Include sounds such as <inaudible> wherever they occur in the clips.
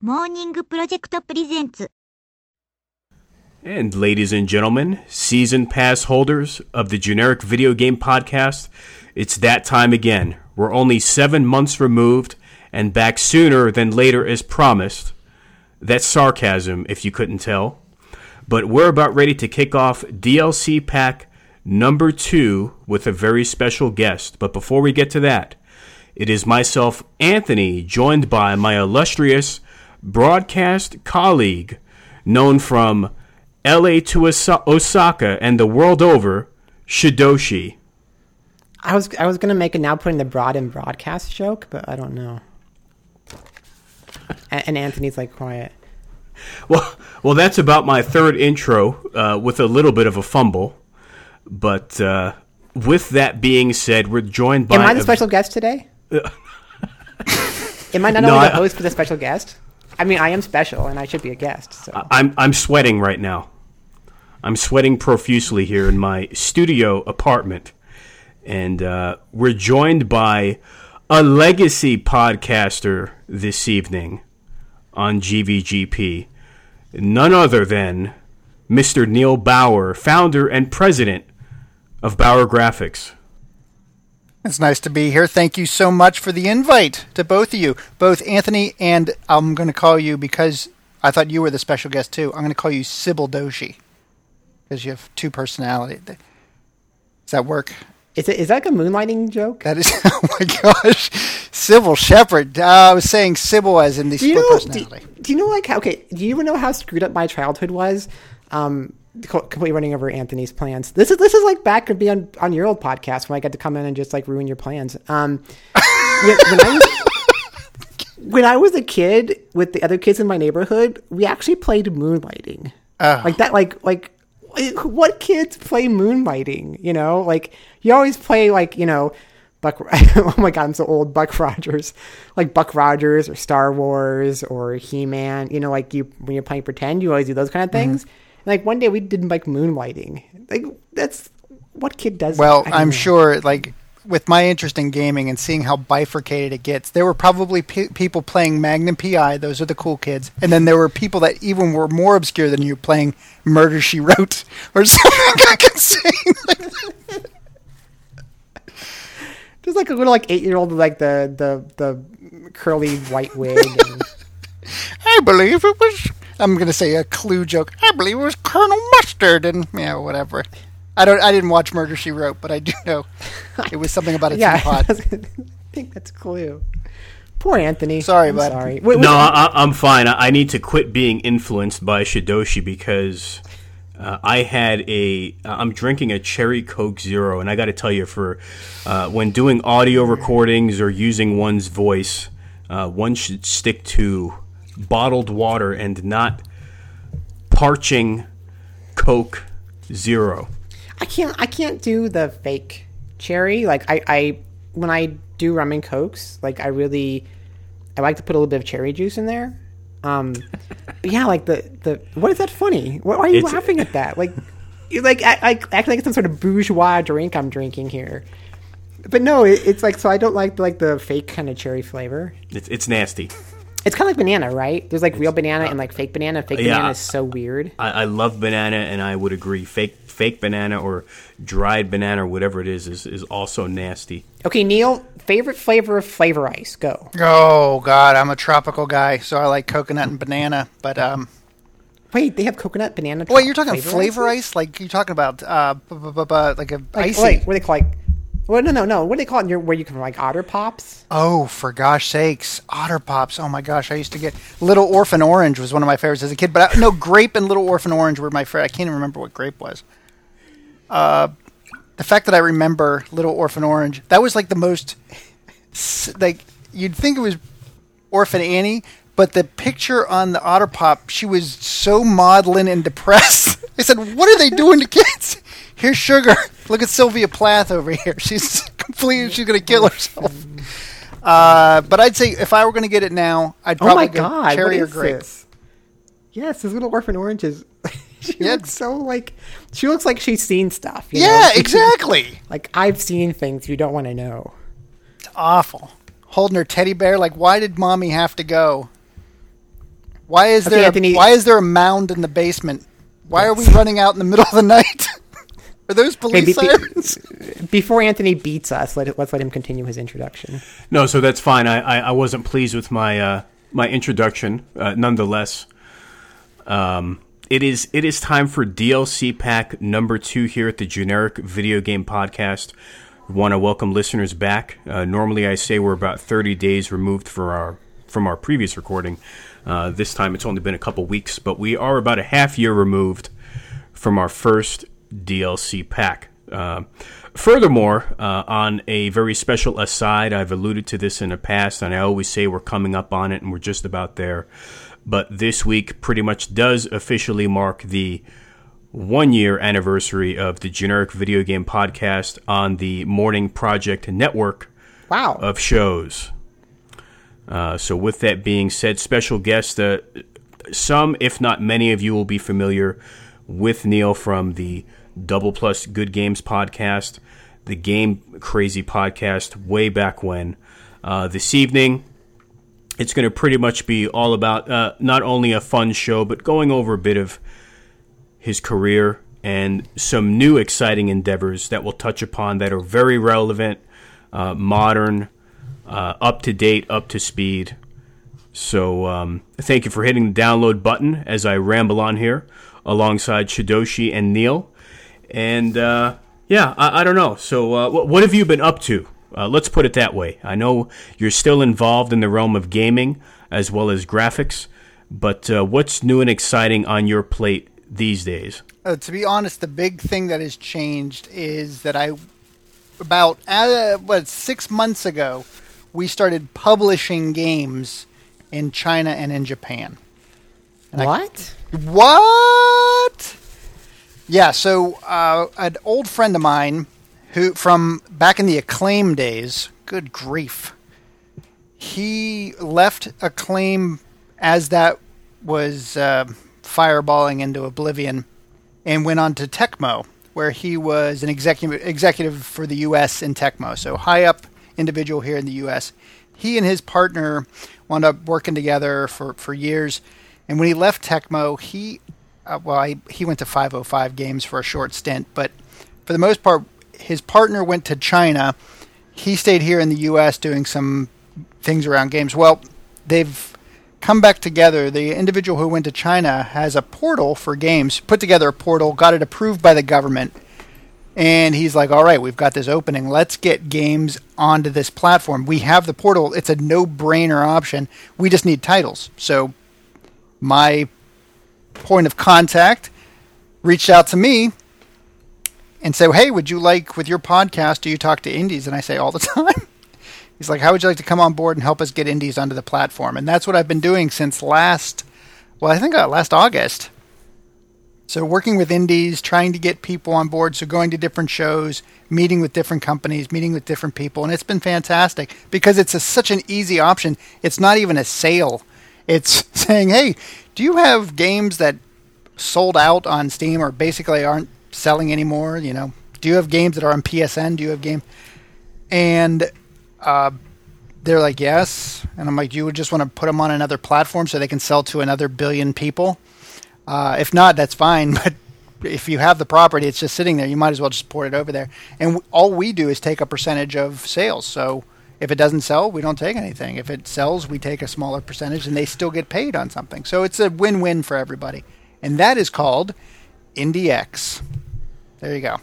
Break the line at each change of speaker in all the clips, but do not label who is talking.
モーニングプロジェクトプレゼンツ
And ladies and gentlemen, season pass holders of the generic video game podcast, it's that time again. We're only seven months removed and back sooner than later as promised. That's sarcasm, if you couldn't tell. But we're about ready to kick off DLC pack number two with a very special guest. But before we get to that, it is myself, Anthony, joined by my illustrious broadcast colleague, known from LA to Osaka and the world over, Shidoshi.
I was I was gonna make a now putting the broad and broadcast joke, but I don't know. and, Anthony's like quiet.
Well, well, that's about my third intro uh, with a little bit of a fumble. But uh, with that being said, we're joined by.
Am I the
a-
special guest today? <laughs> Am I not
No,
only
I-
the host but the special guest? I mean, I am special and I should be a guest. So
I'm I'm sweating right now. I'm sweating profusely here in my studio apartment, and uh, we're joined by a legacy podcaster this evening on GVGP, none other than Mr. Neal Bauer, founder and president of Bauer Graphics.
It's nice to be here. Thank you so much for the invite to both of you, both Anthony and I'm going to call you because I thought you were the special guest too. I'm going to call you Sybil Doshi because you have two personalities. Does that work?
is it is that like a moonlighting joke?
That is, <laughs> oh my gosh, Cybill Shepherd. Uh, I was saying Sybil as in the
Do you know?
Personality.
do you know like how, okay? Do you know how screwed up my childhood was? Um, completely running over Anthony's plans. This is this is like back to be on on your old podcast when I got to come in and just like ruin your plans. Um, <laughs> when, when I was when I was a kid with the other kids in my neighborhood, we actually played moonlighting.
Oh.
Like that, like like what kids play moonlighting? You know, like you always play like you know. Buck, <laughs> oh my god, I'm so old. Buck Rogers, like Buck Rogers or Star Wars or He Man. You know, like you when you're playing pretend, you always do those kind of things.
Mm-hmm.
Like one day we did like moonlighting. Like that's what kid does.
Well, I'm
know.
sure, like, with my interest in gaming and seeing how bifurcated it gets, there were probably pe people playing Magnum PI. Those are the cool kids. And then there were people that even were more obscure than you playing Murder She Wrote or <laughs> something I can say.
There's like a little like eight year old like the the the curly white wig. And, <laughs>
I believe it was. I'm gonna say a clue joke. I believe it was Colonel Mustard, and yeah, whatever. I don't. I didn't watch Murder She Wrote, but I do know it was something about a <laughs>
yeah,
teapot. <laughs>
I think that's a clue. Poor Anthony.
Sorry,
I'm
bud.
Sorry. Wait,
No, I, I- I'm fine. I, I need to quit being influenced by Shidoshi because uh, I had a. I'm drinking a cherry Coke Zero, and I got to tell you, for uh, when doing audio recordings or using one's voice, uh, one should stick to bottled water and not parching Coke Zero.
I can't. I can't do the fake cherry. Like I, I when I do rum and cokes, like I really, I like to put a little bit of cherry juice in there. Um, but yeah, like the the what is that funny? Why why are you
It's-
laughing at that? Like, you like I, like acting like it's some sort of bourgeois drink I'm drinking here. But no, it, it's like so I don't like like the fake kind of cherry flavor.
It's it's nasty.
It's kind of like banana, right? There's like real banana and like fake banana. Fake
yeah.
banana is so weird.
I, I love banana, and I would agree. Fake fake banana or dried banana or whatever it is is, is also nasty.
Okay, Neal, favorite flavor of flavor ice? Go.
Oh God, I'm a tropical guy, so I like coconut and banana. But um,
Wait, they have coconut banana.
wait, you're talking flavor
ices?
ice? Like you're talking about uh, bu- bu- bu- bu- like a
Like,
icy?
Wait, what do they call like? Well, no, no, no. What do they call it? Your, where you can like otter pops?
Oh, for gosh sakes, Otter Pops! Oh my gosh, I used to get Little Orphan Orange was one of my favorites as a kid. But I, no, Grape and Little Orphan Orange were my favorite. I can't even remember what Grape was. Uh, the fact that I remember Little Orphan Orange, that was like the most like you'd think it was Orphan Annie, but the picture on the Otter Pop, she was so maudlin and depressed. <laughs> I said, "What are they doing to kids?" Here's Sugar. <laughs> Look at Sylvia Plath over here. <laughs> She's completely. She's gonna kill herself. Uh, but I'd say if I were going to get it now, I'd
Oh
probably
my
go
god!
cherry or grape.
this? Yes, this little orphan orange is. <laughs> she
Yeah.
looks so like. She looks like she's seen stuff. you?
Yeah,
She-
exactly.
Like I've seen things you don't want to know.
It's awful. Holding her teddy bear, like, why did mommy have to go? Why is
Okay,
there
Anthony-
why is there a mound in the basement? Why are we running out in the middle of the night? Are those police
be- be-
sirens? <laughs>
Before Anthony beats us, let, let's let him continue his introduction.
No, so that's fine. I, I, I wasn't pleased with my uh, my introduction. Uh, nonetheless, um, it is it is time for DLC pack number two here at the Generic Video Game Podcast. We want to welcome listeners back. Uh, normally, I say we're about thirty days removed from our from our previous recording. Uh, this time, it's only been a couple weeks, but we are about a half year removed from our first DLC pack. Uh, furthermore, uh, on a very special aside, I've alluded to this in the past, and I always say we're coming up on it and we're just about there. But this week pretty much does officially mark the one year anniversary of the Generic Video Game Podcast on the Morning Project Network
Wow.
of shows. Uh, so, with that being said, special guest, uh, some, if not many of you, will be familiar with Neil from the Double Plus Good Games podcast, the Game Crazy podcast, way back when. Uh, this evening, it's going to pretty much be all about uh, not only a fun show, but going over a bit of his career and some new exciting endeavors that we'll touch upon that are very relevant, uh, modern, uh, up to date, up to speed. So um, thank you for hitting the download button as I ramble on here alongside Shidoshi and Neal. And uh, yeah, I, I don't know. So uh, what, what have you been up to? Uh, let's put it that way. I know you're still involved in the realm of gaming as well as graphics, but uh, what's new and exciting on your plate these days?
Uh, to be honest, the big thing that has changed is that I, about uh, what six months ago, we started publishing games in China and in Japan.
what?
What? Yeah, so uh, an old friend of mine who from back in the Acclaim days, good grief. He left Acclaim as that was uh, fireballing into oblivion and went on to Tecmo, where he was an executive executive for the U.S. in Tecmo, so high up individual here in the U.S. He and his partner wound up working together for, for years, and when he left Tecmo, he uh, well, I, he went to 505 Games for a short stint, but for the most part, his partner went to China. He stayed here in the U.S. doing some things around games. Well, they've come back together. The individual who went to China has a portal for games, put together a portal, got it approved by the government. And he's like, all right, we've got this opening. Let's get games onto this platform. We have the portal. It's a no brainer option. We just need titles. So, my point of contact reached out to me and said, hey, would you like, with your podcast, do you talk to indies? And I say, all the <laughs> time. He's like, how would you like to come on board and help us get indies onto the platform? And that's what I've been doing since last, well, I think uh, last August. So working with indies, trying to get people on board, so going to different shows, meeting with different companies, meeting with different people, and it's been fantastic because it's a, such an easy option. It's not even a sale. It's <laughs> saying, "Hey, do you have games that sold out on Steam or basically aren't selling anymore? You know, do you have games that are on PSN? Do you have game?" And uh, they're like, "Yes," and I'm like, "You would just want to put them on another platform so they can sell to another billion people." Uh, if not, that's fine. <laughs> But if you have the property, it's just sitting there. You might as well just port it over there. And w- all we do is take a percentage of sales. So if it doesn't sell, we don't take anything. If it sells, we take a smaller percentage, and they still get paid on something. So it's a win-win for everybody. And that is called IndieX. There you go.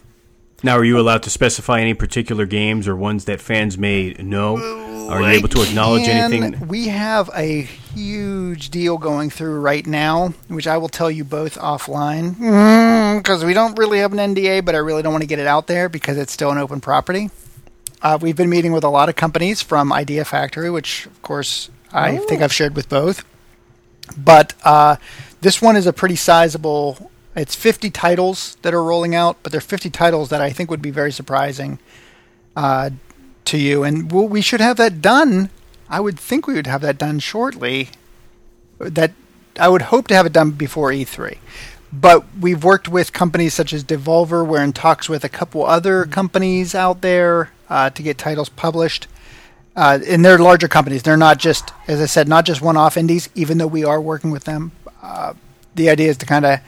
Now, are you allowed to specify any particular games or ones that fans may know? Are you able to acknowledge
can-
anything?
We have a huge deal going through right now, which I will tell you both offline mm, because we don't really have an NDA, but I really don't want to get it out there because it's still an open property. Uh, we've been meeting with a lot of companies from Idea Factory, which, of course, I think I've shared with both. But uh, this one is a pretty sizable. It's 50 titles that are rolling out, but they're 50 titles that I think would be very surprising uh, to you. And we'll, we should have that done. I would think we would have that done shortly. That I would hope to have it done before E3. But we've worked with companies such as Devolver. We're in talks with a couple other companies out there uh, to get titles published. uh, and they're larger companies. They're not just, as I said, not just one-off indies. Even though we are working with them, uh, the idea is to kind of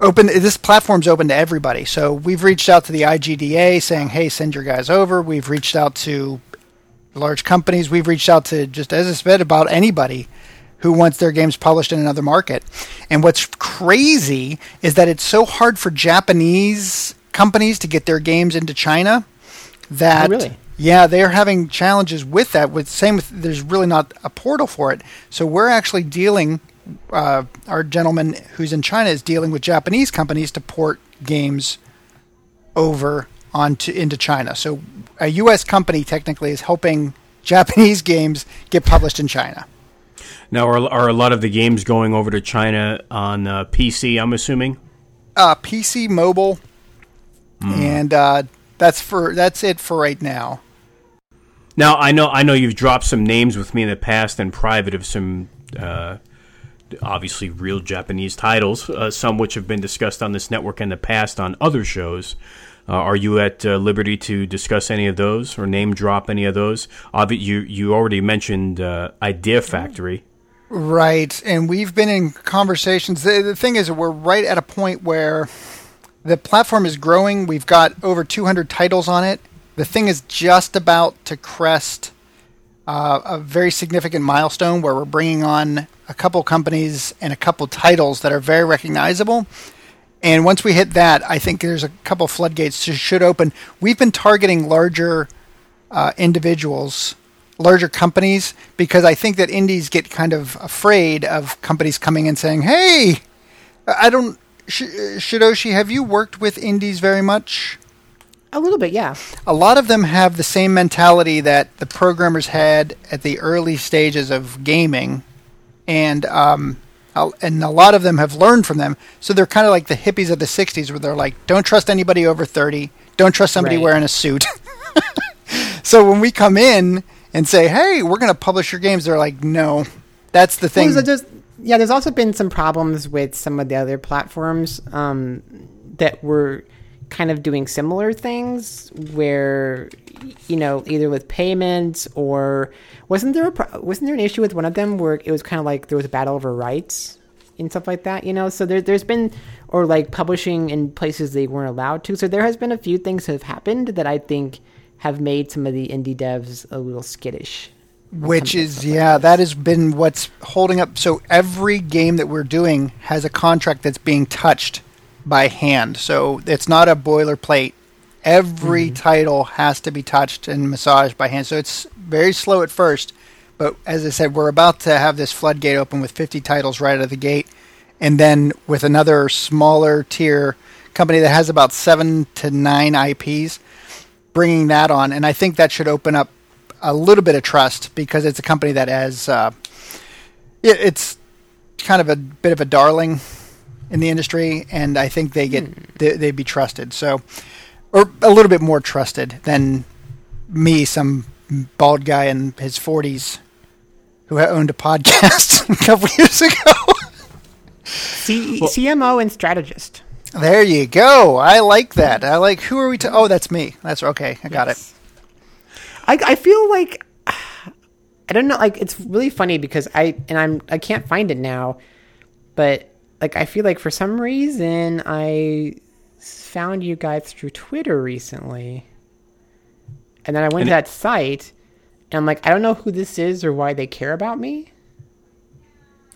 open. This platform's open to everybody. So we've reached out to the IGDA saying, "Hey, send your guys over." We've reached out to large companies. We've reached out to just as I said about anybody who wants their games published in another market. And what's crazy is that it's so hard for Japanese companies to get their games into China that
Oh, really?
yeah, they're having challenges with that. With same with there's really not a portal for it. So we're actually dealing. Uh, our gentleman who's in China is dealing with Japanese companies to port games over onto into China. So a U.S. company technically is helping <laughs> Japanese games get published in China.
Now, are, are a lot of the games going over to China on uh, PC? I'm assuming.
Uh, PC, mobile, and uh, that's for that's it for right now.
Now, I know I know you've dropped some names with me in the past and private of some uh, obviously real Japanese titles, uh, some which have been discussed on this network in the past on other shows. Uh, are you at uh, liberty to discuss any of those or name drop any of those? Obvi- you you already mentioned uh, Idea Factory.
Right, and we've been in conversations. The, the thing is, we're right at a point where the platform is growing. We've got over 200 titles on it. The thing is just about to crest uh, a very significant milestone where we're bringing on a couple companies and a couple titles that are very recognizable. And once we hit that, I think there's a couple floodgates should open. We've been targeting larger uh, individuals, larger companies, because I think that indies get kind of afraid of companies coming and saying, "Hey, I don't." Sh- Shidoshi, have you worked with indies very much?
A little bit, yeah.
a lot of them have the same mentality that the programmers had at the early stages of gaming, and um, a- and a lot of them have learned from them. So they're kind of like the hippies of the '60s, where they're like, "Don't trust anybody over 30. Don't trust somebody
Right.
wearing a suit." <laughs> so when we come in and say, "Hey, we're going to publish your games," they're like, "No." That's the thing.
Well, yeah, there's also been some problems with some of the other platforms um, that were kind of doing similar things, where you know either with payments or wasn't there a wasn't there an issue with one of them where it was kind of like there was a battle over rights and stuff like that, you know? So there, there's been or like publishing in places they weren't allowed to. So there has been a few things that have happened that I think have made some of the indie devs a little skittish.
Which is, yeah, that has been what's holding up. So every game that we're doing has a contract that's being touched by hand. So it's not a boilerplate. Every title has to be touched and massaged by hand. So it's very slow at first. But as I said, we're about to have this floodgate open with 50 titles right out of the gate. And then with another smaller tier company that has about seven to nine IPs, bringing that on. And I think that should open up a little bit of trust because it's a company that has uh, it, it's kind of a bit of a darling in the industry, and I think they get they, they'd be trusted. So, or a little bit more trusted than me, some bald guy in his forties who owned a podcast <laughs> a couple years ago.
C- CMO and strategist.
there you go. I like that. I like. Who are we to? Oh, that's me. That's okay. I got it.
I, I feel like I don't know. Like it's really funny because I and I'm I can't find it now, but like I feel like for some reason I found you guys through Twitter recently, and then I went
And
to that site, and I'm like I don't know who this is or why they care about me.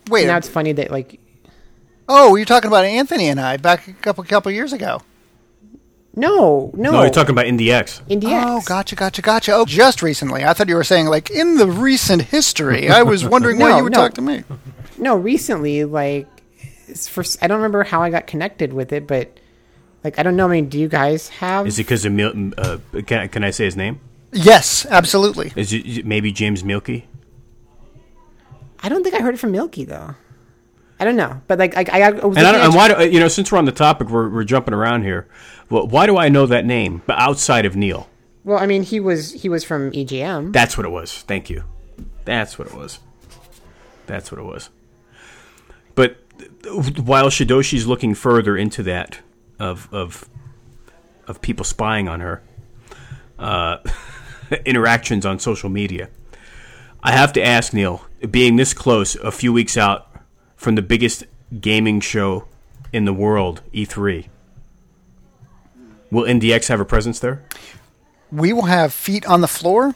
Wait.
And now it's funny that like
oh, you're talking about Anthony and I back a couple couple years ago.
No no
No, you're talking about IndieX.
IndieX.
Oh, gotcha, gotcha, gotcha. Oh, just recently. I thought you were saying like in the recent history. I was <laughs> wondering why you would
no.
talk to me.
No, recently like it's for I don't remember how I got connected with it, but like I don't know. I mean, do you guys have?
Is it because of Mil- uh, can, I- can I say his name?
Yes, absolutely.
Is it maybe James Mielke?
I don't think I heard it from Mielke though. I don't know, but like I, I, I was
And, I don't, and why do you know? Since we're on the topic, we're, we're jumping around here. Well, why do I know that name? But outside of Neal,
Well, I mean, he was he was from EGM.
that's what it was. Thank you. That's what it was. That's what it was. But th- while Shidoshi's looking further into that of of of people spying on her, uh, <laughs> interactions on social media. I have to ask Neal, being this close, a few weeks out from the biggest gaming show in the world, E3, will IndieX have a presence there?
We will have feet on the floor,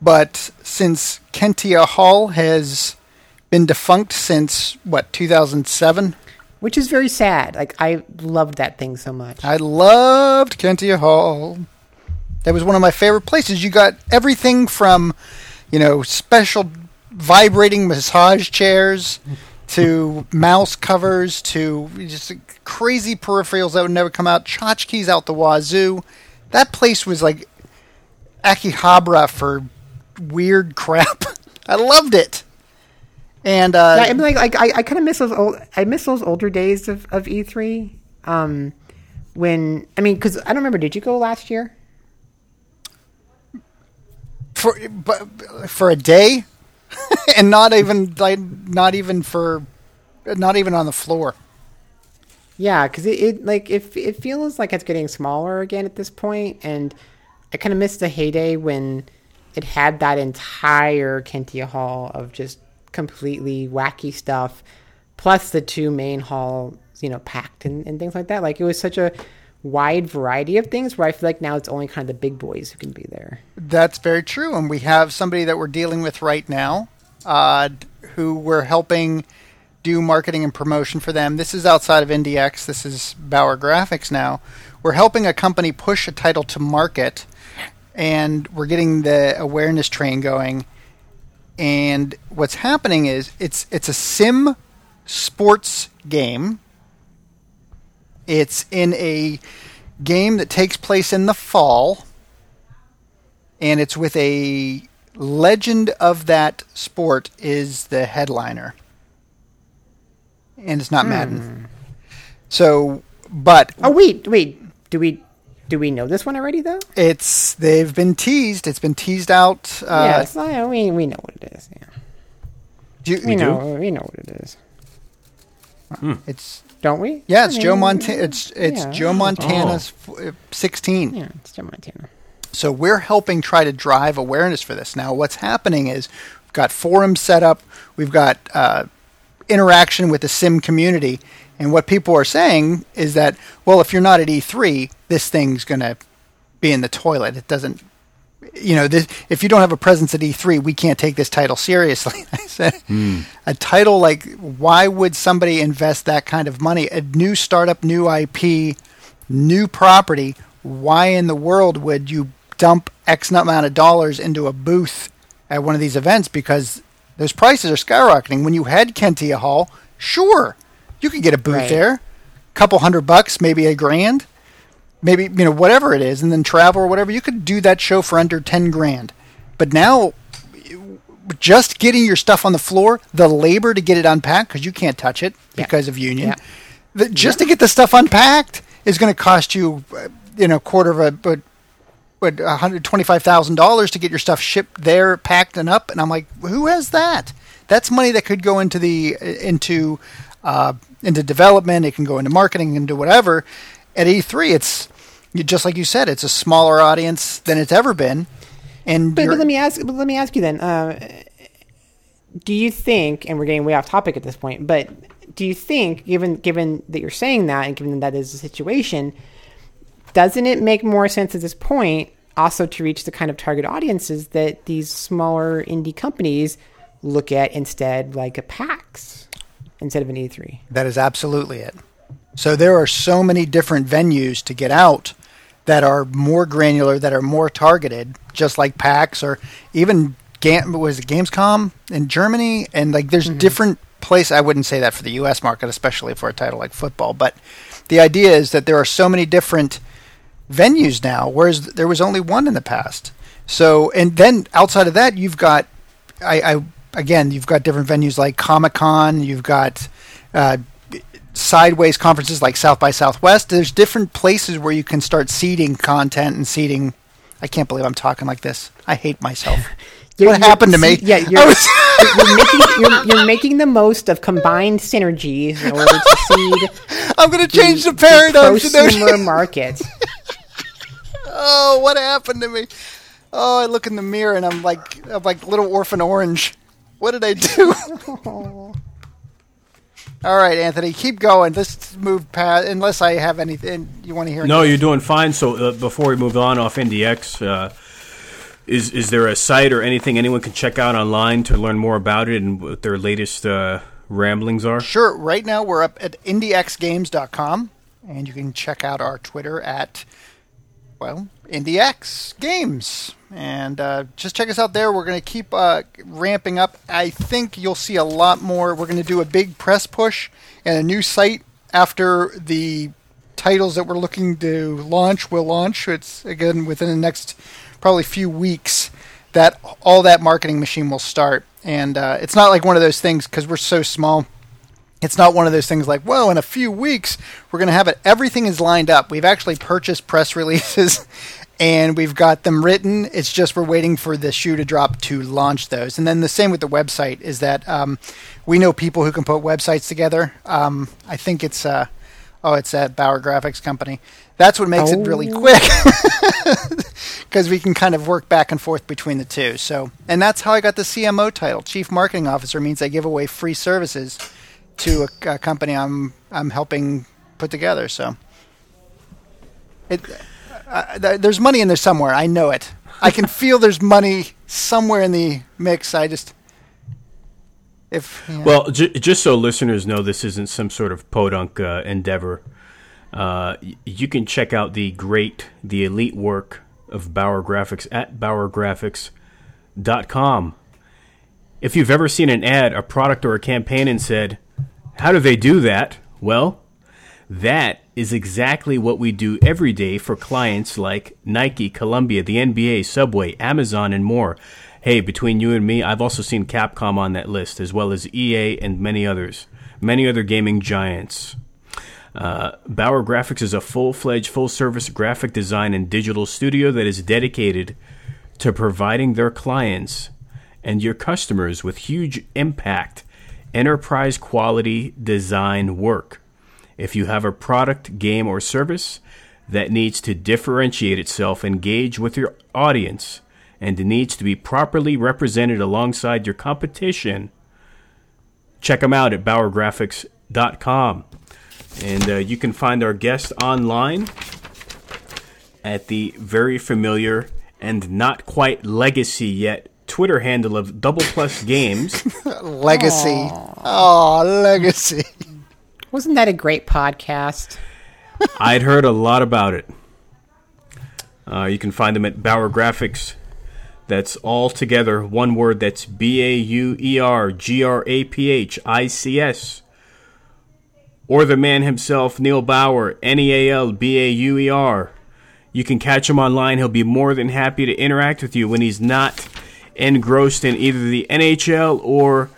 but since Kentia Hall has been defunct since what 2007,
which is very sad. Like I loved that thing so much.
I loved Kentia Hall. That was one of my favorite places. You got everything from, you know, special vibrating massage chairs to mouse covers to just crazy peripherals that would never come out, tchotchkes out the wazoo. That place was like Akihabara for weird crap. <laughs> I loved it. And uh,
yeah, I mean, like, like I, I kind of miss those old. I miss those older days of of E three. Um, when I mean, because I don't remember. Did you go last year?
For but for a day, <laughs> and not even like not even for not even on the floor.
Yeah, because it, it like it it feels like it's getting smaller again at this point, and I kind of miss the heyday when it had that entire Kentia Hall of just completely wacky stuff, plus the two main halls, you know, packed and, and things like that. Like it was such a wide variety of things where I feel like now it's only kind of the big boys who can be there.
That's very true. And we have somebody that we're dealing with right now uh, who we're helping do marketing and promotion for them. This is outside of IndieX. This is Bauer Graphics now. We're helping a company push a title to market and we're getting the awareness train going. And what's happening is it's it's a sim sports game. It's in a game that takes place in the fall, and it's with a legend of that sport is the headliner, and it's not Madden. So, but
Oh wait, wait. Do we do we know this one already though?
it's they've been teased. It's been teased out. Uh,
yeah, it's not, we we know what it is. Yeah,
do you-
we
do?
know we know what it is,
it's
don't we?
yeah, it's
I
Joe Montana. It's it's
yeah.
Joe Montana's f- uh, sixteen.
Yeah, it's Joe Montana.
So we're helping try to drive awareness for this. Now, what's happening is we've got forums set up, we've got uh, interaction with the sim community, and what people are saying is that, well, if you're not at E3, this thing's going to be in the toilet. It doesn't, you know, this, if you don't have a presence at E3, we can't take this title seriously. <laughs> I said, hmm. a title like, why would somebody invest that kind of money? A new startup, new IP, new property. Why in the world would you dump X amount of dollars into a booth at one of these events? Because those prices are skyrocketing. When you had Kentia Hall, sure, you could get a booth
Right.
there, couple hundred bucks, maybe a grand, maybe you know whatever it is, and then travel or whatever. You could do that show for under ten grand. But now, just getting your stuff on the floor, the labor to get it unpacked because you can't touch it
Yeah.
because of union.
Yeah.
The, just to get the stuff unpacked is going to cost you, uh, you know, quarter of a but what one hundred twenty five thousand dollars to get your stuff shipped there, packed and up. And I'm like, who has that? That's money that could go into the into uh, into development. It can go into marketing, into whatever. At E3, it's just like you said, it's a smaller audience than it's ever been. And
But, but let me ask. But let me ask you then. Uh, do you think? And we're getting way off topic at this point. But do you think, given given that you're saying that, and given that is the situation, doesn't it make more sense at this point also to reach the kind of target audiences that these smaller indie companies look at instead, like a PAX instead of an E E3?
That is absolutely it. So there are so many different venues to get out that are more granular, that are more targeted, just like PAX or even Gam- was it Gamescom in Germany, and like there's different place. I wouldn't say that for the U.S. market, especially for a title like football. But the idea is that there are so many different venues now, whereas there was only one in the past. So, and then outside of that, you've got, I, I again, you've got different venues like Comic Con. You've got uh, sideways conferences like South by Southwest. There's different places where you can start seeding content and seeding. I can't believe I'm talking like this. I hate myself. <laughs>
You're-
what
you're-
happened to me?
Yeah, you're,
was-
you're making you're, you're making the most of combined synergies in order to seed <laughs>
I'm going to change the,
the
paradigm. to
prosumer
those-
market. <laughs>
oh, what happened to me? Oh, I look in the mirror and I'm like, I'm like little orphan orange. What did I do? All right, Anthony, keep going. Let's move past. Unless I have anything you want to hear.
No,
anything.
you're doing fine. So uh, before we move on off IndieX, uh, is is there a site or anything anyone can check out online to learn more about it and what their latest uh, ramblings are?
Sure. Right now we're up at indiexgames.com, and you can check out our Twitter at well IndieX Games, and uh, just check us out there. We're going to keep uh, ramping up. I think you'll see a lot more. We're going to do a big press push and a new site after the titles that we're looking to launch will launch. It's again within the next probably few weeks that all that marketing machine will start. And uh, it's not like one of those things because we're so small. It's not one of those things like, well, in a few weeks we're going to have it. Everything is lined up. We've actually purchased press <laughs> releases and we've got them written. It's just we're waiting for the shoe to drop to launch those. And then the same with the website is that um, we know people who can put websites together. Um, I think it's uh, oh, it's that Bauer Graphics Company. That's what makes it really
Oh.
quick <laughs> because we can kind of work back and forth between the two. So, and that's how I got the CMO title. Chief Marketing Officer means I give away free services to a, a company I'm I'm helping put together. So, it uh, th- there's money in there somewhere. I know it. I can feel there's money somewhere in the mix. I just if.
Well, j- just so listeners know, this isn't some sort of podunk uh, endeavor. Uh, you can check out the great, the elite work of Bauer Graphics at BauerGraphics.com. If you've ever seen an ad, a product, or a campaign and said, How do they do that? Well, that is exactly what we do every day for clients like Nike, Columbia, the NBA, Subway, Amazon, and more. Hey, between you and me, I've also seen Capcom on that list, as well as EA and many others, many other gaming giants. Uh, Bauer Graphics is a full fledged, full service graphic design and digital studio that is dedicated to providing their clients and your customers with huge impact, enterprise quality design work. If you have a product, game, or service that needs to differentiate itself, engage with your audience, and needs to be properly represented alongside your competition, check them out at bauergraphics.com. And uh, you can find our guest online at the very familiar and not quite legacy yet Twitter handle of Double Plus Games. <laughs>
legacy. Oh, legacy.
Wasn't that a great podcast? <laughs>
I'd heard a lot about it. Uh, you can find them at Bauer Graphics. That's all together, one word. That's B A U E R G R A P H I C S. Or the man himself, Neal Bauer, N E A L B A U E R. You can catch him online. He'll be more than happy to interact with you when he's not engrossed in either the NHL or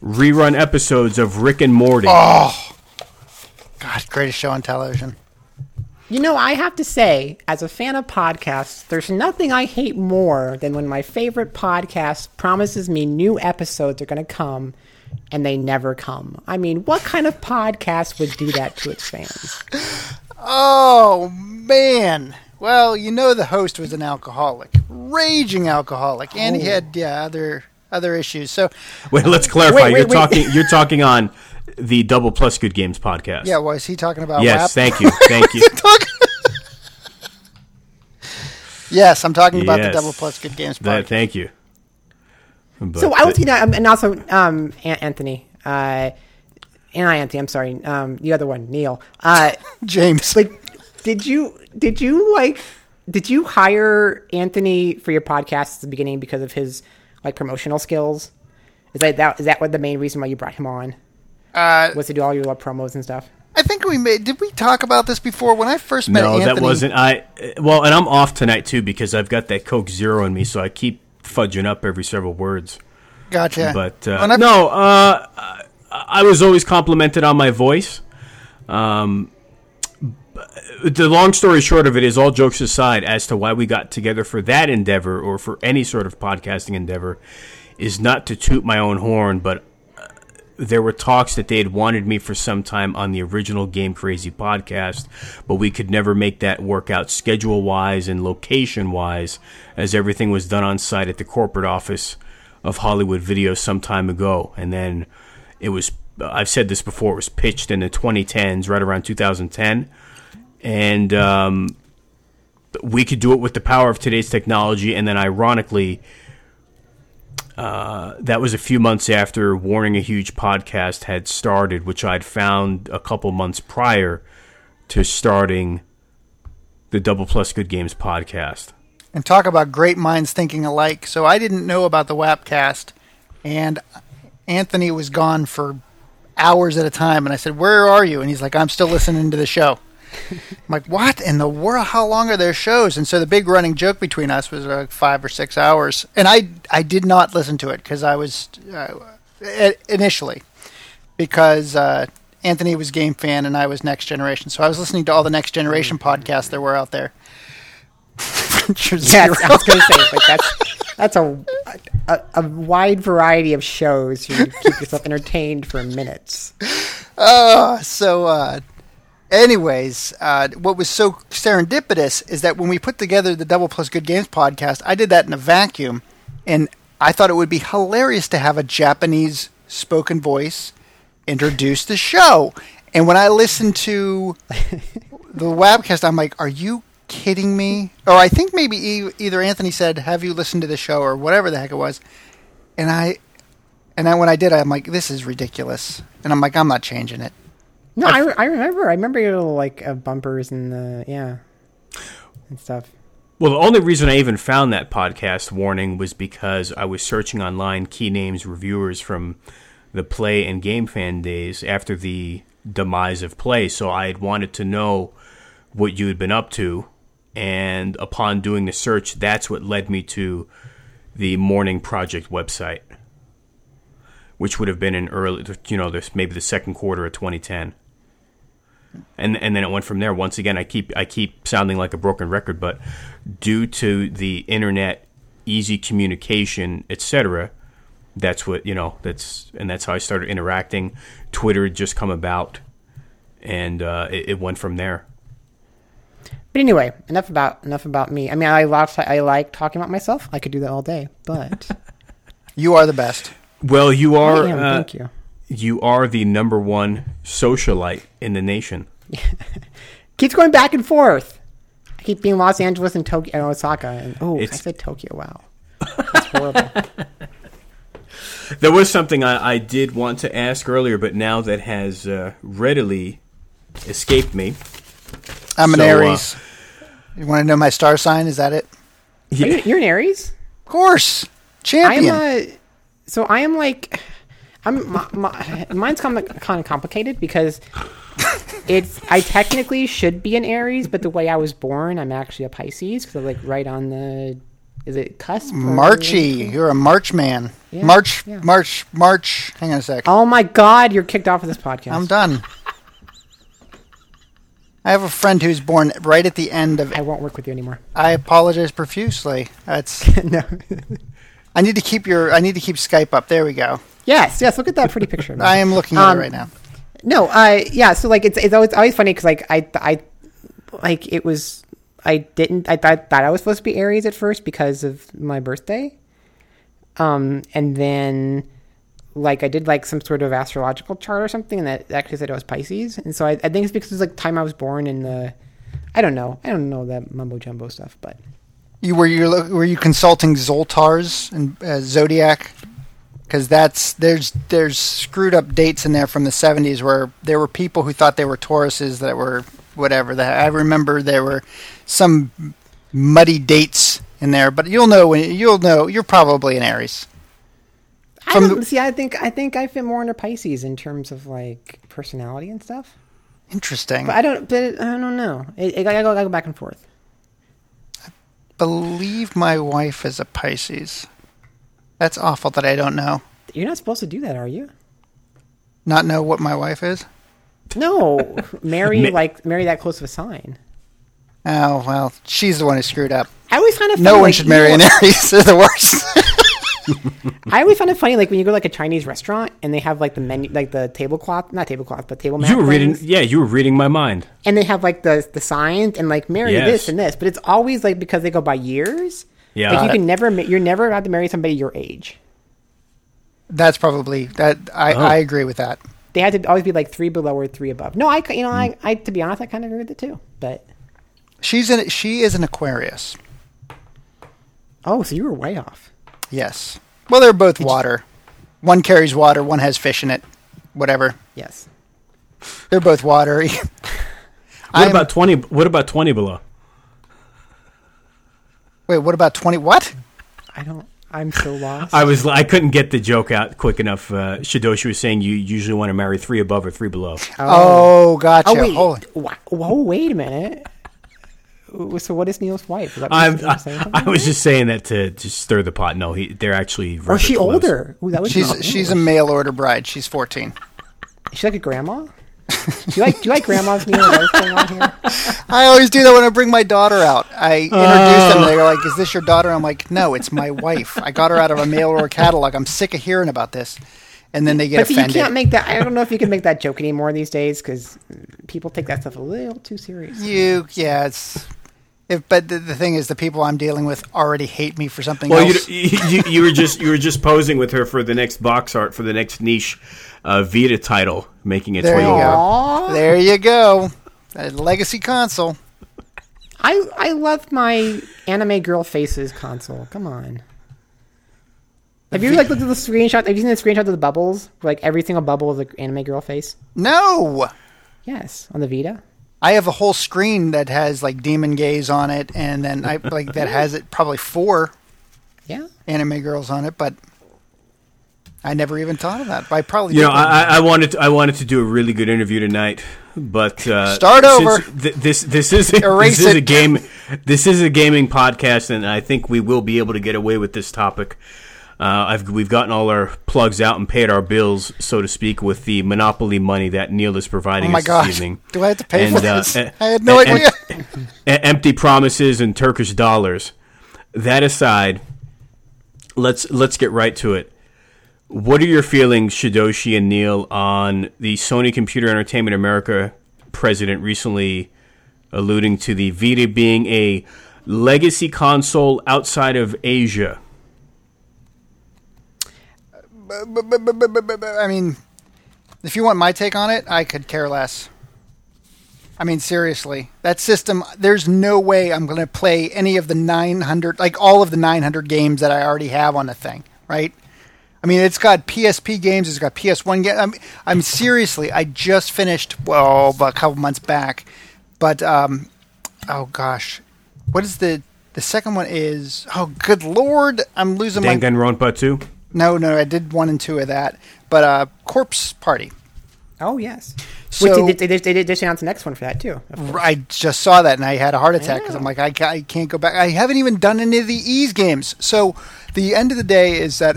rerun episodes of Rick and Morty.
God, greatest show on television.
You know, I have to say, as a fan of podcasts, there's nothing I hate more than when my favorite podcast promises me new episodes are going to come and they never come. I mean, what kind of podcast would do that to its fans?
Oh man. Well, you know the host was an alcoholic, raging alcoholic, and he oh. had yeah other other issues. So
Wait, let's clarify.
Wait, wait,
you're
wait.
talking. You're talking on the Double Plus Good Games podcast.
yeah, was he talking about
Yes.
WAP?
Thank you. <laughs> Thank you. <laughs>
yes, I'm talking about the Double Plus Good Games
That-
podcast.
thank you. But,
So I was, you know, um, and also um, Anthony, uh, and I Anthony. I'm sorry, um, the other one, Neal. Uh, <laughs>
James.
like, did you did you like did you hire Anthony for your podcast at the beginning because of his like promotional skills? Is that, that is that what the main reason why you brought him on?
Uh,
Was to do all your little promos and stuff?
I think we made. Did we talk about this before? When I first met
no,
Anthony,
that wasn't. I well, and I'm off tonight too because I've got that Coke Zero in me, so I keep fudging up every several words.
Gotcha.
But uh, no, uh, I- I was always complimented on my voice. Um, the long story short of it is, all jokes aside, as to why we got together for that endeavor or for any sort of podcasting endeavor, is not to toot my own horn, but there were talks that they had wanted me for some time on the original Game Crazy podcast, but we could never make that work out schedule wise and location wise, as everything was done on site at the corporate office of Hollywood Video some time ago. And then it was, I've said this before, it was pitched in the 2010s, right around 2010. And um, we could do it with the power of today's technology. And then, ironically, uh, that was a few months after Warning a Huge podcast had started, which I'd found a couple months prior to starting the Double Plus Good Games podcast.
And talk about great minds thinking alike. So I didn't know about the WAPcast, and Anthony was gone for hours at a time. And I said, Where are you? And he's like, I'm still listening to the show. I'm like, what in the world? How long are their shows? And so the big running joke between us was like five or six hours. And I, I did not listen to it because I was uh, initially because uh, Anthony was Game Fan and I was Next Generation. So I was listening to all the Next Generation podcasts there were out there. <laughs>
yeah, I was going to say, like that's that's a, a, a wide variety of shows. You keep yourself entertained for minutes.
Oh, <laughs> so uh, anyways, uh, what was so serendipitous is that when we put together the Double Plus Good Games podcast, I did that in a vacuum, and I thought it would be hilarious to have a Japanese spoken voice introduce the show. And when I listened to <laughs> the WAPcast, I'm like, "Are you kidding me?" Or I think maybe e- either Anthony said, "Have you listened to the show?" or whatever the heck it was, and I. And then when I did, I'm like, "This is ridiculous," and I'm like, "I'm not changing it."
No, I, I remember. I remember your little like uh, bumpers and the yeah and stuff.
Well, the only reason I even found that podcast warning was because I was searching online key names reviewers from the Play and Game Fan days after the demise of Play. So I had wanted to know what you had been up to, and upon doing the search, that's what led me to the Morning Project website, which would have been in early, you know, this maybe the second quarter of 2010 and and then it went from there. Once again, I keep I keep sounding like a broken record, but due to the internet, easy communication, etc., that's what you know. That's and that's how I started interacting. Twitter had just come about, and uh, it, it, went from there.
But anyway, enough about enough about me. I mean, I like I like talking about myself. I could do that all day, but <laughs>
you are the best.
Well, you are.
Am, uh, thank you
you are the number one socialite in the nation. <laughs>
Keeps going back and forth. I keep being Los Angeles and Tokyo and Osaka. And, oh, it's, I said Tokyo. Wow. <laughs> That's horrible.
there was something I, I, did want to ask earlier, but now that has uh, readily escaped me.
I'm an Aries. Uh, you want to know my star sign? Is that it?
Yeah. You, are an Aries?
Of course. Champion.
I am a, so I am like I'm my, my, mine's kind of, kind of complicated because it's I technically should be an Aries, but the way I was born, I'm actually a Pisces because I'm like right on the is it cusp?
Marchy, you're a March man. Yeah, March, yeah. March, March. Hang on a sec.
Oh my God, you're kicked off of this podcast.
I'm done. I have a friend who's born right at the end of.
I won't work with you anymore.
I apologize profusely. That's <laughs> no. I need to keep your. I need to keep Skype up. There we go.
Yes, yes. Look at that pretty picture. <laughs>
I am looking at um, it right now.
No, I yeah. So like it's it's always always funny because like I I like it was I didn't I thought thought I was supposed to be Aries at first because of my birthday, um, and then like I did like some sort of astrological chart or something, and that actually said I was Pisces, and so I, I think it's because it's like time I was born in the I don't know I don't know that mumbo jumbo stuff, but
you were you were you consulting Zoltar's and uh, zodiac because that's there's there's screwed up dates in there from the 70s where there were people who thought they were Tauruses that were whatever. That I remember there were some muddy dates in there, but you'll know when you'll know you're probably an Aries.
I don't, the, see. I think I think I fit more under Pisces in terms of like personality and stuff.
Interesting.
But I don't. But I don't know. It, it, I, go, I go back and forth.
I believe my wife is a Pisces. That's awful that I don't know.
You're not supposed to do that, are you?
Not know what my wife is?
No, <laughs> marry like marry that close of a sign.
Oh well, she's the one who screwed up.
I always kind of
no one
like,
should marry an Aries. <laughs> They're the worst.
I always find it funny, like when you go to like a Chinese restaurant and they have like the menu, like the tablecloth, not tablecloth, but table.
You were reading,
things,
yeah, you were reading my mind.
and they have like the the signs and like marry
Yes.
this and this, but it's always like because they go by years.
Yeah.
like you can never, ma- you're never allowed to marry somebody your age.
That's probably that. I,
Oh.
I agree with that.
They had to always be like three below or three above. No, I you know,
Hmm.
I, I, to be honest, I kind of agree with it too. But
She's an she is an Aquarius.
oh, so you were way off.
Yes. Well, they're both water. One carries water. One has fish in it. Whatever.
Yes.
They're both watery.
What about twenty? What about twenty below?
Wait, what about twenty? What?
I don't. I'm so lost.
I was, I couldn't get the joke out quick enough. Uh, Shidoshi was saying you usually want to marry three above or three below.
Oh, gotcha.
Oh wait,
Holy-
Wha- whoa, wait a minute. So what is Neal's wife? Is that
I'm, I. I was just saying that to just stir the pot. No, he, they're actually.
Or
rather
she
close.
older? Ooh, that was
She's she's a mail order bride. She's fourteen.
Is she like a grandma? Do you like do you like grandmas, Neal? Is that on here? <laughs>
I always do that when I bring my daughter out. I introduce them. They're like, "Is this your daughter?" I'm like, "No, it's my wife. I got her out of a mail order catalog. I'm sick of hearing about this." And then they get
But see, you can't make that. I don't know if you can make that joke anymore these days because people take that stuff a little too serious.
You, yeah, it's. If, but the, the thing is, the people I'm dealing with already hate me for something
Well, you,
else.
you, you, you were just you were just posing with her for the next box art for the next niche uh, Vita title, making its
There
way
you
over.
go. There you go. A legacy console.
I I love my anime girl faces console. Come on. Have you ever like looked at the screenshot? Have you seen the screenshot of the bubbles? Where, like every single bubble is an anime girl face.
No,
Yes, on the Vita.
I have a whole screen that has like demon gaze on it, and then I <laughs> like that has it probably four
Yeah.
anime girls on it, but I never even thought of that. I probably
You know. I, I- I wanted to, I wanted to do a really good interview tonight, but uh, <laughs>
Start over.
th- this this is <laughs> a,
Erase
this is a game. This is a gaming podcast, and I think we will be able to get away with this topic. Uh, I've, we've gotten all our plugs out and paid our bills, so to speak, with the monopoly money that Neal is providing
oh my
us
gosh,
this evening. <laughs>
do I have to pay for
And, uh,
this? I had no idea.
E- empty promises and Turkish dollars. That aside, let's let's get right to it. What are your feelings, Shidoshi and Neal, on the Sony Computer Entertainment America president recently alluding to the Vita being a legacy console outside of Asia?
I mean, if you want my take on it, I could care less. I mean, seriously, that system, there's no way I'm going to play any of the 900, like all of the 900 games that I already have on the thing, right? I mean, it's got PSP games, it's got PS1 games. I'm, I'm seriously, I just finished, well, a couple months back, but, um, oh gosh, what is the, the second one is, oh, good lord, I'm losing my.
Danganronpa 2?
No, no, I did one and two of that, but uh, Corpse Party.
Oh yes.
So-
Which they, they, they, they announced the next one for that too.
I just saw that and I had a heart attack because I'm like, I, I can't go back. I haven't even done any of the ease games. So the end of the day is that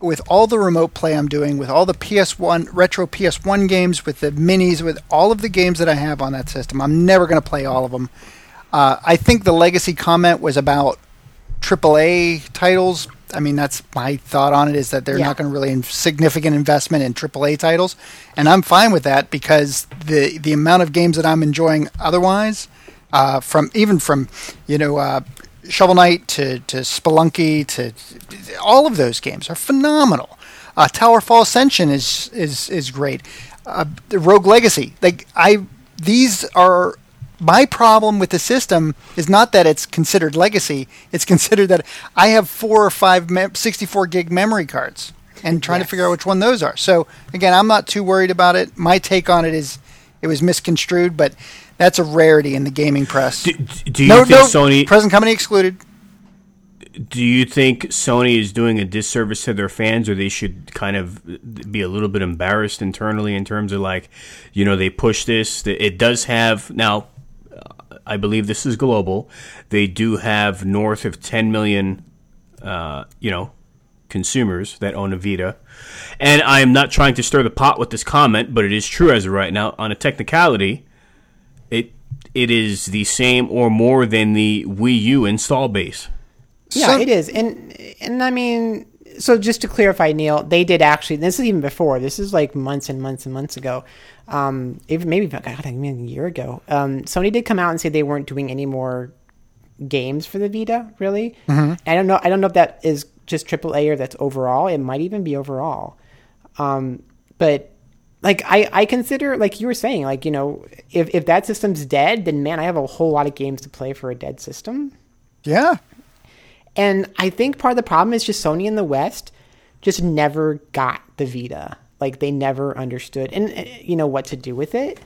with all the remote play I'm doing, with all the PS1 retro PS1 games, with the minis, with all of the games that I have on that system, I'm never going to play all of them. Uh, I think the legacy comment was about AAA titles. I mean, that's my thought on it is that they're
Yeah.
not going to really in significant investment in AAA titles, and I'm fine with that because the the amount of games that I'm enjoying otherwise, uh, from even from you know uh, Shovel Knight to to Spelunky to all of those games are phenomenal. Uh, Towerfall Ascension is is is great. Uh, the Rogue Legacy, like I, these are my problem with the system is not that it's considered legacy. It's <laughs> considered that I have four or five mem- 64 gig memory cards and trying to figure out which one those are. So again, I'm not too worried about it. My take on it is it was misconstrued, but that's a rarity in the gaming press.
Do, do you
no,
think
no,
Sony
present company excluded.
do you think Sony is doing a disservice to their fans, or they should kind of be a little bit embarrassed internally in terms of like, you know, they push this. It does have now. I believe this is global. They do have north of 10 million, uh, you know, consumers that own a Vita. And I am not trying to stir the pot with this comment, but it is true as of right now. On a technicality, it it is the same or more than the Wii U install base.
Yeah,
So-
it is, and and I mean, so just to clarify, Neal, they did actually. This is even before. This is like months and months and months ago. Um, even maybe God, I mean, a year ago. Um, Sony did come out and say they weren't doing any more games for the Vita. Really, mm-hmm. I don't know. I don't know if that is just AAA or that's overall. It might even be overall. Um, but like I, I consider like you were saying like you know if if that system's dead then man I have a whole lot of games to play for a dead system.
Yeah.
And I think part of the problem is just Sony in the West just never got the Vita. Like they never understood and uh, you know what to do with it.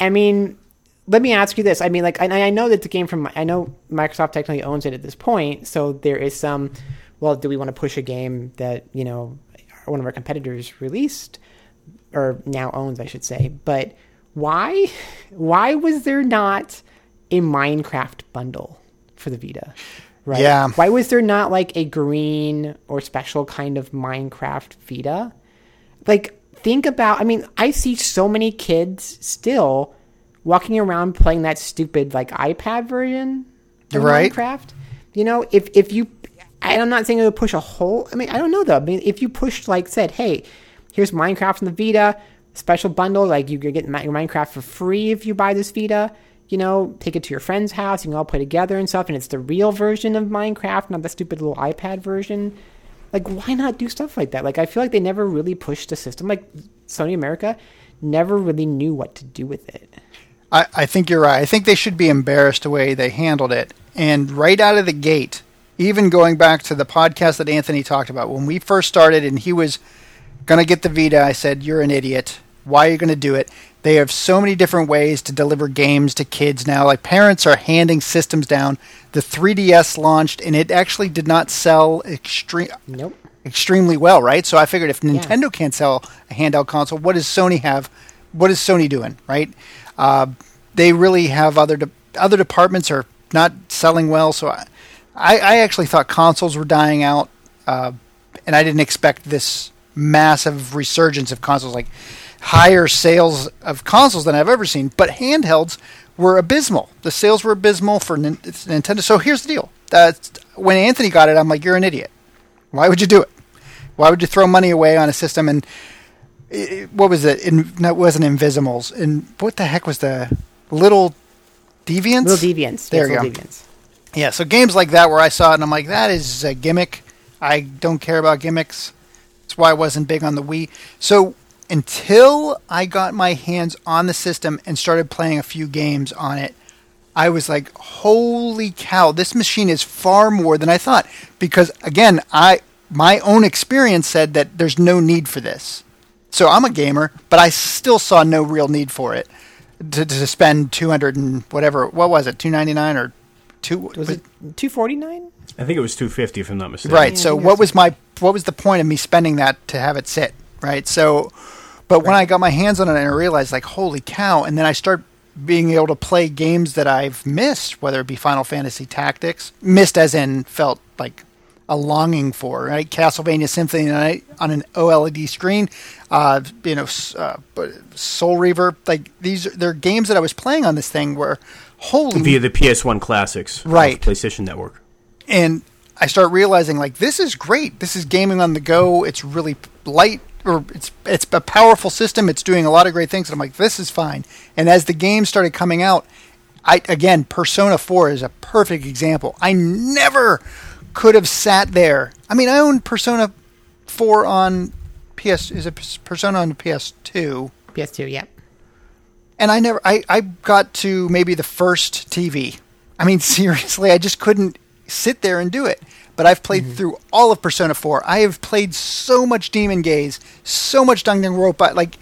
I mean, let me ask you this. I mean, like I, I know that the game from I know Microsoft technically owns it at this point, so there is some. Well, do we want to push a game that you know one of our competitors released? or now owns, I should say. But why why was there not a Minecraft bundle for the Vita?
Right? Yeah.
Why was there not like a green or special kind of Minecraft Vita? Like think about I mean, I see so many kids still walking around playing that stupid like iPad version of
right.
Minecraft. You know, if if you I'm not saying it would push a whole I mean, I don't know though. I mean, if you pushed like said, "Hey, here's Minecraft on the Vita, special bundle, like you could get your Minecraft for free if you buy this Vita. You know, take it to your friend's house, you can all play together and stuff, and it's the real version of Minecraft, not the stupid little iPad version. Like, why not do stuff like that? Like, I feel like they never really pushed the system. Like, Sony America never really knew what to do with it.
I, I think you're right. I think they should be embarrassed the way they handled it. And right out of the gate, even going back to the podcast that Anthony talked about, when we first started and he was Gonna get the Vita. I said, You're an idiot. Why are you going to do it? They have so many different ways to deliver games to kids now. Like parents are handing systems down. The 3DS launched and it actually did not sell extreme
nope.
extremely well, right? So I figured if Nintendo yeah. can't sell a handheld console, what does Sony have? What is Sony doing, right? Uh, they really have other de- other departments are not selling well. So I, I, I actually thought consoles were dying out, uh, and I didn't expect this massive resurgence of consoles, like higher sales of consoles than I've ever seen. But handhelds were abysmal. The sales were abysmal for Nintendo. So here's the deal: uh, when Anthony got it, I'm like, "You're an idiot. Why would you do it? Why would you throw money away on a system?" And it, what was it? In, no, it wasn't Invisimals. And what the heck was the little Deviants?
Little Deviants.
There yes, you go. Deviants. Yeah, so games like that where I saw it and I'm like, that is a gimmick. I don't care about gimmicks. That's why I wasn't big on the Wii. So until I got my hands on the system and started playing a few games on it, I was like, "Holy cow! This machine is far more than I thought." Because again, I my own experience said that there's no need for this. So I'm a gamer, but I still saw no real need for it to, to spend 200 and whatever. What was it? 299 or two?
Was it 249?
I think it was 250 if I'm not mistaken.
Right. So what was my what was the point of me spending that to have it sit? Right. So but right. when I got my hands on it and I realized like holy cow and then I start being able to play games that I've missed, whether it be Final Fantasy Tactics, missed as in felt like a longing for, right? Castlevania Symphony Night on an OLED screen, uh, you know, uh, Soul Reaver, like these, they're games that I was playing on this thing where holy
via the PS1 classics,
right?
PlayStation Network
and I start realizing like this is great. This is gaming on the go. It's really light or it's it's a powerful system. It's doing a lot of great things. And I'm like, this is fine. And as the game started coming out, I again, Persona 4 is a perfect example. I never could have sat there. I mean, I own Persona 4 on PS. Is it Persona on PS2?
PS2, yeah.
And I never. I I got to maybe the first TV. I mean, <laughs> seriously, I just couldn't sit there and do it. But I've played mm-hmm. through all of Persona 4. I have played so much Demon Gaze, so much Danganronpa. Like,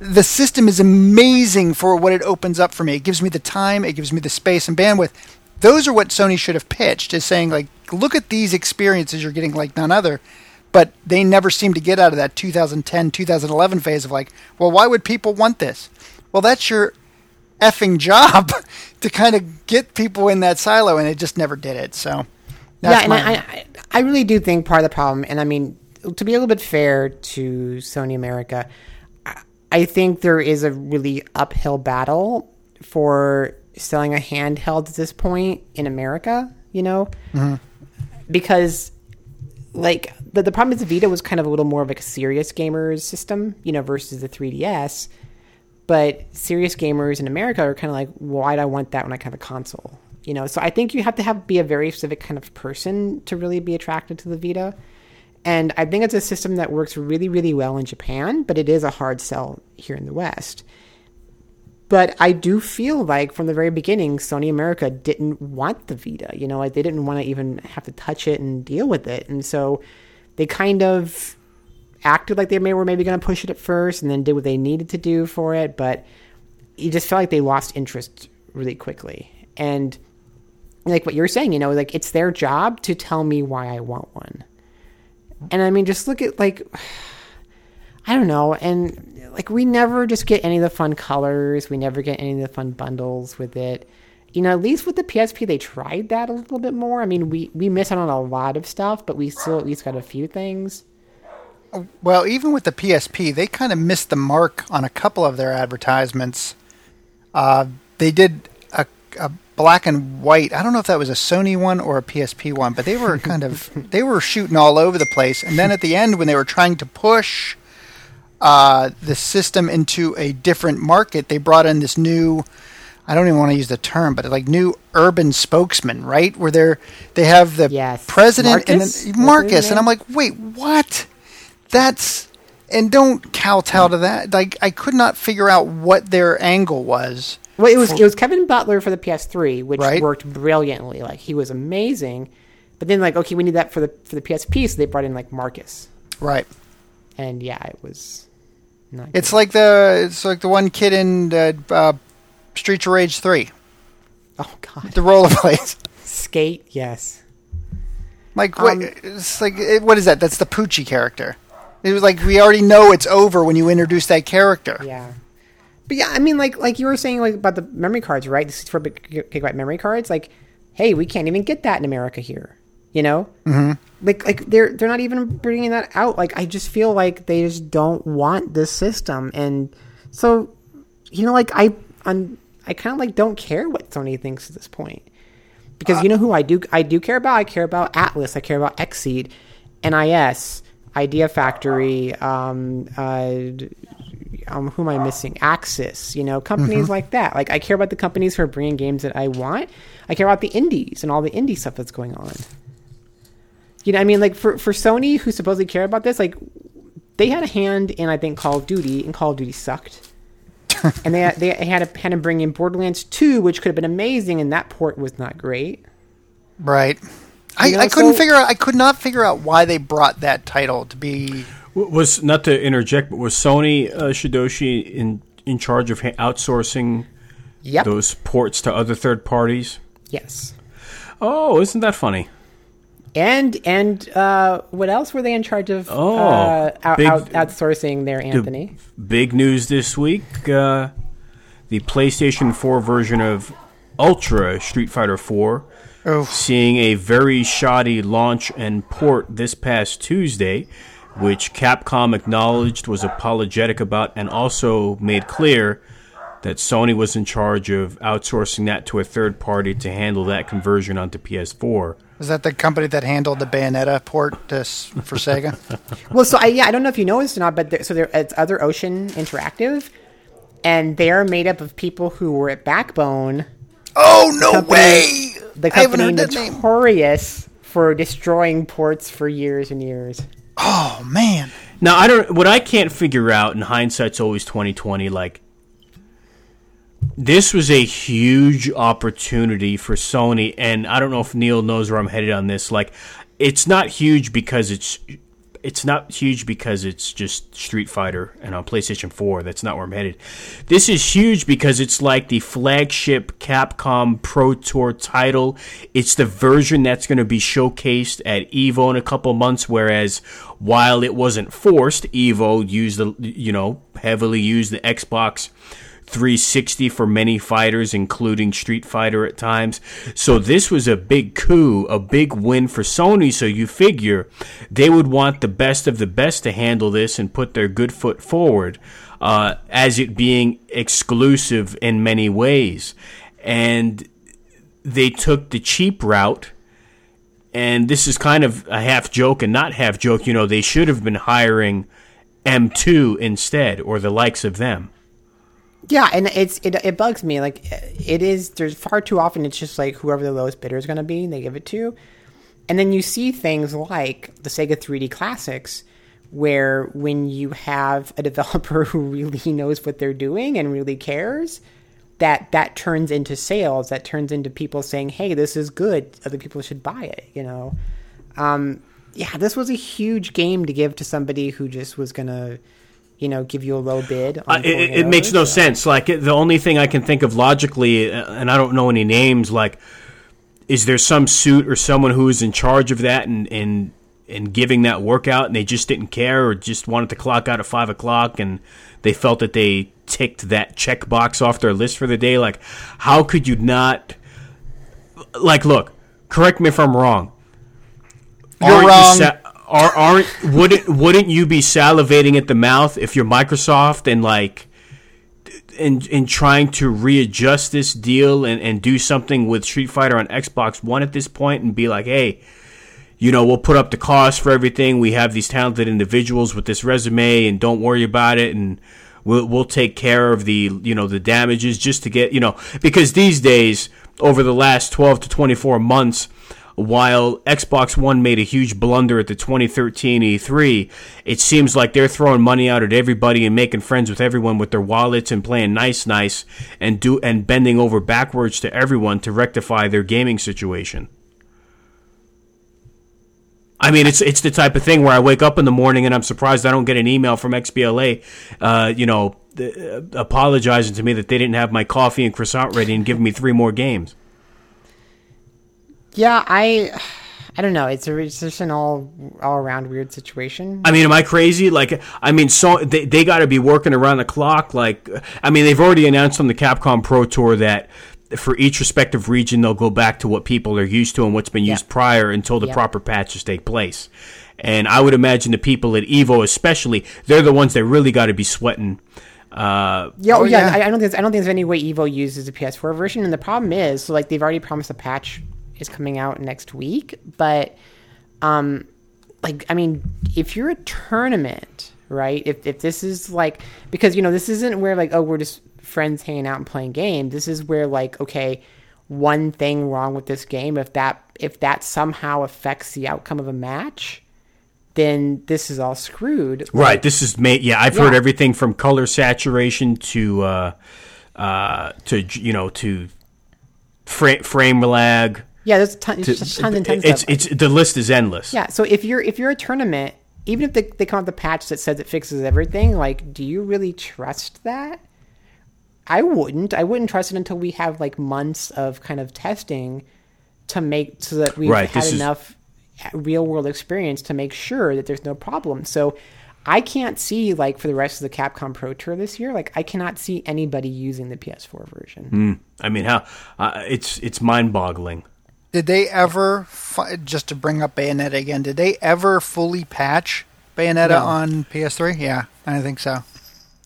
the system is amazing for what it opens up for me. It gives me the time, it gives me the space and bandwidth. Those are what Sony should have pitched, is saying, like, look at these experiences you're getting like none other. But they never seem to get out of that 2010, 2011 phase of like, well, why would people want this? Well, that's your effing job <laughs> to kind of get people in that silo, and it just never did it. So,
yeah, and I, I, I really do think part of the problem, and I mean, to be a little bit fair to Sony America, I think there is a really uphill battle for selling a handheld at this point in America. You know, mm-hmm. because like the, the problem is the Vita was kind of a little more of like a serious gamers system, you know, versus the 3DS. But serious gamers in America are kind of like, why do I want that when I have a console? You know, so I think you have to have be a very specific kind of person to really be attracted to the Vita. And I think it's a system that works really, really well in Japan, but it is a hard sell here in the West. But I do feel like from the very beginning, Sony America didn't want the Vita. You know, like they didn't want to even have to touch it and deal with it. And so they kind of acted like they may were maybe going to push it at first and then did what they needed to do for it. But you just felt like they lost interest really quickly. And like what you're saying, you know, like it's their job to tell me why I want one. And I mean, just look at like, <sighs> I don't know. And like we never just get any of the fun colors. We never get any of the fun bundles with it. You know, at least with the PSP, they tried that a little bit more. I mean, we we miss out on a lot of stuff, but we still at least got a few things.
Well, even with the PSP, they kind of missed the mark on a couple of their advertisements. Uh, they did a, a black and white. I don't know if that was a Sony one or a PSP one, but they were <laughs> kind of they were shooting all over the place. And then at the end, when they were trying to push uh, the system into a different market, they brought in this new. I don't even want to use the term, but like new urban spokesman, right? Where they're they have the
Yes.
president
Marcus?
and then Marcus, and I'm like, wait, what? That's and don't kowtow to that. Like I could not figure out what their angle was.
Well, it was it was Kevin Butler for the PS3, which
Right.
worked brilliantly. Like he was amazing. But then like okay, we need that for the for the PSP, so they brought in like Marcus.
Right.
And yeah, it was not
It's like the it's like the one kid in uh, uh, Streets of Rage three,
oh god.
the rollerblades. <laughs>
Skate, yes.
Like
Um,
what? it's like it, what is that? That's the Poochie character. It was like we already know it's over when you introduce that character.
Yeah. But yeah, I mean, like like you were saying, like about the memory cards, right? This is for big gigabyte memory cards. Like, hey, we can't even get that in America here. You know, mm-hmm. like like they're they're not even bringing that out. Like, I just feel like they just don't want this system, and so you know, like I I'm, I kind of like don't care what Sony thinks at this point because you know who I do I do care about. I care about Atlus. I care about Xseed, NIS, Idea Factory. Um, uh, um, who am I missing? Aksys. You know, companies like that. Like I care about the companies who are bringing games that I want. I care about the indies and all the indie stuff that's going on. You know, I mean, like for for Sony, who supposedly care about this, like they had a hand in I think Call of Duty, and Call of Duty sucked. <laughs> and they they had a, had to bring in Borderlands 2, which could have been amazing, and that port was not great.
Right. I,
You know,
I couldn't
so-
figure out. I could not figure out why they brought that title to be.
W- Was not to interject, but was Sony uh, Shidoshi in in charge of outsourcing
Yep.
those ports to other third parties?
Yes.
Oh, isn't that funny?
And and uh, what else were they in charge of?
Oh,
uh, out,
big-
out, outsourcing there, Anthony.
Big news this week: uh, the PlayStation 4 version of Ultra Street Fighter 4
Oh,
seeing a very shoddy launch and port this past Tuesday, which Capcom acknowledged was apologetic about and also made clear that Sony was in charge of outsourcing that to a third party to handle that conversion onto PS4.
is that the company that handled the Bayonetta port to, for Sega? <laughs>
Well, so I yeah, I don't know if you know this or not, but there, so there it's Other Ocean Interactive, and they're made up of people who were at Backbone,
oh no
Company-
way!
the
I haven't
company
heard that name.
notorious for destroying ports for years and years.
Oh man,
Now I don't. What I can't figure out, and hindsight's always twenty twenty. Like this was a huge opportunity for Sony, and I don't know if Neal knows where I'm headed on this. Like, it's not huge because it's it's not huge because it's just Street Fighter and on PlayStation 4. That's not where I'm headed. This is huge because it's like the flagship Capcom Pro Tour title. It's the version that's going to be showcased at Evo in a couple months. Whereas while it wasn't forced, Evo used the you know heavily used the Xbox 360 for many fighters, including Street Fighter at times. So this was a big coup, a big win for Sony. So you figure they would want the best of the best to handle this and put their good foot forward, uh, as it being exclusive in many ways. And they took the cheap route and this is kind of a half joke and not half joke. You know, they should have been hiring M2 instead, or the likes of them.
Yeah, and it's it, it bugs me. Like it is. There's far too often. It's just like whoever the lowest bidder is going to be, they give it to. And then you see things like the Sega 3D Classics, where when you have a <laughs> developer who really knows what they're doing and really cares, that that turns into sales. That turns into people saying, "Hey, this is good. Other people should buy it." You know. Um, yeah, this was a huge game to give to somebody who just was gonna you know, give you a low bid.
Uh, it, it makes no so. sense. Like the only thing I can think of logically, uh, and I don't know any names. Like, is there some suit or someone who is in charge of that and and and giving that workout, and they just didn't care or just wanted to clock out at five o'clock, and they felt that they ticked that checkbox off their list for the day? Like, how could you not? Like, look, correct me if I'm wrong.
You're Aren't wrong. You sa-
are, aren't wouldn't wouldn't you be salivating at the mouth if you're Microsoft and like in in trying to readjust this deal and, and do something with Street Fighter on Xbox One at this point and be like, hey, you know, we'll put up the cost for everything. We have these talented individuals with this resume, and don't worry about it. And we'll we'll take care of the you know the damages just to get you know because these days over the last twelve to twenty four months while Xbox One made a huge blunder at the 2013 E3, it seems like they're throwing money out at everybody and making friends with everyone with their wallets and playing nice, nice, and do and bending over backwards to everyone to rectify their gaming situation. I mean, it's it's the type of thing where I wake up in the morning and I'm surprised I don't get an email from XBLA, uh, you know, uh, apologizing to me that they didn't have my coffee and croissant ready and giving me three more games.
Yeah, I I don't know. It's, a, it's just an all all around weird situation.
I mean, am I crazy? Like, I mean, so they they got to be working around the clock. Like, I mean, they've already announced on the Capcom Pro Tour that for each respective region they'll go back to what people are used to and what's been used prior until the proper patches take place. And I would imagine the people at Evo, especially, they're the ones that really got to be sweating. Uh,
yeah, oh, yeah. yeah. I, I, don't think I don't think there's any way Evo uses the PS4 version, and the problem is, so like they've already promised a patch is coming out next week. But, um, like, I mean, if you're a tournament, right? If if this is like because you know this isn't where like oh we're just friends hanging out and playing games. This is where like okay, one thing wrong with this game if that if that somehow affects the outcome of a match, then this is all screwed.
Right. Like, this is made. Yeah, I've yeah. heard everything from color saturation to uh, uh, to you know to frame lag
yeah, there's ton, to, tons and tons.
It's it's the list is endless.
Yeah, so if you're if you're a tournament, even if they, they come out the patch that says it fixes everything, like, do you really trust that? I wouldn't. I wouldn't trust it until we have like months of kind of testing to make so that we've right, had enough is... real world experience to make sure that there's no problem. So I can't see like for the rest of the Capcom Pro Tour this year. Like I cannot see anybody using the PS4 version.
Mm. I mean, how uh, it's it's mind boggling.
Did they ever, just to bring up Bayonetta again, did they ever fully patch Bayonetta no. on PS3? Yeah, I think so.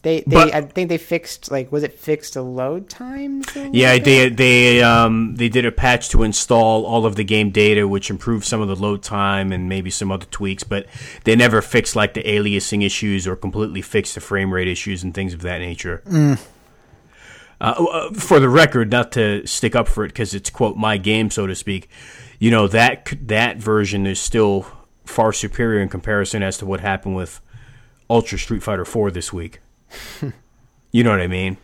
They, they, but, I think they fixed like was it fixed the load times?
Yeah, they they um they did a patch to install all of the game data, which improved some of the load time and maybe some other tweaks. But they never fixed like the aliasing issues or completely fixed the frame rate issues and things of that nature.
Mm.
Uh, uh, for the record, not to stick up for it because it's quote my game, so to speak. You know that that version is still far superior in comparison as to what happened with Ultra Street Fighter Four this week. <laughs> you know what I mean?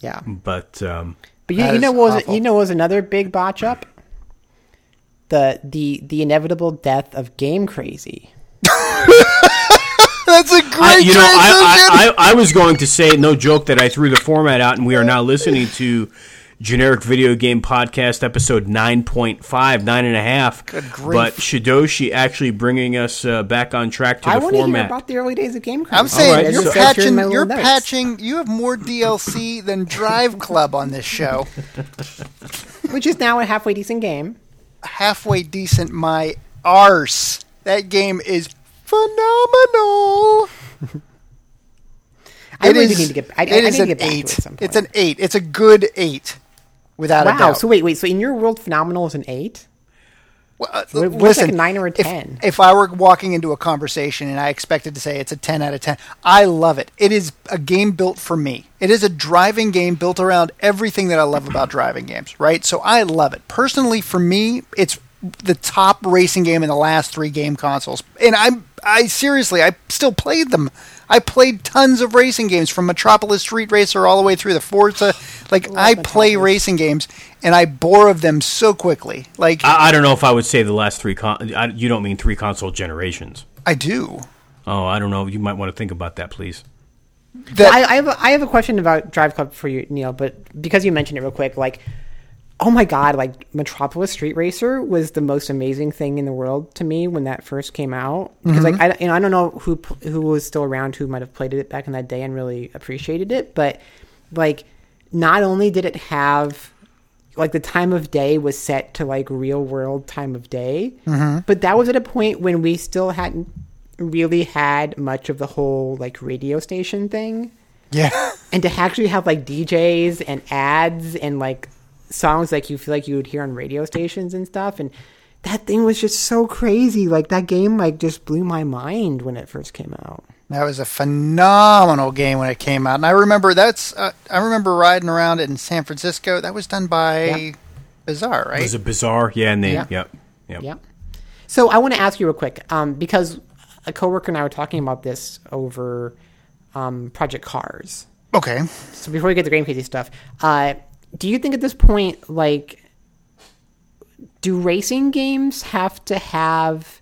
Yeah.
But um,
but you, you know what was you know what was another big botch up? The the the inevitable death of Game Crazy. <laughs>
That's a great I, you know,
I, I, I, was going to say, no joke, that I threw the format out, and we are now listening to generic video game podcast episode 9.5 9.5
Good grief.
but shidoshi actually bringing us uh, back on track to I the format
hear about the early days of game
i'm saying right, you're so patching you're notes. patching you have more dlc than drive club on this show. <laughs>
Which is now a halfway decent game.
Halfway decent my arse. That game is phenomenal. <laughs>
I really is, need to get. I, it I is an get
eight. It it's an eight. It's a good eight, without
wow.
a doubt.
So wait, wait. So in your world, phenomenal is an eight.
Well, uh, listen,
like a nine or a
if-
10?
If, I were walking into a conversation and I expected to say it's a 10 out of 10, I love it. It is a game built for me. It is a driving game built around everything that I love about driving games, right? So I love it. Personally, for me, it's the top racing game in the last three game consoles. And I'm, I seriously, I still played them. I played tons of racing games from Metropolis Street Racer all the way through the Forza. Like, I play
Metropolis.
racing games and I bore of them so quickly. Like,
I, I don't know if I would say the last three. Con- I, you don't mean three console generations.
I do.
Oh, I don't know. You might want to think about that, please.
That,
I, I have a, I have a question about Drive Club for you, Neal. But because you mentioned it real quick, like, oh my god, like Metropolis Street Racer was the most amazing thing in the world to me when that first came out. Because like mm-hmm. I, you know, I don't know who who was still around who might have played it back in that day and really appreciated it, but like, not only did it have like the time of day was set to like real world time of day, mm-hmm. but that was at a point when we still hadn't really had much of the whole like radio station thing
yeah.
and to actually have like DJs and ads and like songs like you feel like you would hear on radio stations and stuff and that thing was just so crazy like that game like just blew my mind when it first came out
That was a phenomenal game when it came out, and I remember that's. Uh, I remember riding around it in San Francisco. That was done by
Yeah.
Bizarre, right?
Was a bizarre? Yeah, and they.
Yeah.
Yep. Yep.
yeah so i want to ask you real quick um, because a coworker and i were talking about this over um, project cars
okay.
so before we get to game crazy stuff uh, do you think at this point like do racing games have to have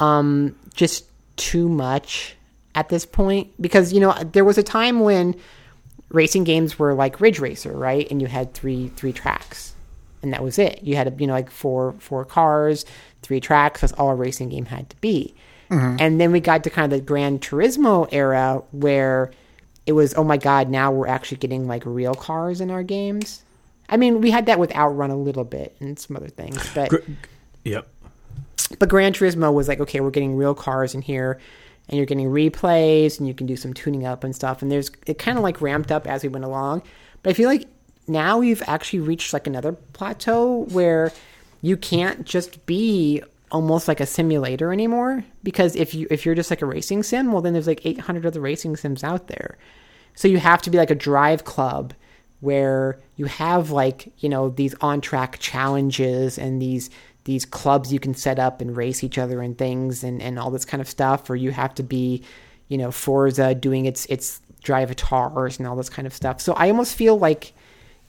um just too much at this point? Because you know there was a time when racing games were like ridge racer right? And you had three three tracks and that was it. You had you know like four four cars three tracks. That's all a racing game had to be. And then we got to kind of the gran turismo era where it was oh my god now we're actually getting like real cars in our games i mean we had that with outrun a little bit and some other things but
Gr- Yep.
but Gran Turismo was like, okay, we're getting real cars in here, and you're getting replays, and you can do some tuning up and stuff. And there's it kind of like ramped up as we went along. But I feel like now we've actually reached like another plateau where you can't just be almost like a simulator anymore because if you if you're just like a racing sim, well then there's like 800 other racing sims out there. So you have to be like a drive club where you have like, you know, these on track challenges and these these clubs you can set up and race each other and things and, and all this kind of stuff, or you have to be, you know, Forza doing its its drive drivatars and all this kind of stuff. So I almost feel like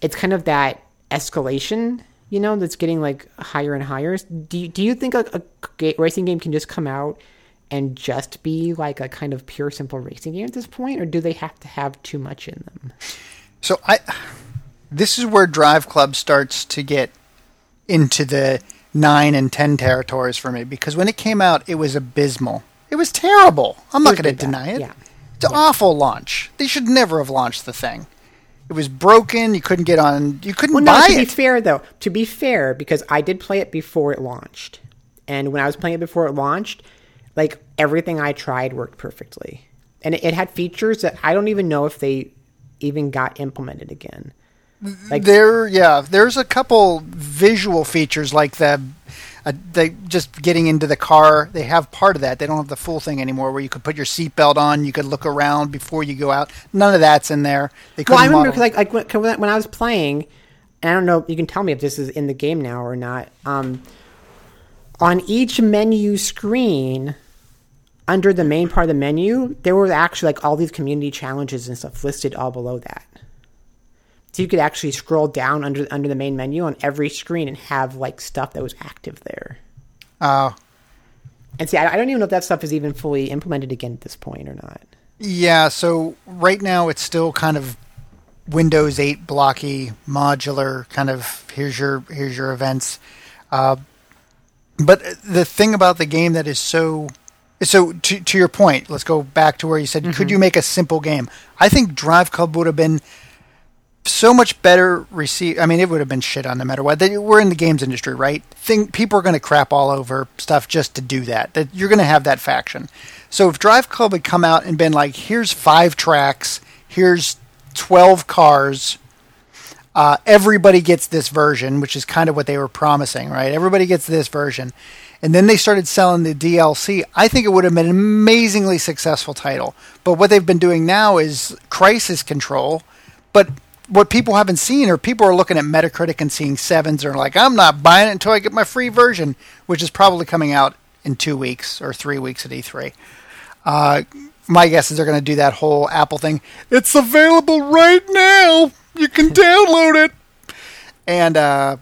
it's kind of that escalation, you know, that's getting like higher and higher. Do you, do you think a, a ga- racing game can just come out and just be like a kind of pure simple racing game at this point, or do they have to have too much in them?
So I, this is where Drive Club starts to get into the nine and ten territories for me because when it came out, it was abysmal. It was terrible. I'm not going to deny it.
yeah.
It's an awful launch. They should never have launched the thing. It was broken. You couldn't get on. You couldn't
Well, no,
buy
to be fair though, to be fair, because I did play it before it launched, and when I was playing it before it launched, like everything I tried worked perfectly, and it, it had features that I don't even know if they even got implemented again. Like
there, yeah, there's a couple visual features like the, uh, they just getting into the car. They have part of that. They don't have the full thing anymore, where you could put your seatbelt on, you could look around before you go out. None of that's in there. They
Well, I remember
model-
because like, like when when I was playing, and I don't know. You can tell me if this is in the game now or not. Um, on each menu screen, under the main part of the menu, there were actually like all these community challenges and stuff listed all below that. So you could actually scroll down under under the main menu on every screen and have like stuff that was active there.
Oh,
And see, I, I don't even know if that stuff is even fully implemented again at this point or not.
yeah. So right now it's still kind of Windows 8 blocky, modular kind of. Here's your here's your events. Uh, but the thing about the game that is so so to to your point, let's go back to where you said, could you make a simple game? I think Drive Club would have been so much better received. I mean, it would have been shit on no matter what. We're in the games industry, right? Think people are going to crap all over stuff just to do that. That you're going to have that faction. So if Drive Club had come out and been like, "Here's five tracks, here's twelve cars," Uh, everybody gets this version, which is kind of what they were promising, right? Everybody gets this version. And then they started selling the DLC. I think it would have been an amazingly successful title. But what they've been doing now is crisis control. But what people haven't seen or people are looking at Metacritic and seeing sevens are like, I'm not buying it until I get my free version, which is probably coming out in two weeks or three weeks at E3. Uh, my guess is they're going to do that whole Apple thing. It's available right now. You can <laughs> download it. And uh,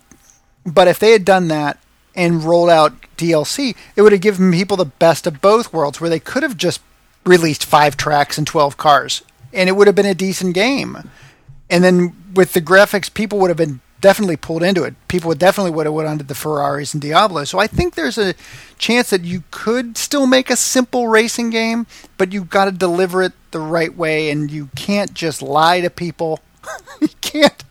but if they had done that and rolled out DLC, it would have given people the best of both worlds, where they could have just released five tracks and twelve cars, and it would have been a decent game. And then with the graphics, people would have been definitely pulled into it. People would definitely would have went onto the Ferraris and Diablo. So I think there's a chance that you could still make a simple racing game, but you've got to deliver it the right way, and you can't just lie to people. <laughs> you can't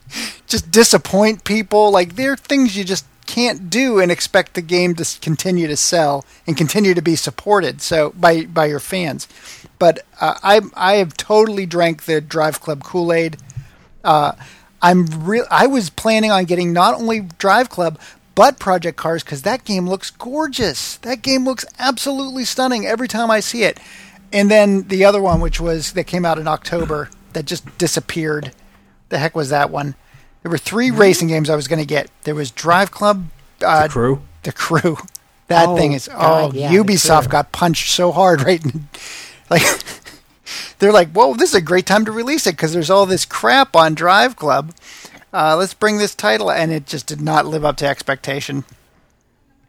just disappoint people. Like there are things you just can't do and expect the game to continue to sell and continue to be supported so by by your fans. But uh, I I have totally drank the Drive Club Kool Aid. Uh, I'm real. I was planning on getting not only Drive Club but Project Cars because that game looks gorgeous. That game looks absolutely stunning every time I see it. And then the other one, which was that came out in October, that just disappeared. The heck was that one? There were 3
Mm-hmm.
racing games I was going to get. There was Drive Club, uh,
The crew.
the crew. That
Oh,
thing is
God,
oh
yeah,
Ubisoft got punched so hard right in, <laughs> like they're like whoa this is a great time to release it because there's all this crap on Drive Club. Uh, let's bring this title and it just did not live up to expectation.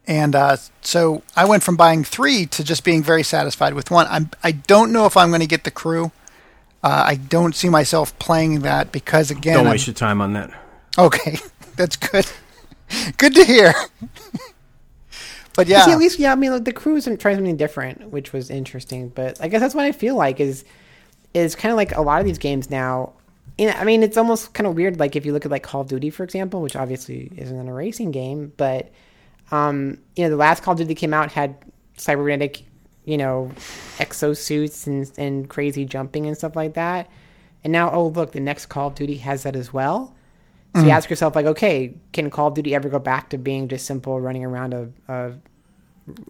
And uh, so I went from buying three to just being very satisfied with one. I'm I don't know if I'm going to get the crew. Uh, I don't see myself playing that because again,
Don't
I'm-
waste your time on that.
okay, <laughs> that's good. <laughs> good to hear. <laughs> but yeah,
See, at least, yeah, I mean, like, the crew is trying something different, which was interesting. But I guess that's what I feel like is is kind of like a lot of these games now. You know, I mean, it's almost kind of weird. Like if you look at like Call of Duty, for example, which obviously isn't a racing game, but um, you know, the last Call of Duty came out had cybernetic, you know, exosuits and and crazy jumping and stuff like that. And now, oh look, the next Call of Duty has that as well. So you mm. ask yourself, like, okay, can Call of Duty ever go back to being just simple running around a, a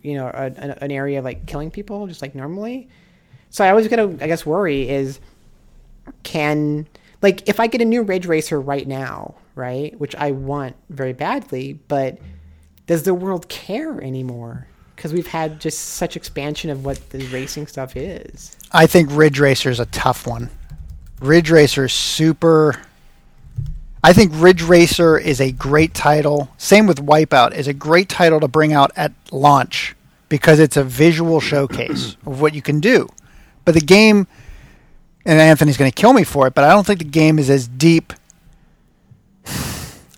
you know, a, an- an area like killing people just like normally? So I always get to, I guess, worry is can like if I get a new Ridge Racer right now, right, which I want very badly, but does the world care anymore? Because we've had just such expansion of what the racing stuff is.
I think Ridge Racer is a tough one. Ridge Racer is super. I think Ridge Racer is a great title. Same with Wipeout is a great title to bring out at launch because it's a visual showcase <clears throat> of what you can do. But the game, and Anthony's going to kill me for it, but I don't think the game is as deep.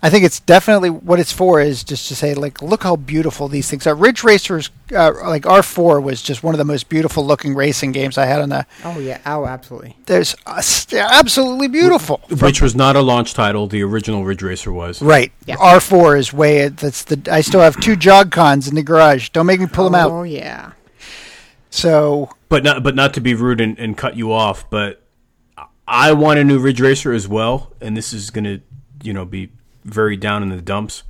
I think it's definitely what it's for is just to say like, look how beautiful these things are. Ridge Racers, uh, like R four, was just one of the most beautiful looking racing games I had on the
Oh yeah, oh absolutely.
there's uh, they're absolutely beautiful.
Which was not a launch title. The original Ridge Racer was.
Right.
Yeah.
R four is way that's the I still have two jog cons in the garage. Don't make me pull them out.
Oh yeah.
So
But not but not to be rude and, and cut you off, but I want a new Ridge Racer as well, and this is gonna, you know, be very down in the dumps.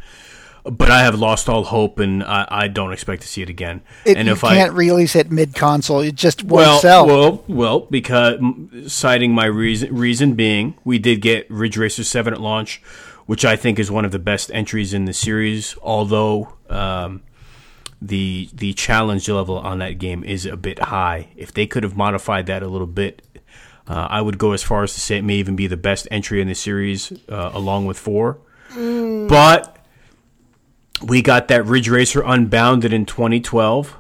But I have lost all hope, and I, I don't expect to see it again.
it,
and
you
if
can't
I
release it mid console. It just won't
well,
sell.
well, well, because citing my reason, reason being, we did get Ridge Racer Seven at launch, which I think is one of the best entries in the series. Although um, the the challenge level on that game is a bit high. If they could have modified that a little bit, uh, I would go as far as to say it may even be the best entry in the series, uh, along with four. Mm. But we got that Ridge Racer Unbounded in 2012,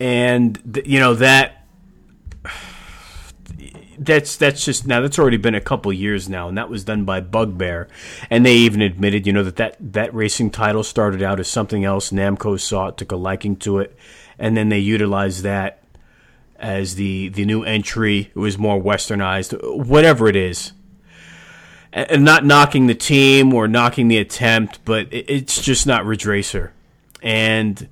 and you know that <sighs> that's that's just now that's already been a couple years now, and that was done by Bugbear, and they even admitted, you know, that that that racing title started out as something else. Namco saw it, took a liking to it, and then they utilized that as the the new entry. It was more westernized, whatever it is. And not knocking the team or knocking the attempt, but it's just not Ridge Racer, and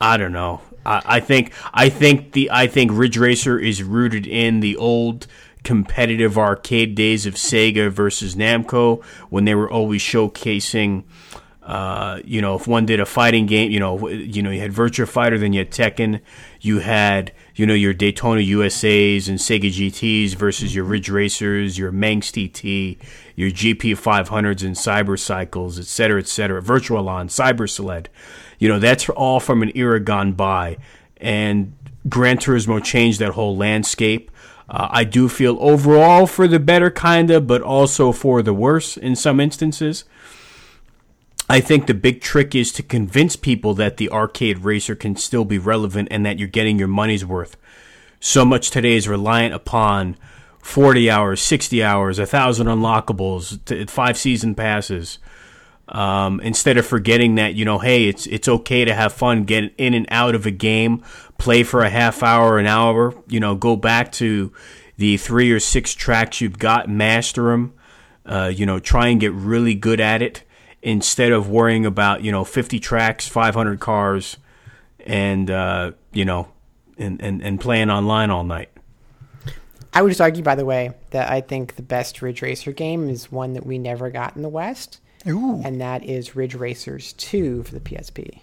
I don't know. I, I think I think the I think Ridge Racer is rooted in the old competitive arcade days of Sega versus Namco when they were always showcasing. Uh, you know, if one did a fighting game, you know, you know, you had Virtua Fighter, then you had Tekken, you had, you know, your Daytona USA's and Sega GTs versus your Ridge Racers, your Manx TT, your GP 500s and Cyber Cycles, et cetera, et cetera, Virtualon, Cyber Sled. You know, that's all from an era gone by. And Gran Turismo changed that whole landscape. Uh, I do feel overall for the better, kinda, but also for the worse in some instances. I think the big trick is to convince people that the arcade racer can still be relevant and that you're getting your money's worth. So much today is reliant upon 40 hours, 60 hours, 1,000 unlockables, five season passes. Um, instead of forgetting that, you know, hey, it's it's okay to have fun, get in and out of a game, play for a half hour, an hour, you know, go back to the three or six tracks you've got, master them, uh, you know, try and get really good at it instead of worrying about you know 50 tracks 500 cars and uh, you know and, and, and playing online all night
I would just argue, by the way, that I think the best Ridge Racer game is one that we never got in the West,
Ooh.
and that is Ridge Racers 2 for the PSP.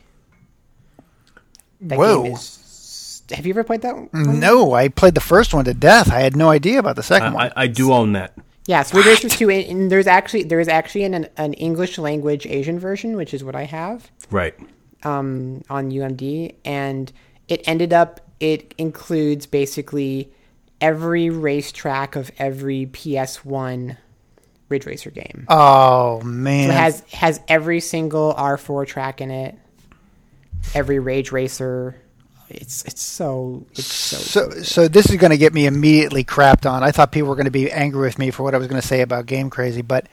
That
Whoa.
game is. Have you ever played that one?
No, I played the first one to death. I had no idea about the second
I,
one.
I, I do own that
Yeah, Ridge Racers 2, and, and there's actually there's actually an, an English language Asian version, which is what I have.
right
um, on UMD, and it ended up it includes basically every racetrack of every PS1 Ridge Racer game.
oh man,
So it has has every single R4 track in it, every Rage Racer. It's it's so it's so,
so so this is going to get me immediately crapped on. I thought people were going to be angry with me for what I was going to say about Game Crazy, but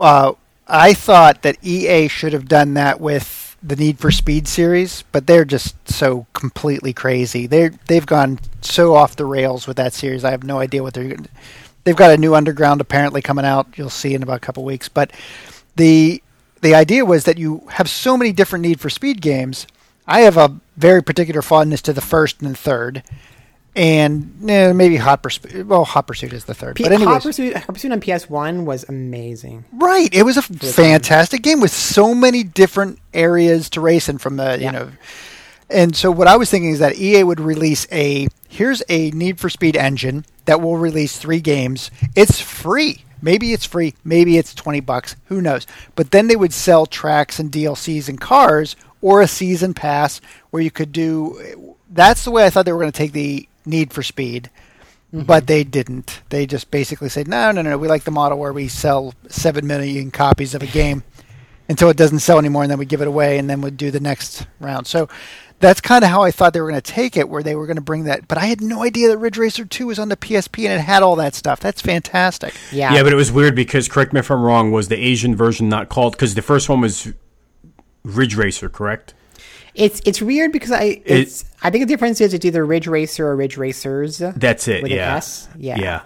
uh, I thought that EA should have done that with the Need for Speed series, but they're just so completely crazy. They they've gone so off the rails with that series. I have no idea what they're. They've got a new Underground apparently coming out. You'll see in about a couple weeks, but the the idea was that you have so many different Need for Speed games. I have a very particular fondness to the first and the third, and eh, maybe Hot Pursuit. Well, Hot Pursuit is the third,
P-
but anyways,
Hot Pursuit, Hot Pursuit on PS1 was amazing.
Right. It was a fantastic game with so many different areas to race in from the, you know. And so what I was thinking is that EA would release a here's a Need for Speed engine that will release 3 games. It's free. Maybe it's free, maybe it's 20 bucks, who knows. But then they would sell tracks and DLCs and cars or a season pass where you could do that's the way I thought they were going to take the Need for Speed mm-hmm. but they didn't. They just basically said, no, no, no, no. We like the model where we sell seven million copies of a game until it doesn't sell anymore, and then we give it away, and then we'd do the next round. So that's kind of how I thought they were going to take it, where they were going to bring that. But I had no idea that Ridge Racer Two was on the PSP and it had all that stuff. That's fantastic.
Yeah,
yeah but it was weird because correct me if i'm wrong was the asian version not called because the first one was ridge racer correct
it's it's weird because I it's I think the difference is it's either Ridge Racer or Ridge Racers.
that's it
With an
yeah
S? Yeah.
yeah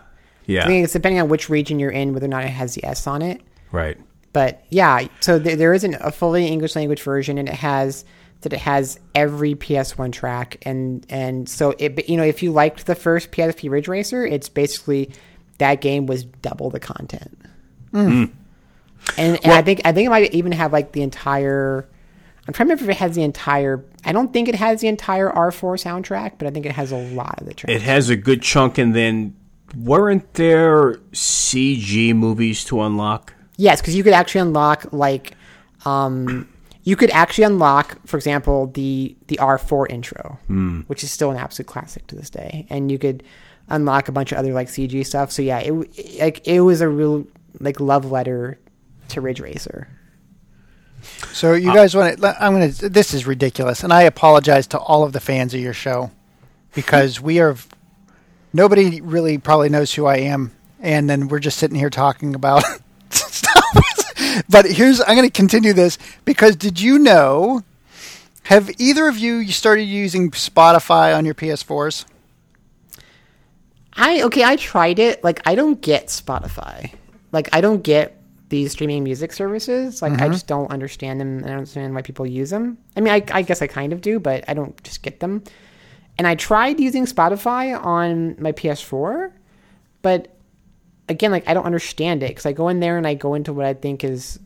yeah
I think it's depending on which region you're in, whether or not it has the S on it.
right
But yeah, so there, there isn't a fully English language version, and it has that it has every PS1 track, and and so it you know if you liked the first PSP Ridge Racer, it's basically that game was double the content. Hmm. And, and I think I think it might even have like the entire. I'm trying to remember if it has the entire. I don't think it has the entire R4 soundtrack, but I think it has a lot of the tracks.
it has a good chunk and then weren't there cg movies to unlock
Yes, because you could actually unlock like, um, you could actually unlock, for example, the the R four intro, which is still an absolute classic to this day, and you could unlock a bunch of other like CG stuff. So yeah, it like it was a real like love letter to Ridge Racer.
So you uh, guys want to? I'm going to. This is ridiculous, and I apologize to all of the fans of your show because we are. Nobody really probably knows who I am, and then we're just sitting here talking about <laughs> stuff. but here's I'm going to continue this because did you know? Have either of you you started using Spotify on your PS4s?
I okay, I tried it. Like I don't get Spotify. Like I don't get these streaming music services. Like I mm-hmm. just don't understand them. and I don't understand why people use them. I mean, I, I guess I kind of do, but I don't just get them. And I tried using Spotify on my PS4, but again, like I don't understand it because I go in there and I go into what I think is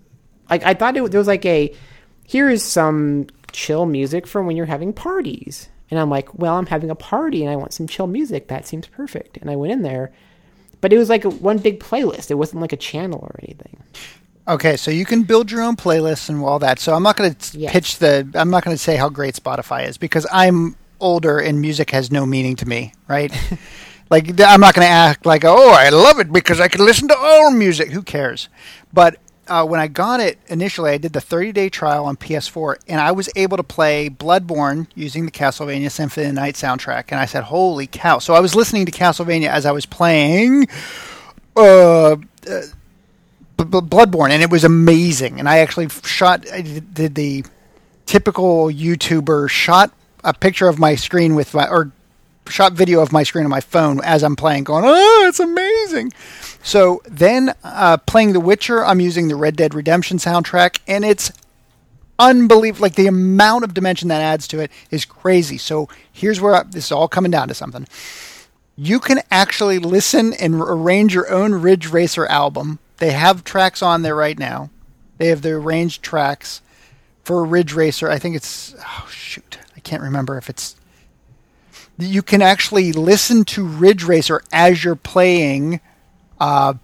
like I thought it, there was like a here is some chill music for when you're having parties. And I'm like, well, I'm having a party and I want some chill music. That seems perfect. And I went in there, but it was like one big playlist. It wasn't like a channel or anything.
Okay, so you can build your own playlists and all that. So I'm not going to
Yes.
pitch the. I'm not going to say how great Spotify is because I'm older and music has no meaning to me, right? <laughs> like I'm not going to act like, oh, I love it because I can listen to all music. Who cares? But uh, when I got it initially, I did the 30 day trial on PS4, and I was able to play Bloodborne using the Castlevania Symphony of the Night soundtrack. And I said, "Holy cow!" So I was listening to Castlevania as I was playing. Uh, B- Bloodborne, and it was amazing. And I actually shot, I did the typical YouTuber shot a picture of my screen with my, or shot video of my screen on my phone as I'm playing, going, oh, it's amazing. So then uh, playing The Witcher, I'm using the Red Dead Redemption soundtrack, and it's unbelievable. Like the amount of dimension that adds to it is crazy. So here's where I, this is all coming down to something you can actually listen and arrange your own Ridge Racer album. They have tracks on there right now. They have the arranged tracks for Ridge Racer. I think it's oh shoot, I can't remember if it's. You can actually listen to Ridge Racer as you're playing uh,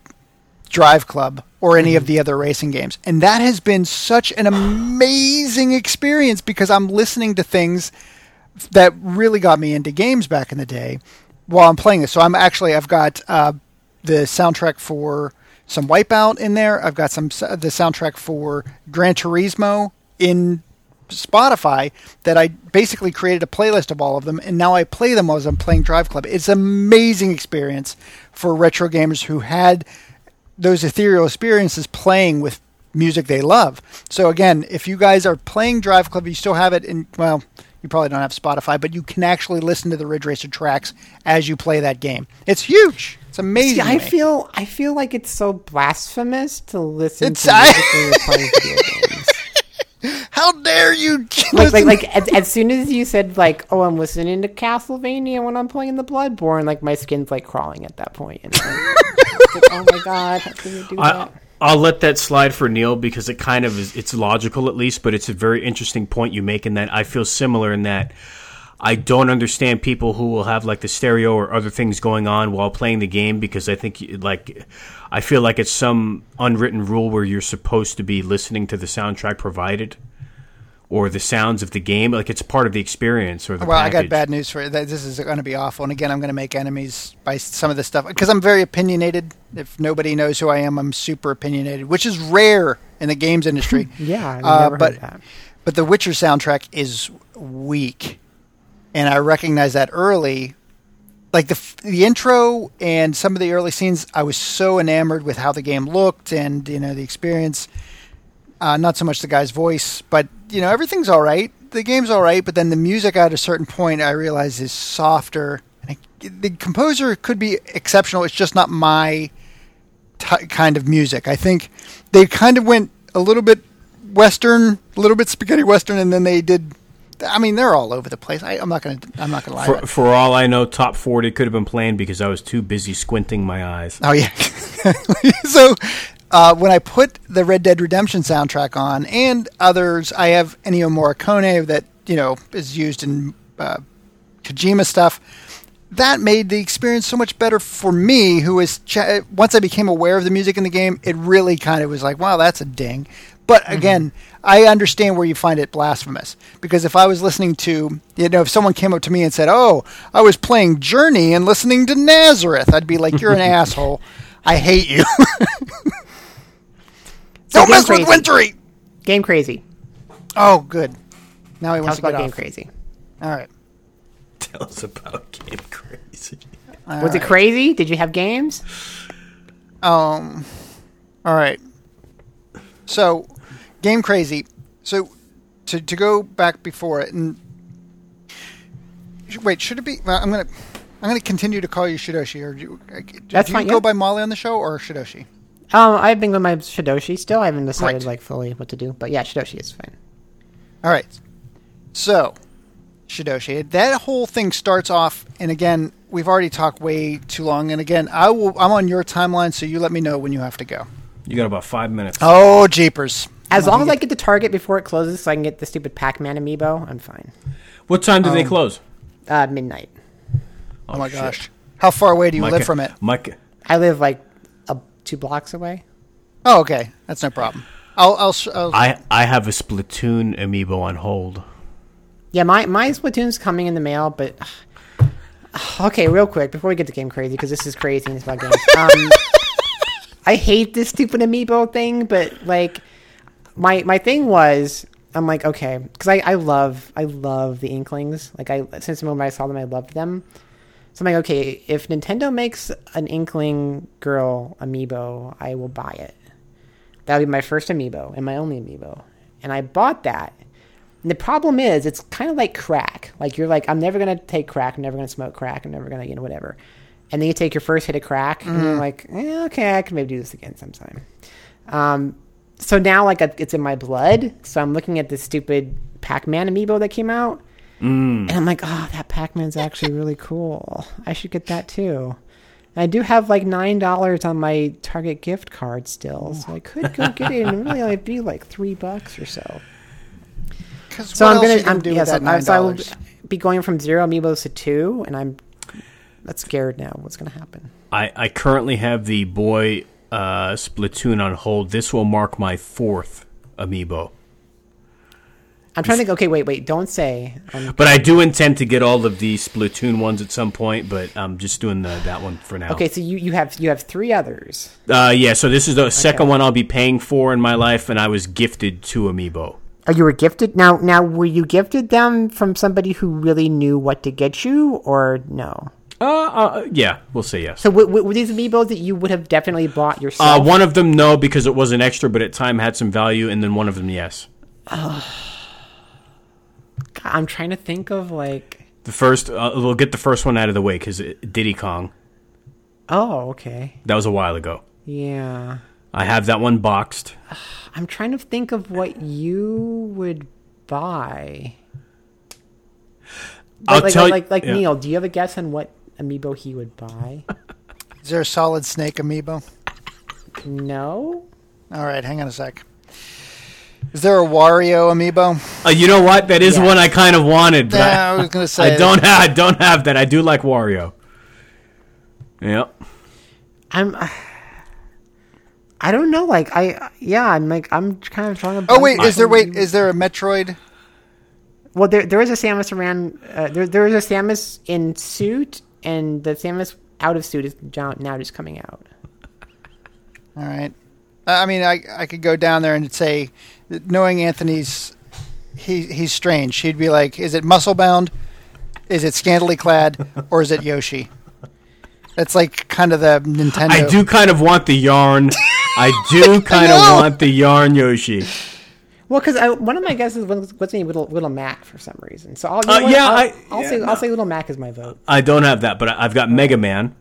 Drive Club or any of the other racing games, and that has been such an amazing experience because I'm listening to things that really got me into games back in the day while I'm playing this. So I'm actually I've got uh, the soundtrack for some Wipeout in there. I've got some the soundtrack for Gran Turismo in Spotify that I basically created a playlist of all of them, and now I play them as I'm playing Drive Club. It's an amazing experience for retro gamers who had those ethereal experiences playing with music they love. So again, if you guys are playing Drive Club, you still have it in well, you probably don't have Spotify, but you can actually listen to the Ridge Racer tracks as you play that game. It's huge. It's amazing.
See, I feel I feel like it's so blasphemous to listen
It's-
to
I- <laughs>
when you're playing video games.
How dare you? <laughs>
Like, like, like as, as soon as you said like, "Oh, I'm listening to Castlevania when I'm playing the Bloodborne," like my skin's like crawling at that point. And I'm like, <laughs> oh my god, how can you do
I,
that?
I'll let that slide for Neil because it kind of is. It's logical at least, but it's a very interesting point you make in that I feel similar in that I don't understand people who will have like the stereo or other things going on while playing the game because I think like I feel like it's some unwritten rule where you're supposed to be listening to the soundtrack provided or the sounds of the game like it's part of the experience or the
Well, I got bad news for you. This is going to be awful. And again, I'm going to make enemies by some of this stuff because I'm very opinionated. If nobody knows who I am, I'm super opinionated, which is rare in the games industry. <laughs>
Yeah, I've
Uh, but
heard that.
but the Witcher soundtrack is weak, and I recognize that early. Like the the intro and some of the early scenes, I was so enamored with how the game looked and you know the experience. Uh, not so much the guy's voice, but you know everything's all right. The game's all right, but then the music at a certain point, I realize is softer. I, the composer could be exceptional. It's just not my t- kind of music. I think they kind of went a little bit western, a little bit spaghetti western, and then they did. I mean, they're all over the place. I, I'm not gonna. I'm not gonna lie.
For, for all I know, top 40 could have been playing because I was too busy squinting my eyes.
Oh yeah. <laughs> so uh, when I put the Red Dead Redemption soundtrack on and others, I have Ennio Morricone that you know is used in uh, Kojima stuff. That made the experience so much better for me, who was ch- once I became aware of the music in the game, it really kind of was like, wow, that's a ding. But again, I understand where you find it blasphemous because if I was listening to, you know, if someone came up to me and said, "Oh, I was playing Journey and listening to Nazareth," I'd be like, "You're an <laughs> asshole. I hate you." <laughs>
So
Don't
Game
mess with
Crazy.
Wintry.
Game Crazy.
Oh, good. Now he
Tell
wants
us
to get
about Game
off.
Crazy.
All right.
Tell us about Game Crazy.
Was it crazy? Did you have games?
Um. All right. So, game crazy. So, to to go back before it and wait, should it be? Well, I'm gonna I'm gonna continue to call you Shidoshi. Or do you, uh, do you
fine,
go
yeah.
by Molly on the show or Shidoshi?
Um, I've been with my Shidoshi still. I haven't decided
Right.
like fully what to do, but yeah, Shidoshi is fine.
All right. So, Shidoshi. That whole thing starts off, and again, we've already talked way too long. And again, I will. I'm on your timeline, so you let me know when you have to go.
You got about five minutes.
Oh, jeepers!
As long as I get to Target before it closes, so I can get the stupid Pac-Man amiibo, I'm fine.
What time do they
Um,
close?
Uh, midnight.
Oh, my
shit.
gosh, how far away do you
My
live
ca-
from it?
My, ca-
I live like a, two blocks away.
Oh, okay, that's no problem. I'll. I'll, sh- I'll
I I have a Splatoon amiibo on hold.
Yeah, my my Splatoon's coming in the mail, but <sighs> okay, real quick before we get to game crazy because this is crazy and it's about games. <laughs> Um, I hate this stupid amiibo thing, but like my my thing was I'm like okay because I I love I love the Inklings like I since the moment I saw them I loved them. So I'm like okay if Nintendo makes an Inkling girl amiibo I will buy it. That'll be my first amiibo and my only amiibo, and I bought that. And the problem is, it's kind of like crack. Like you're like, I'm never gonna take crack. I'm never gonna smoke crack. I'm never gonna, you know, whatever. And then you take your first hit of crack, and you're like, eh, okay, I can maybe do this again sometime. Um, so now, like, it's in my blood. So I'm looking at this stupid Pac-Man amiibo that came out, mm. and I'm like, oh, that Pac-Man's actually really cool. I should get that too. And I do have like nine dollars on my Target gift card still, so I could go get it, and really only be like three bucks or so. So I'm gonna, I'm,
do
yeah, so,
that
I- so I will be going from zero amiibos to two, and I'm that's scared now. What's gonna happen?
I I currently have the boy uh, Splatoon on hold. This will mark my fourth amiibo.
I'm trying to think. Okay, wait, wait. Don't say. Um,
But I do intend to get all of the Splatoon ones at some point. But I'm just doing the, that one for now.
okay, so you, you have you have three others.
Uh, yeah. So this is the second one I'll be paying for in my life, and I was gifted two amiibo.
Oh, you were gifted. Now, now, were you gifted them from somebody who really knew what to get you, or no?
Uh, uh yeah, we'll say yes.
So, w- w- were these amiibos that you would have definitely bought
Uh,
yourself?
one of them no because it was an extra, but at time had some value, and then one of them yes. <sighs>
I'm trying to think of like.
The first, uh, we'll get the first one out of the way because Diddy Kong.
Oh, okay.
That was a while ago.
Yeah.
I have that one boxed. <sighs>
I'm trying to think of what you would buy.
I'll
Like, like,
tell
like, like, like
yeah.
Neil, do you have a guess on what amiibo he would buy? <laughs>
Is there a solid snake amiibo?
no.
All right, hang on a sec. Is there a Wario amiibo?
Uh, you know what? That is
Yeah.
one I kind of wanted, but
Yeah,
I,
I was gonna say
I don't have. I don't have that. I do like Wario. Yep.
I'm. I don't know. Like I, yeah, I'm like I'm kind of trying to.
Oh wait, is there wait? Is there a Metroid?
Well, there there is a Samus around. Uh, there there is a Samus in suit, and the Samus out of suit is now just coming out.
All right. I mean, I I could go down there and say, knowing Anthony's, he he's strange. He'd be like, is it muscle bound? Is it scantily clad, or is it Yoshi? That's like kind of the Nintendo.
I do kind of want the yarn. I do <laughs> kind of want the yarn Yoshi.
Well, because one of my guesses was what's name little little Mac for some reason. So I'll you
Uh, yeah,
I'll,
I-
I'll
yeah,
say
no.
I'll say little Mac is my vote.
I don't have that, but I've got Mega Man,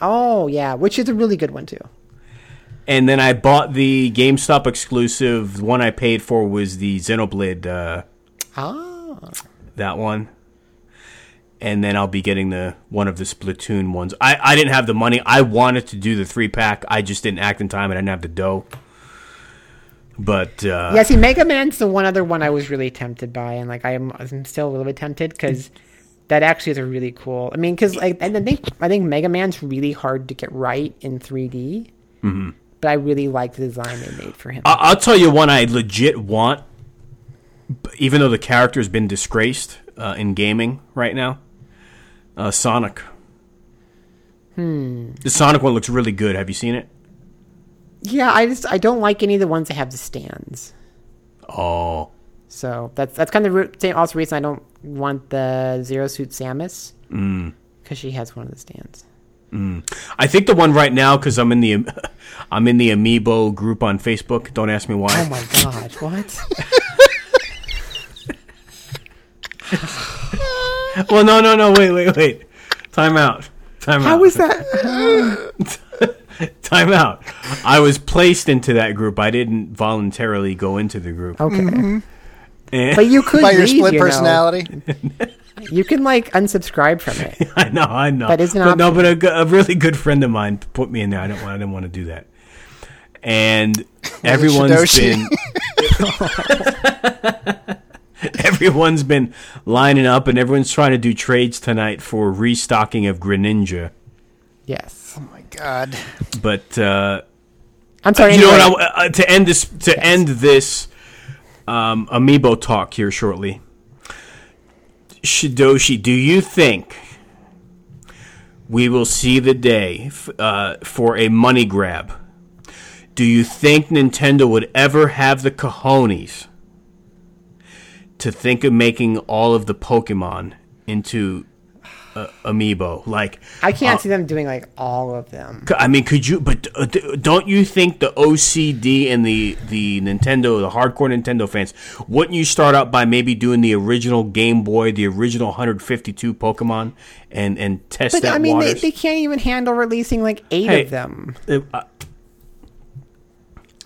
Oh yeah, which is a really good one too.
and then I bought the GameStop exclusive. The one I paid for was the Xenoblade. Uh,
Ah,
that one. And then I'll be getting the one of the Splatoon ones. I, I didn't have the money. I wanted to do the three pack. I just didn't act in time and I didn't have the dough. But uh,
yeah. See, Mega Man's the one other one I was really tempted by, and like I'm, I'm still a little bit tempted because that actually is a really cool. I mean, because like and I think I think Mega Man's really hard to get right in 3D. Mm-hmm. But I really like the design they made for him.
I- I'll tell you one I legit want, even though the character has been disgraced uh, in gaming right now. Uh, Sonic. Hmm. The Sonic one looks really good. Have you seen it?
Yeah, I just I don't like any of the ones that have the stands.
Oh,
So that's that's kind of the same also reason I don't want the Zero Suit Samus mm. because she has one of the stands. Mm.
I think the one right now because I'm in the <laughs> I'm in the Amiibo group on Facebook. Don't ask me why.
Oh my god, what? <laughs>
Well, no, no, no. Wait, wait, wait. Time out. Time out.
How is that? <laughs> <gasps> <laughs>
Time out. I was placed into that group. I didn't voluntarily go into the group.
Okay, mm-hmm.
And-
but you could
by your
leave,
split
you know.
personality.
You can like unsubscribe from it. <laughs>
I know, I know.
That is an
but no, but a, a really good friend of mine put me in there. I don't want. I didn't want to do that. And <laughs> everyone's been everyone's been lining up, and everyone's trying to do trades tonight for restocking of Greninja.
Yes.
God.
But uh,
I'm sorry.
you know what? I, uh, to end this, to end this um, amiibo talk here shortly. Shidoshi, do you think we will see the day f- uh, for a money grab? Do you think Nintendo would ever have the cojones to think of making all of the Pokemon into uh, amiibo? Like,
I can't
uh,
see them doing like all of them.
I mean, could you? But uh, don't you think the OCD and the the Nintendo, the hardcore Nintendo fans, wouldn't you start out by maybe doing the original Game Boy, the original 152 Pokemon, and and test
But
that
I mean, they, they can't even handle releasing like eight
Hey,
of them.
Uh, uh,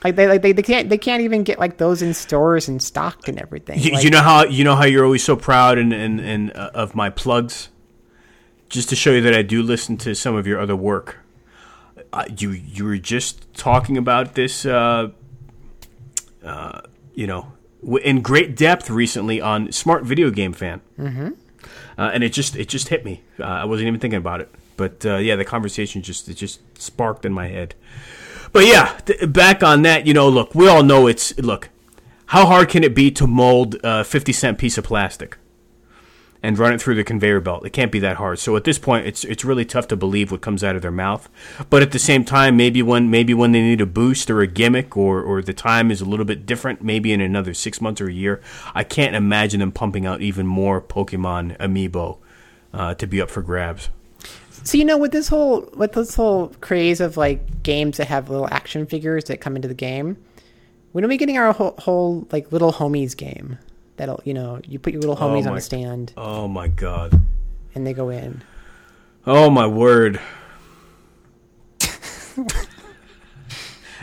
Like they like they, they can't they can't even get like those in stores and stocked and everything.
you,
Like,
you know how you know how you're always so proud and and, and uh, of my plugs, just to show you that I do listen to some of your other work. Uh, you you were just talking about this, uh, uh, you know, w- in great depth recently on Smart Video Game Fan, mm-hmm. uh, and it just it just hit me. Uh, I wasn't even thinking about it, but uh, yeah, the conversation just it just sparked in my head. But yeah, th- back on that, you know, look, we all know it's look. How hard can it be to mold a fifty cent piece of plastic and run it through the conveyor belt? It can't be that hard. So at this point, it's it's really tough to believe what comes out of their mouth. But at the same time, maybe when maybe when they need a boost or a gimmick or or the time is a little bit different, maybe in another six months or a year, I can't imagine them pumping out even more Pokemon amiibo uh, to be up for grabs.
So you know, with this whole with this whole craze of like games that have little action figures that come into the game, when are we getting our whole, whole like little homies game? That'll you know you put your little homies on
my-
a stand
Oh my god.
and they go in.
Oh my word.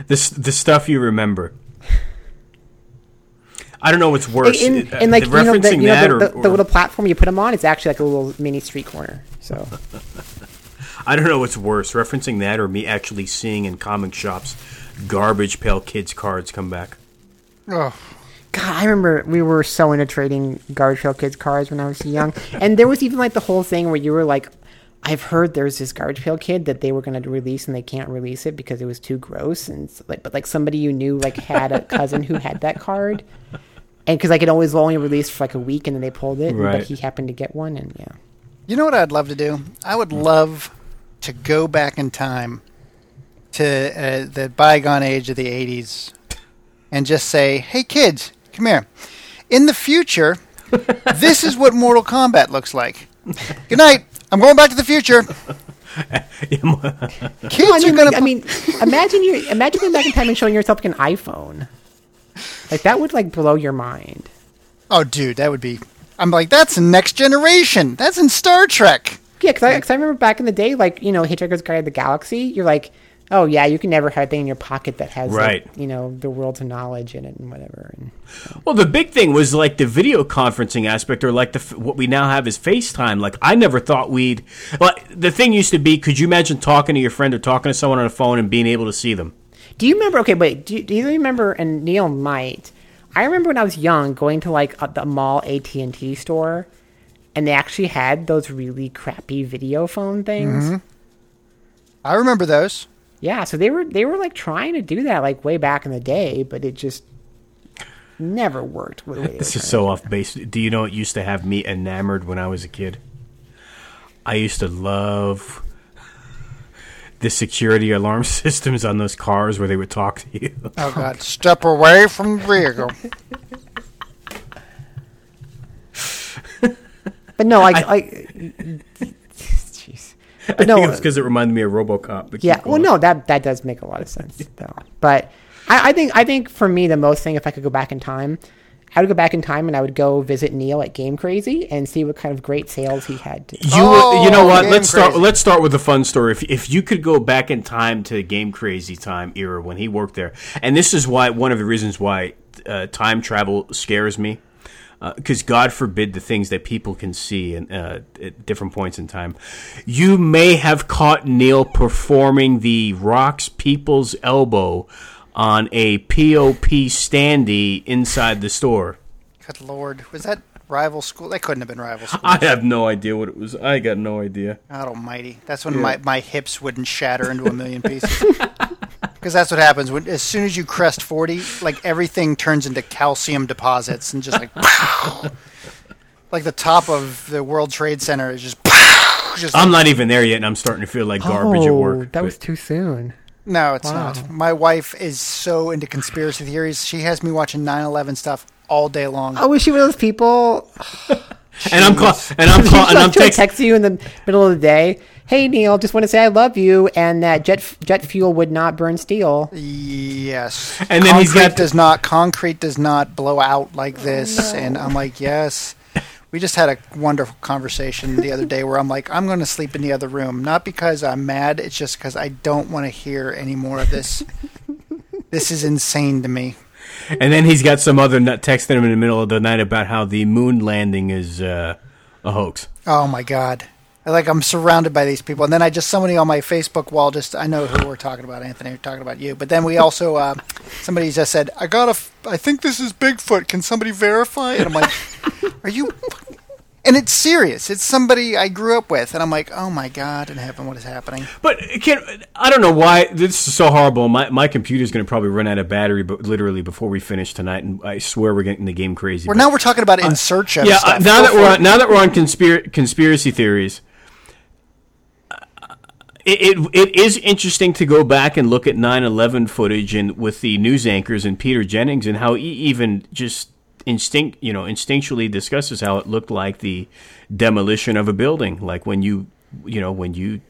this the stuff you remember. I don't know what's worse.
And,
uh,
and like you know, the,
referencing
you know
that
the,
or,
the, the little platform you put them on, it's actually like a little mini street corner. So <laughs>
I don't know what's worse, referencing that or me actually seeing in comic shops garbage pail kids cards come back.
Oh,
God, I remember we were so into trading Garbage Pail Kids cards when I was young, and there was even like the whole thing where you were like, "I've heard there's this Garbage Pail Kid that they were going to release and they can't release it because it was too gross." And it's like, but like somebody you knew like had a cousin who had that card, and because like it always only released for like a week and then they pulled it,
Right.
but he happened to get one, and yeah,
you know what I'd love to do? I would love to go back in time to uh, the bygone age of the '80s and just say, "Hey, kids, come here. In the future, <laughs> this is what Mortal Kombat looks like. Good night. I'm going back to the future." <laughs> Kids
I
are
mean,
gonna.
I mean, imagine you imagine going back in time and showing yourself like an iPhone, like that would like blow your mind.
oh, dude, that would be. I'm like, that's next generation. That's in Star Trek.
Yeah, because I, 'cause I remember back in the day, like you know, Hitchhiker's Guide to the Galaxy. You're like, oh yeah, you can never have a thing in your pocket that has, like, you know, the world's of knowledge in it and whatever. And
Well, the big thing was like the video conferencing aspect, or like the what we now have is FaceTime. Like I never thought we'd. Like the thing used to be, could you imagine talking to your friend or talking to someone on the phone and being able to see them?
do you remember? Okay, wait. Do, do you remember? And Neil might. I remember when I was young going to like a, the mall AT and T store, and they actually had those really crappy video phone things. Mm-hmm.
I remember those.
Yeah, so they were they were like trying to do that like way back in the day, but it just never worked. the way <laughs>
This is so off base. Do you know what used to have me enamored when I was a kid? I used to love the security alarm <laughs> systems on those cars where they would talk to you.
Oh God, step away from the vehicle. <laughs>
But no, like like. Jeez. But
I
no,
think it was because it reminded me of RoboCop. but
Yeah, well, no, that that does make a lot of sense <laughs> though. But I, I think I think for me the most thing, if I could go back in time, I would go back in time and I would go visit Neil at Game Crazy and see what kind of great sales he had. To,
You,
Oh,
you know what?
Game
Let's start. Let's start with a fun story. If if you could go back in time to Game Crazy time era when he worked there, and this is why one of the reasons why uh, time travel scares me. Because God forbid the things that people can see in, uh, at different points in time. You may have caught Neil performing the Rocks People's Elbow on a POP standee inside the store.
Good lord, was that rival school? That couldn't have been rival school. <laughs>
I have no idea what it was. I got no idea.
God almighty. That's when my, my hips wouldn't shatter into a million pieces. <laughs> Because that's what happens when as soon as you crest 40, like everything turns into calcium deposits and just like <laughs> <laughs> like the top of the World Trade Center is just <laughs> just
I'm not even there yet, and I'm starting to feel like garbage at
oh,
work.
that was too soon.
No, it's
Wow.
not. My wife is so into conspiracy theories. She has me watching 9/11 stuff all day long.
Oh, was she one of those people?
and I'm call- and I'm call- and I'm
She'll
text-
text you in the middle of the day. Hey Neil, just want to say I love you, and that jet jet fuel would not burn steel.
Yes.
And then he's
concrete
got-
does not concrete does not blow out like this and I'm like, "Yes." We just had a wonderful conversation the other day where I'm like, I'm going to sleep in the other room, not because I'm mad, it's just cuz I don't want to hear any more of this. <laughs> this is insane to me.
And then he's got some other nut texting him in the middle of the night about how the moon landing is uh, a hoax.
Oh my god. Like I'm surrounded by these people, and then I just somebody on my Facebook wall just I know who we're talking about, Anthony. We're talking about you, but then we also uh, somebody just said I got a f- I think this is Bigfoot. Can somebody verify? And I'm like, <laughs> are you? And it's serious. It's somebody I grew up with, and I'm like, oh my god in heaven, what is happening?
But can I don't know why this is so horrible. My my computer's going to probably run out of battery, but literally before we finish tonight, and I swear we're getting the game crazy.
Well,
but-
now we're talking about in search of
yeah.
stuff.
uh, now
Go
that we're on, now that we're on conspir- conspiracy theories, it, it it is interesting to go back and look at 9/11 footage and with the news anchors and Peter Jennings and how he even just instinct you know instinctually discusses how it looked like the demolition of a building, like when you you know when you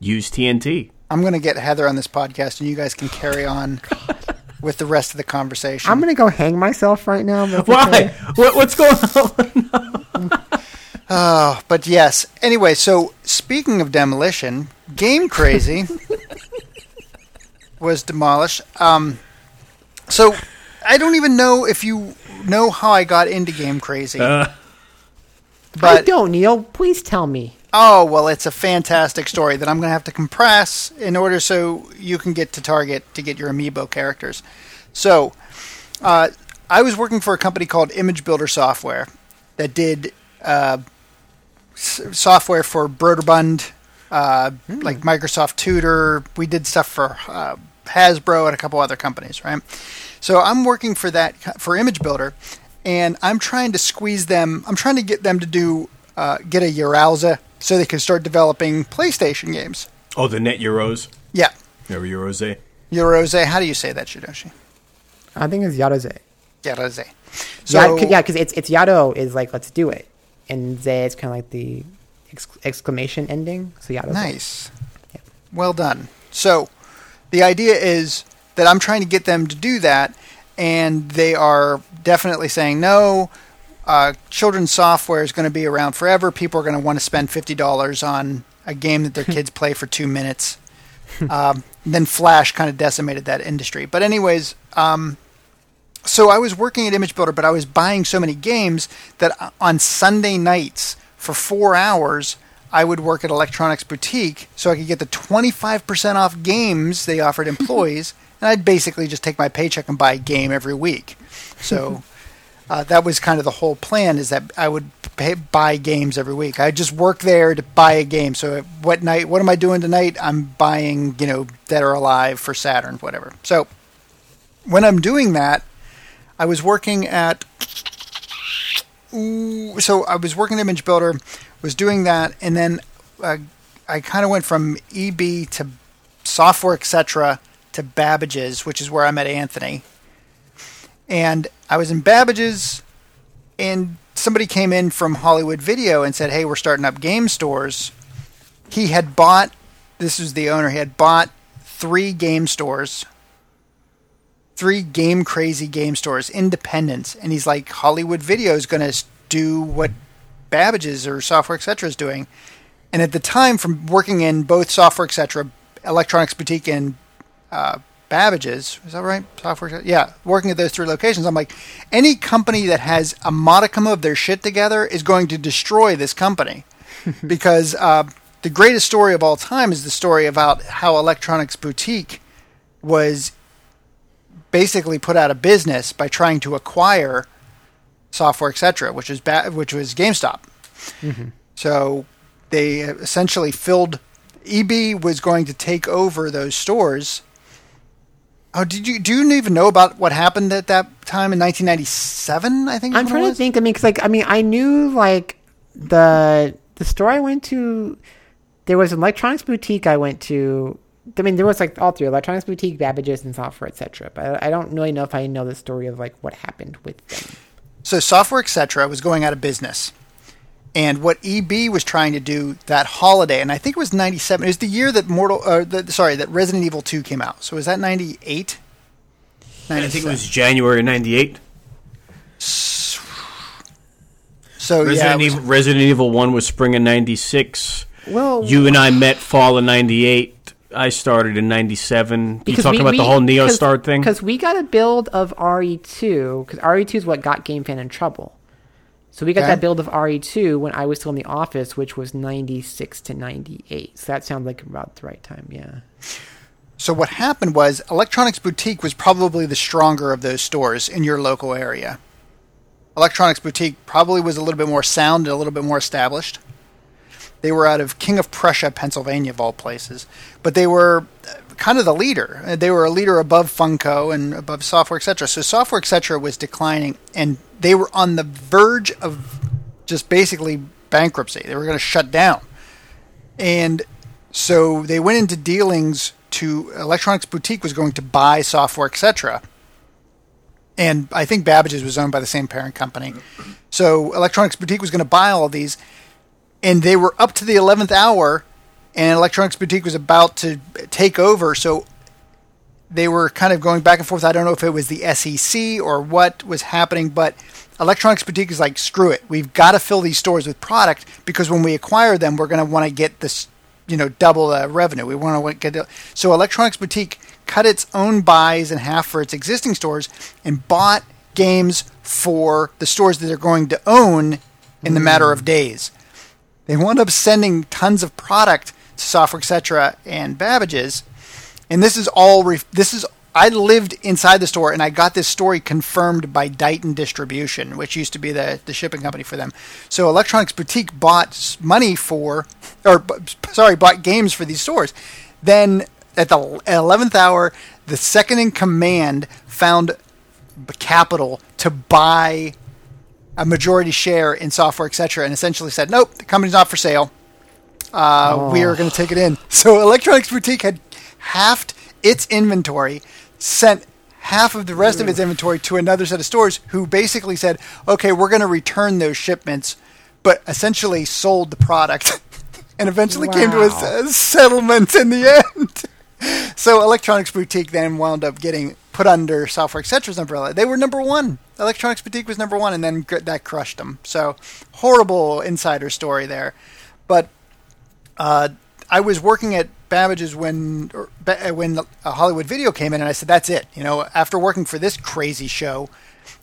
use TNT.
I'm going to get Heather on this podcast, and you guys can carry on <laughs> with the rest of the conversation.
I'm gonna go hang myself right now.
Why?
okay.
What, what's going on? <laughs>
Oh, but yes. Anyway, so speaking of demolition, Game Crazy <laughs> was demolished. Um, so I don't even know if you know how I got into Game Crazy.
Uh.
I don't, Neil. Please tell me.
oh well, it's a fantastic story that I'm going to have to compress in order so you can get to Target to get your amiibo characters. So uh, I was working for a company called Image Builder Software that did uh, s- software for Broderbund, uh, like Microsoft Tutor. We did stuff for uh, Hasbro and a couple other companies, right? So I'm working for that for Image Builder, and I'm trying to squeeze them. I'm trying to get them to do uh, get a Uralza so they can start developing PlayStation games.
Oh, the Net Yaroze.
Yeah,
Remember euros? eh?
Urose. How do you say that, Shidoshi?
I think it's Yaroze.
Urose.
So,
So
yeah, because it's it's Yado is like let's do it, and Ze is kind of like the ex- exclamation ending. So yeah.
Nice. Well done. So, the idea is that I'm trying to get them to do that, and they are definitely saying no. Uh, children's software is going to be around forever. People are going to want to spend fifty dollars on a game that their <laughs> kids play for two minutes. Um, then Flash kind of decimated that industry. But anyways, um, so I was working at Image Builder, but I was buying so many games that on Sunday nights for four hours, I would work at Electronics Boutique so I could get the 25% off games they offered <laughs> employees. and I'd basically just take my paycheck and buy a game every week. So <laughs> uh, that was kind of the whole plan is that I would pay, buy games every week. I'd just work there to buy a game. So what night, what am I doing tonight? I'm buying, you know, Dead or Alive for Saturn, whatever. So when I'm doing that, I was working at. Ooh, so I was working Image Builder, was doing that, and then uh, I kind of went from EB to software, etc., to Babbage's, which is where I met Anthony. And I was in Babbage's, and somebody came in from Hollywood Video and said, "Hey, we're starting up game stores." He had bought. This was the owner. He had bought three game stores three game crazy game stores, independents, and he's like, Hollywood Video is going to do what Babbage's or Software Etc. is doing. And at the time, from working in both Software Etc., Electronics Boutique, and uh, Babbage's. Is that right? Software. Yeah, working at those three locations. I'm like, any company that has a modicum of their shit together is going to destroy this company <laughs> because uh, the greatest story of all time is the story about how Electronics Boutique was basically put out of business by trying to acquire software, etc., which was ba- which was GameStop. Mm-hmm. So they essentially filled. EB was going to take over those stores. Oh, did you do you even know about what happened at that time in 1997? I think
I'm trying to think. I mean, because like I mean, I knew like the the store I went to. There was an electronics boutique I went to. I mean, there was like all three electronics boutique, Babbage's, and software, etc. But I I don't really know if I know the story of like what happened with them.
So software, etc., was going out of business. And what EB was trying to do that holiday, and I think it was '97. It was the year that Mortal, uh, the, sorry, that Resident Evil 2 came out. So was that '98?
I think it was January '98.
So yeah,
Resident,
it was-
Evil, Resident Evil One was spring of '96.
Well,
You and I met fall of '98. I started in '97. You talking about the whole Neo Star thing?
Because we got a build of RE2, because RE2 is what got GameFan in trouble. So we got
Okay.
that build of RE2 when I was still in the office, which was 96 to 98. So that sounds like about the right time, yeah.
So what happened was Electronics Boutique was probably the stronger of those stores in your local area. Electronics Boutique probably was a little bit more sound and a little bit more established. They were out of King of Prussia, Pennsylvania, of all places, but they were uh, kind of the leader. Uh, They were a leader above Funco and above Software Etc. So Software Etc. was declining, and they were on the verge of just basically bankruptcy. They were going to shut down. And so they went into dealings to Electronics Boutique was going to buy software, etc. And I think Babbage's was owned by the same parent company. So Electronics Boutique was going to buy all these, and they were up to the eleventh hour, and Electronics Boutique was about to take over. So they were kind of going back and forth. I don't know if it was the SEC or what was happening, but Electronics Boutique is like, screw it. We've got to fill these stores with product because when we acquire them, we're going to want to get this, you know, double the revenue. We want to get the, so Electronics Boutique cut its own buys in half for its existing stores and bought games for the stores that they're going to own in the matter of mm. days. They wound up sending tons of product to Software Etc. and Babbage's, and this is all. This is I lived inside the store, and I got this story confirmed by Dighton Distribution, which used to be the the shipping company for them. So Electronics Boutique bought money for, or sorry, bought games for these stores. Then at the eleventh hour, the second in command found capital to buy a majority share in software, etc., and essentially said, "Nope, the company's not for sale. Uh, We are going to take it in." <laughs> So Electronics Boutique had halved its inventory, sent half of the rest of its inventory to another set of stores, who basically said, "Okay, we're going to return those shipments," but essentially sold the product, <laughs> and eventually came to a,
Wow.
a settlement in the <laughs> end. So Electronics Boutique then wound up getting put under Software Etc's umbrella. They were number one. Electronics Boutique was number one, and then gr- that crushed them. So horrible insider story there. But uh, I was working at Babbage's when or, uh, when uh, Hollywood Video came in, and I said, "That's it." You know, after working for this crazy show,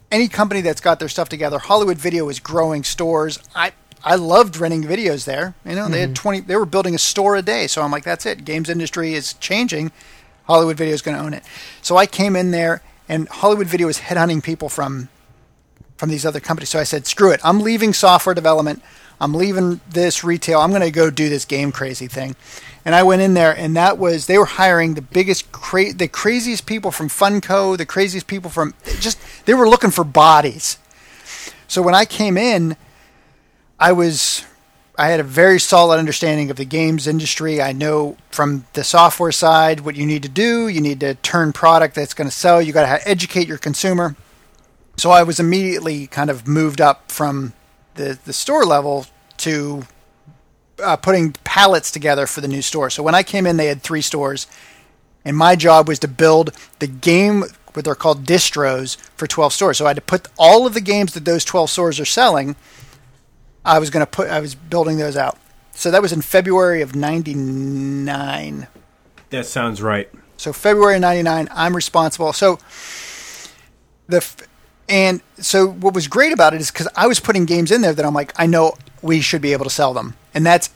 any company that's got their stuff together, Hollywood Video is growing stores. I I loved renting videos there. You know, they had twenty. They were building a store a day. So I'm like, "That's it." Games industry is changing. Hollywood Video is going to own it. So I came in there, and Hollywood Video was headhunting people from from these other companies. So I said, screw it. I'm leaving software development. I'm leaving this retail. I'm going to go do this game crazy thing. And I went in there, and that was they were hiring the biggest, cra- the craziest people from Funco, the craziest people from just they were looking for bodies. So when I came in, I was I had a very solid understanding of the games industry. I know from the software side what you need to do. You need to turn product that's going to sell. You got to educate your consumer. So I was immediately kind of moved up from the the store level to uh, putting pallets together for the new store. So when I came in, they had three stores, and my job was to build the game. What they're called distros for 12 stores. So I had to put all of the games that those 12 stores are selling. I was going to put. I was building those out. So that was in February of '99.
That sounds right.
So February '99, I'm responsible. So the and so what was great about it is because I was putting games in there that I'm like, I know we should be able to sell them, and that's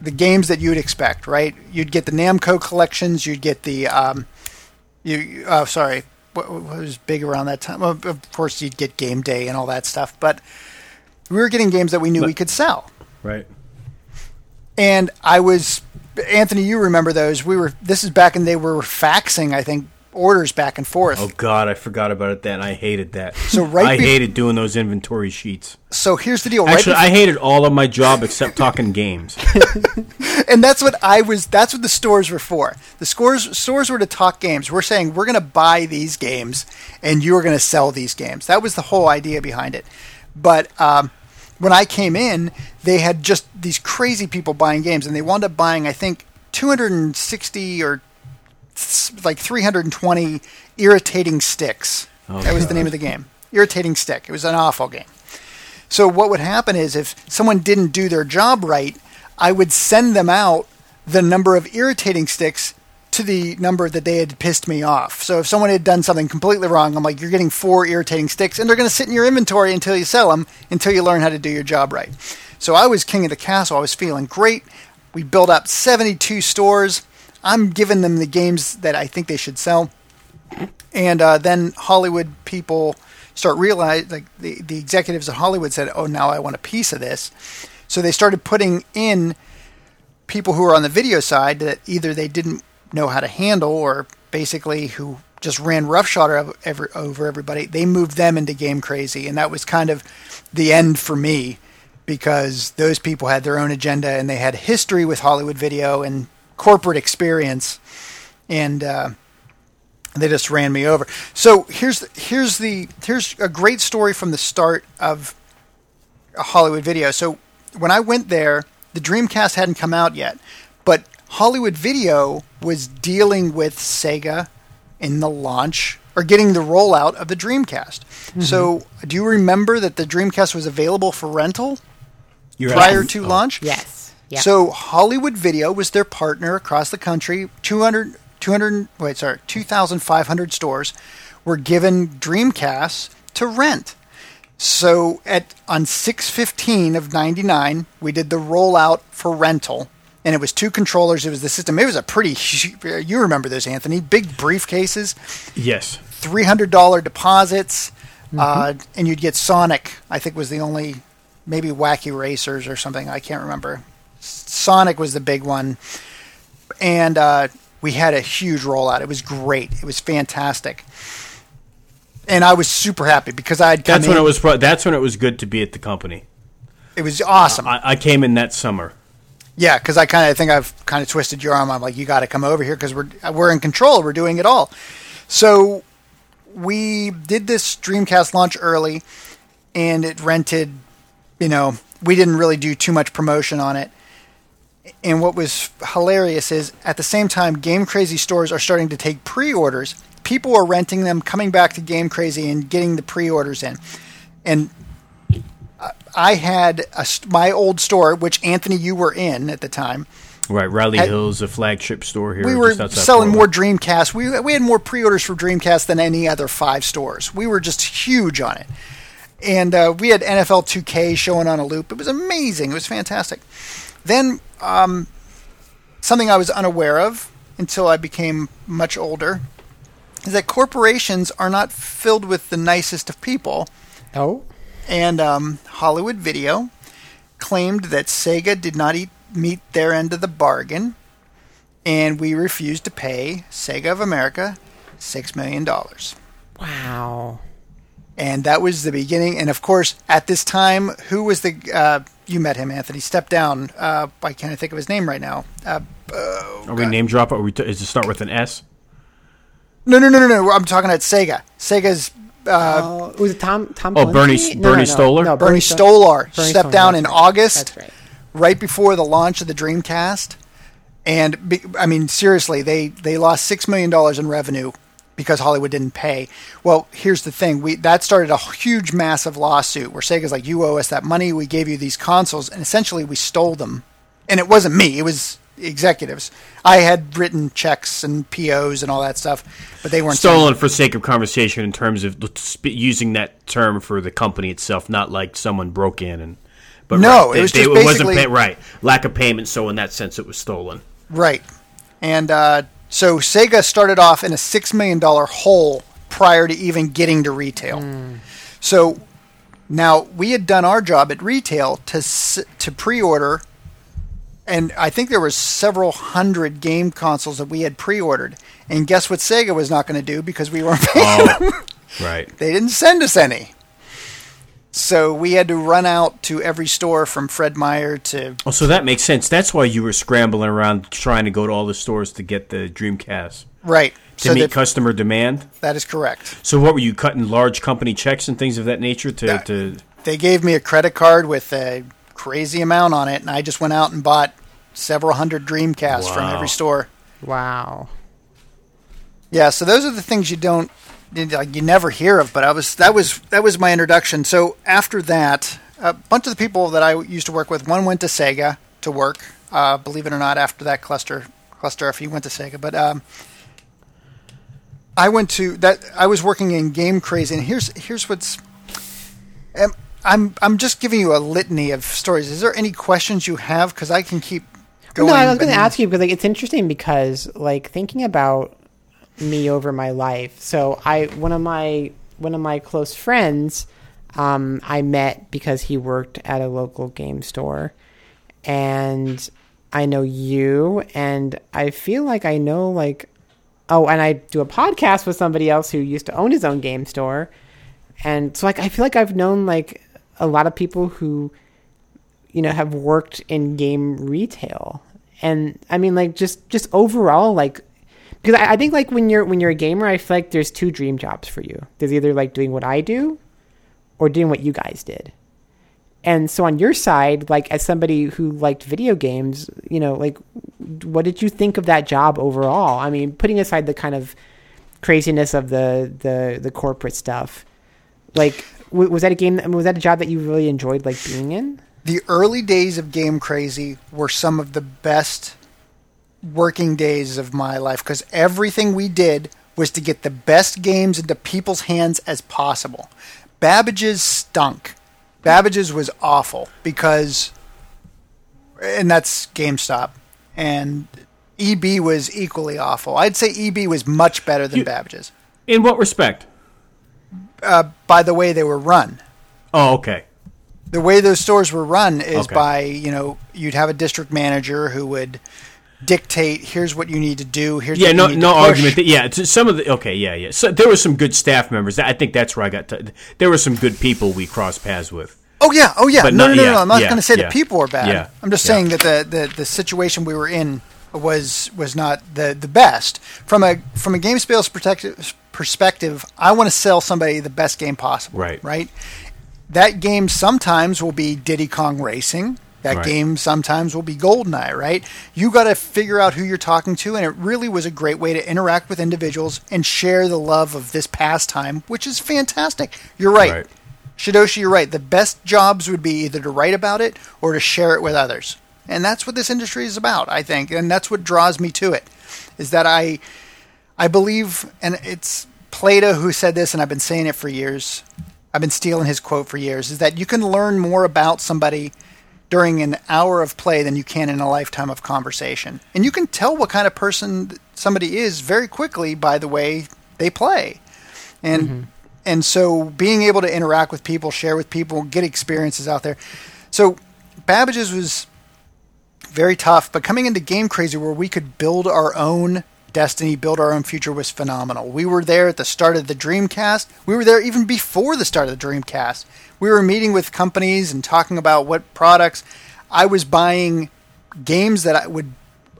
the games that you'd expect, right? You'd get the Namco collections, you'd get the um, you. Oh, sorry, what, what was big around that time? Well, of course, you'd get Game Day and all that stuff, but we were getting games that we knew we could sell.
Right.
And I was Anthony. You remember those? We were. This is back in they were faxing. I think orders back and forth.
Oh God, I forgot about it. Then I hated that.
So right
I
be-
hated doing those inventory sheets.
So here's the deal.
Actually,
right
I hated all of my job except talking games. <laughs>
and that's what I was. That's what the stores were for. The stores stores were to talk games. We're saying we're going to buy these games, and you're going to sell these games. That was the whole idea behind it. But um, when I came in, they had just these crazy people buying games, and they wound up buying, I think, 260 or like 320 irritating sticks.
Oh,
that was the name of the game. Irritating stick. It was an awful game. So what would happen is if someone didn't do their job right, I would send them out the number of irritating sticks to the number that they had pissed me off. So if someone had done something completely wrong, I'm like, you're getting four irritating sticks, and they're going to sit in your inventory until you sell them, until you learn how to do your job right. So I was king of the castle. I was feeling great. We built up 72 stores. I'm giving them the games that I think they should sell and uh, then Hollywood people start realizing, like the, the executives at Hollywood said, "Oh, now I want a piece of this." So they started putting in people who were on the video side that either they didn't know how to handle or basically who just ran roughshod over, every, over everybody. They moved them into Game Crazy, and that was kind of the end for me because those people had their own agenda and they had history with Hollywood Video and corporate experience, and uh, they just ran me over. So here's here's the here's a great story from the start of Hollywood Video. So when I went there, the Dreamcast hadn't come out yet, but Hollywood Video was dealing with Sega in the launch or getting the rollout of the Dreamcast. Mm-hmm. So do you remember that the Dreamcast was available for rental
You're
prior
right.
to
Oh.
launch?
Yes. Yeah.
So Hollywood Video was their partner across the country. 200, 200 wait, sorry, 2,500 stores were given Dreamcasts to rent. So at on 615 of 99, we did the rollout for rental. And it was two controllers. It was the system. It was a pretty. You remember those, Anthony? Big briefcases,
Yes.
three hundred dollar deposits, uh, and you'd get Sonic. I think was the only, maybe Wacky Racers or something. I can't remember. Sonic was the big one, and uh, we had a huge rollout. It was great. It was fantastic, and I was super happy because I'd come
That's when it was. That's when it was good to be at the company.
It was awesome.
I, I came in that summer.
Yeah, because I kind of think I've kind of twisted your arm. I'm like, you got to come over here because we're we're in control. We're doing it all. So we did this Dreamcast launch early, and it rented. You know, we didn't really do too much promotion on it. And what was hilarious is at the same time, Game Crazy stores are starting to take pre-orders. People are renting them, coming back to Game Crazy, and getting the pre-orders in. And I had a, my old store, which Anthony, you were in at the time.
Right, Riley
Had-
Hills, a flagship store here.
We were
just outside
selling more Dreamcast. We we had more pre-orders for Dreamcast than any other five stores. We were just huge on it, and uh, we had NFL 2K showing on a loop. It was amazing. It was fantastic. Then um, something I was unaware of until I became much older is that corporations are not filled with the nicest of people.
oh.
And um, Hollywood Video claimed that Sega did not eat, meet their end of the bargain, and we refused to pay Sega of America six million dollars.
Wow.
And that was the beginning. And of course, at this time, who was the? Uh, you met him, Anthony. Step down. Uh, I can't think of his name right now. Uh,
Are we name drop? Are we? T- is it start with an S?
no, no, no, no, no. I'm talking about Sega. Sega's
Uh, was it Tom? Tom?
Oh, Bernie-
Kalinske?
Bernie Stolar?
No,
Bernie
Sto-
Stolar
Bernie
stepped
Stolar,
down in
right.
August.
That's right.
right before the launch of the Dreamcast. And be, I mean, seriously, they, they lost six million dollars in revenue because Hollywood didn't pay. Well, here's the thing: we that started a huge, massive lawsuit where Sega's like, "You owe us that money. We gave you these consoles, and essentially we stole them." And it wasn't me; it was executives. I had written checks and POs and all that stuff, but they weren't
Stolen for sake of conversation in terms of using that term for the company itself, not like someone broke in and. But
No,
right,
it was
they,
just
they, it wasn't
basically-
pay, right lack of payment. So in that sense, it was stolen.
Right. And uh, so Sega started off in a $6 million hole prior to even getting to retail. So now we had done our job at retail to, to pre order, and I think there were several hundred game consoles that we had pre ordered. And guess what Sega was not going to do because we weren't paying oh, them?
Oh, <laughs> right.
They didn't send us any. So we had to run out to every store from Fred Meyer to
Oh, so that makes sense. That's why you were scrambling around trying to go to all the stores to get the Dreamcast
right.
to
so
meet
that,
customer demand.
that is correct.
So what were you cutting large company checks and things of that nature to?
Yeah.
to
they gave me a credit card with a crazy amount on it, and I just went out and bought several hundred Dreamcasts from every store.
Wow.
Yeah, so those are the things you don't like you never hear of. But I was that was that was my introduction. So after that, a bunch of the people that I used to work with, one went to Sega to work. Uh, believe it or not, after that cluster cluster, if he went to Sega, but um, I went to that. I was working in Game Crazy, and here's here's what's. Um, I'm I'm just giving you a litany of stories. Is there any questions you have? Because I can keep going.
no, I was going to ask you because like it's interesting because like thinking about me over my life. So I one of my one of my close friends um, I met because he worked at a local game store, and I know you, and I feel like I know like oh, and I do a podcast with somebody else who used to own his own game store, and so like I feel like I've known like a lot of people who you know have worked in game retail. And i mean like just just overall like because I, I think like when you're when you're a gamer i feel like there's two dream jobs for you. There's either like doing what i do or doing what you guys did. And so on your side like as somebody who liked video games you know like what did you think of that job overall? I mean putting aside the kind of craziness of the the the corporate stuff like w- was that a game was that a job that you really enjoyed like being in
the early days of Game Crazy were some of the best working days of my life because everything we did was to get the best games into people's hands as possible. Babbage's stunk. Babbage's was awful because, and that's GameStop, and EB was equally awful. I'd say EB was much better than
You-
Babbage's
in what respect?
Uh, by the way they were run.
Oh, okay.
the way those stores were run is
Okay.
by you know you'd have a district manager who would dictate here's what you need to do here's
Yeah,
what
no,
you need
no argument. That, yeah, some of the okay, yeah, yeah. So there were some good staff members. I think that's where I got. To, there were some good people we crossed paths with.
oh yeah oh yeah
But
no,
not-
no no
yeah,
no i'm not
yeah,
going to say
yeah.
that people were bad i'm just saying that the, the the situation we were in was was not the the best from a from a game sales perspective perspective i want to sell somebody the best game possible
Right.
right that game sometimes will be Diddy Kong Racing. That
Right.
game sometimes will be GoldenEye, right? You got to figure out who you're talking to, and it really was a great way to interact with individuals and share the love of this pastime, which is fantastic. You're right.
Right.
Shidoshi, you're right. The best jobs would be either to write about it or to share it with others. And that's what this industry is about, I think. And that's what draws me to it. Is that I I believe and it's Plato who said this and I've been saying it for years. I've been stealing his quote for years is that you can learn more about somebody during an hour of play than you can in a lifetime of conversation. And you can tell what kind of person somebody is very quickly by the way they play. And mm-hmm. and so being able to interact with people, share with people, get experiences out there. So Babbage's was very tough, but coming into Game Crazy where we could build our own destiny, build our own future was phenomenal. We were there at the start of the Dreamcast. We were there even before the start of the Dreamcast. We were meeting with companies and talking about what products. I was buying games that I would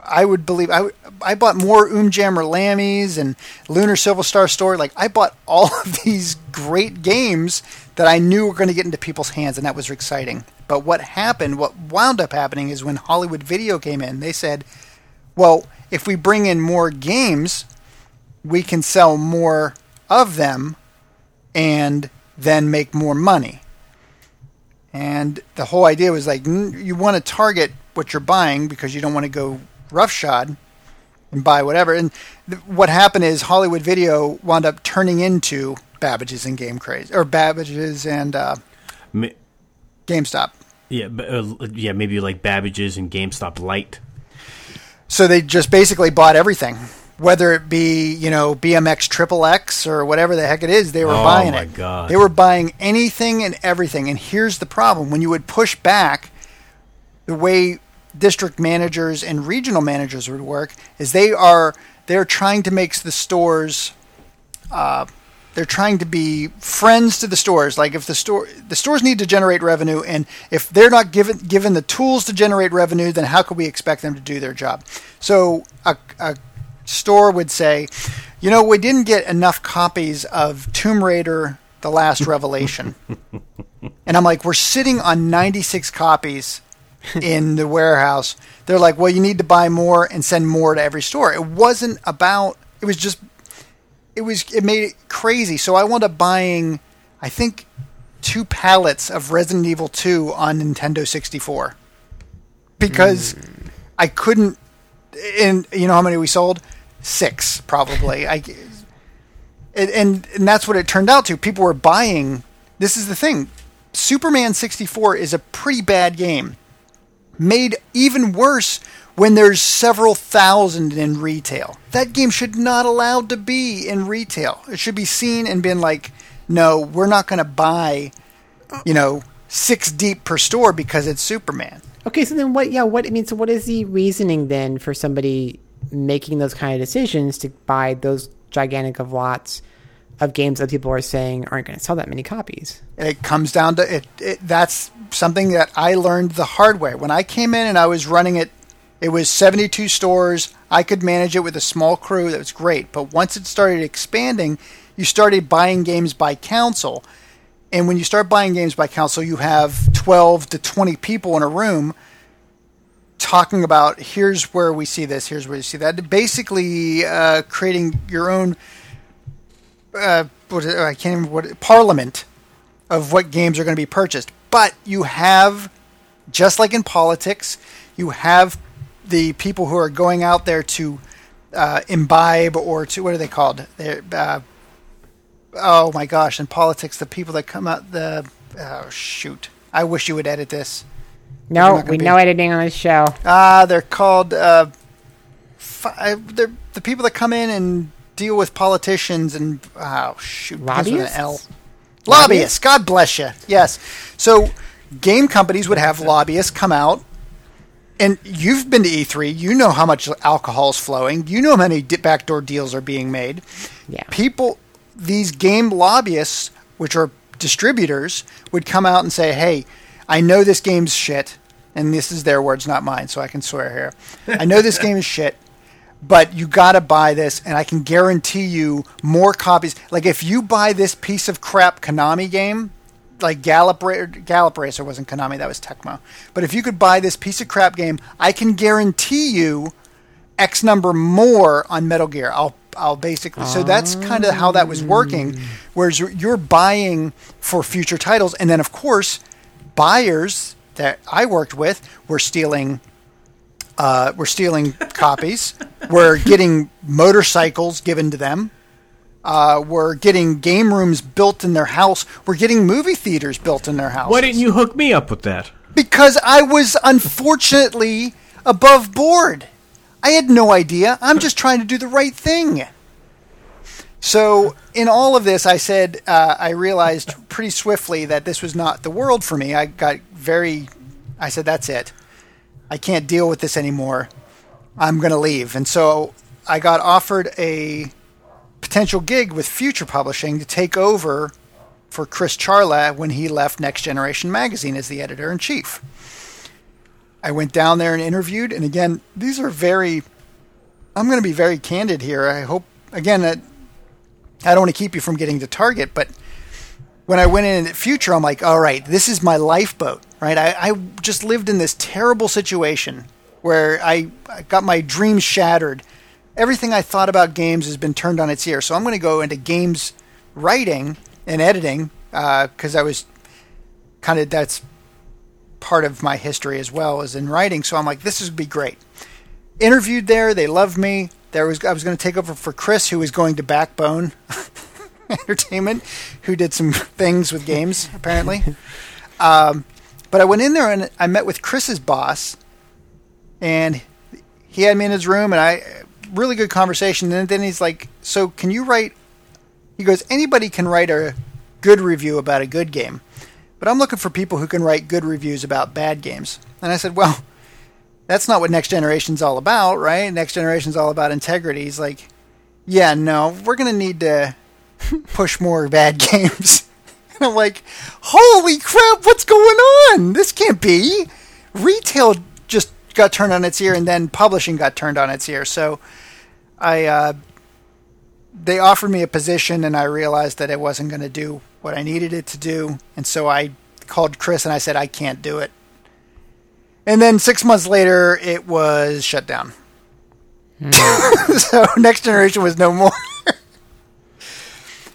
I would believe I, I bought more Oomjammer Lammies and Lunar Silver Star Story. Like I bought all of these great games that I knew were going to get into people's hands, and that was exciting. But what happened, what wound up happening, is when Hollywood Video came in, they said, "Well, if we bring in more games, we can sell more of them, and then make more money." And the whole idea was like, you want to target what you're buying because you don't want to go roughshod and buy whatever. And th- what happened is Hollywood Video wound up turning into Babbage's and Game Craze, or Babbage's and uh,
Ma-
GameStop.
Yeah, b- uh, yeah, maybe like Babbage's and GameStop Light.
So they just basically bought everything, whether it be you know BMX Triple X or whatever the heck it is. They were
Oh,
buying
my
it.
God.
They were buying anything and everything. And here's the problem: when you would push back, the way district managers and regional managers would work is they are they're trying to make the stores uh, they're trying to be friends to the stores like if the store the stores need to generate revenue and if they're not given given the tools to generate revenue then how could we expect them to do their job so a, a store would say you know we didn't get enough copies of tomb raider the last <laughs> revelation and i'm like we're sitting on 96 copies in the warehouse. They're like, well, you need to buy more and send more to every store. It wasn't about. It was just. It was. It made it crazy. So I wound up buying, I think, two pallets of Resident Evil 2 on Nintendo 64 because hmm. I couldn't. And you know how many we sold? Six, probably. I. And, and and that's what it turned out to. People were buying. This is the thing. Superman 64 is a pretty bad game made even worse when there's several thousand in retail. That game should not allowed to be in retail. It should be seen and been like, no, we're not going to buy, you know, six deep per store because it's Superman.
Okay, so then what? Yeah, what I mean, so what is the reasoning then for somebody making those kind of decisions to buy those gigantic of lots of games that people are saying aren't going to sell that many copies?
It comes down to it, it. That's something that I learned the hard way. When I came in and I was running it, it was 72 stores. I could manage it with a small crew. That was great. But once it started expanding, you started buying games by council. And when you start buying games by council, you have 12 to 20 people in a room talking about here's where we see this, here's where you see that. Basically, uh, creating your own. Uh, what, I can't even what parliament of what games are going to be purchased. But you have, just like in politics, you have the people who are going out there to uh, imbibe or to what are they called? They're, uh, oh my gosh! In politics, the people that come out the oh shoot! I wish you would edit this.
No, we
be-
no editing on this show.
Ah, they're called. Uh, fi- they're the people that come in and deal with politicians and oh shoot, begins with an
Lobbyists?
L. Lobbyists. God bless you. Yes. So, game companies would have lobbyists come out, and you've been to E3. You know how much alcohol is flowing. You know how many backdoor deals are being made.
Yeah.
People, these game lobbyists, which are distributors, would come out and say, "Hey, I know this game's shit." And this is their words, not mine, so I can swear here. I know this game is shit but you got to buy this and i can guarantee you more copies like if you buy this piece of crap konami game like Gallop, Gallop Racer wasn't Konami, that was Tecmo. But if you could buy this piece of crap game, I can guarantee you X number more on Metal Gear. I'll I'll basically so that's kind of how that was working. Whereas you're- you're buying for future titles, and then of course buyers that I worked with were stealing uh, we're stealing copies. <laughs> We're getting motorcycles given to them. Uh, we're getting game rooms built in their house. We're getting movie theaters built in their house.
Why didn't you hook me up with that?
Because I was unfortunately above board. I had no idea. I'm just trying to do the right thing. So, in all of this, I said, uh, I realized pretty swiftly that this was not the world for me. I got very, I said, that's it. I can't deal with this anymore. I'm going to leave. And so I got offered a potential gig with Future Publishing to take over for Chris Charla when he left Next Generation Magazine as the editor in chief. I went down there and interviewed, and again, these are very. I'm going to be very candid here. I hope, again, that I don't want to keep you from getting to Target, but when I went in at Future, I'm like, all right, this is my lifeboat, right? I, I just lived in this terrible situation where I, I got my dreams shattered. Everything I thought about games has been turned on its ear. So I'm going to go into games writing and editing because I was kind of that's part of my history as well as in writing. So I'm like, this would be great. interviewed there. They loved me. There was I was going to take over for Chris, who was going to Backbone <laughs> Entertainment, who did some things with games <laughs> apparently. Um, but I went in there and I met with Chris's boss, and he had me in his room, and I really good conversation. And then he's like, "So can you write?" He goes, "Anybody can write a good review about a good game, but I'm looking for people who can write good reviews about bad games." And I said, "Well." That's not what Next Generation's all about, right? Next Generation's all about integrity. He's like, yeah, no, we're to need to <laughs> push more bad <laughs> games. And I'm like, holy crap, what's going on? This can't be. Retail just got turned on its ear, and then publishing got turned on its ear. So I, uh, they offered me a position, and I realized that it wasn't going to do what I needed it to do. And so I called Chris and I said, I can't do it. And then six months later, it was shut down. <laughs> so Next Generation was no more.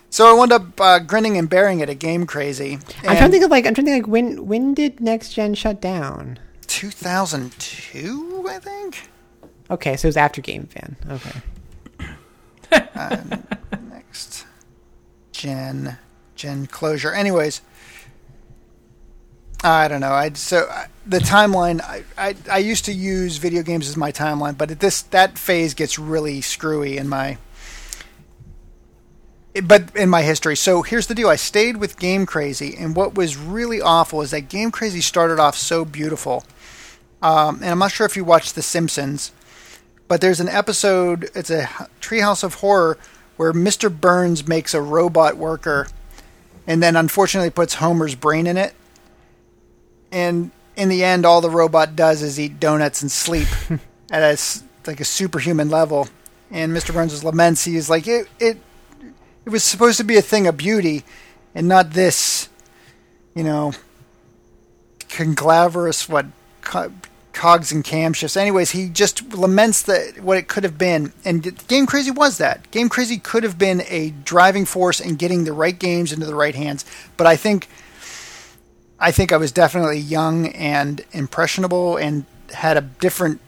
so I wound up uh, grinning and bearing it at Game Crazy.
I'm trying to think of like I'm trying to think like when when did Next Gen shut down?
2002, I think.
Okay, so it was after Game Fan. Okay. <laughs>
Next Gen Gen closure. Anyways, I don't know. I so I, the timeline. I, I I used to use video games as my timeline, but at this that phase gets really screwy in my. But in my history, so here's the deal. I stayed with Game Crazy, and what was really awful is that Game Crazy started off so beautiful. Um, and I'm not sure if you watched The Simpsons, but there's an episode. It's a Treehouse of Horror where Mr. Burns makes a robot worker, and then unfortunately puts Homer's brain in it and in the end, all the robot does is eat donuts and sleep <laughs> at a like a superhuman level. And Mr. Burns laments. He is like it. It it was supposed to be a thing of beauty, and not this, you know, conglaverous what co- cogs and camshafts. Anyways, he just laments that what it could have been. And Game Crazy was that. Game Crazy could have been a driving force in getting the right games into the right hands. But I think I think I was definitely young and impressionable and had a different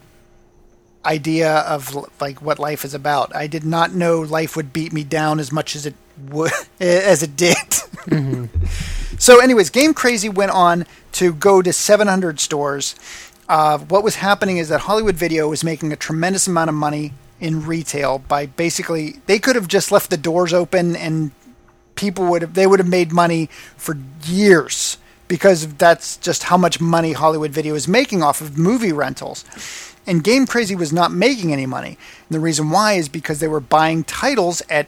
idea of like what life is about. I did not know life would beat me down as much as it would <laughs> as it did. Mm-hmm. <laughs> so, anyways, Game Crazy went on to go to 700 stores. Uh, what was happening is that Hollywood Video was making a tremendous amount of money in retail by basically they could have just left the doors open and people would have they would have made money for years because that's just how much money Hollywood Video is making off of movie rentals. And Game Crazy was not making any money. And the reason why is because they were buying titles at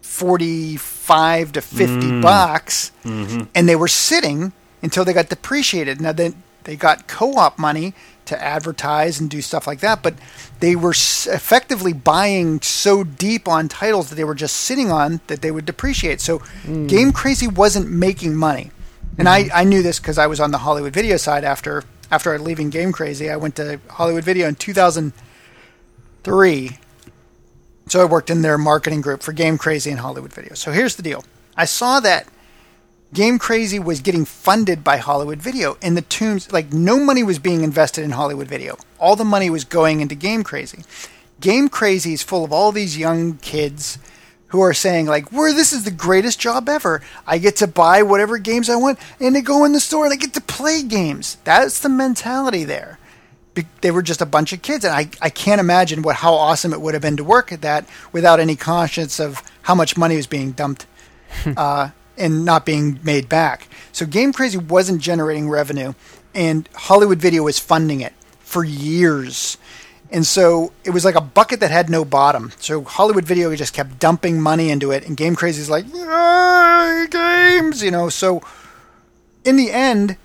45 to 50 mm. bucks mm-hmm. and they were sitting until they got depreciated. Now then they got co-op money to advertise and do stuff like that, but they were effectively buying so deep on titles that they were just sitting on that they would depreciate. So mm. Game Crazy wasn't making money. And I, I knew this because I was on the Hollywood Video side after after leaving Game Crazy. I went to Hollywood Video in 2003. So I worked in their marketing group for Game Crazy and Hollywood Video. So here's the deal. I saw that Game Crazy was getting funded by Hollywood Video and the tunes like no money was being invested in Hollywood Video. All the money was going into Game Crazy. Game Crazy is full of all these young kids who are saying like, "Where this is the greatest job ever. I get to buy whatever games I want, and they go in the store and I get to play games." That's the mentality there. They were just a bunch of kids, and I, I can't imagine what how awesome it would have been to work at that without any conscience of how much money was being dumped <laughs> uh, and not being made back. So Game Crazy wasn't generating revenue, and Hollywood Video was funding it for years and so it was like a bucket that had no bottom. So Hollywood Video just kept dumping money into it, and Game Crazy's like, games, you know. So in the end,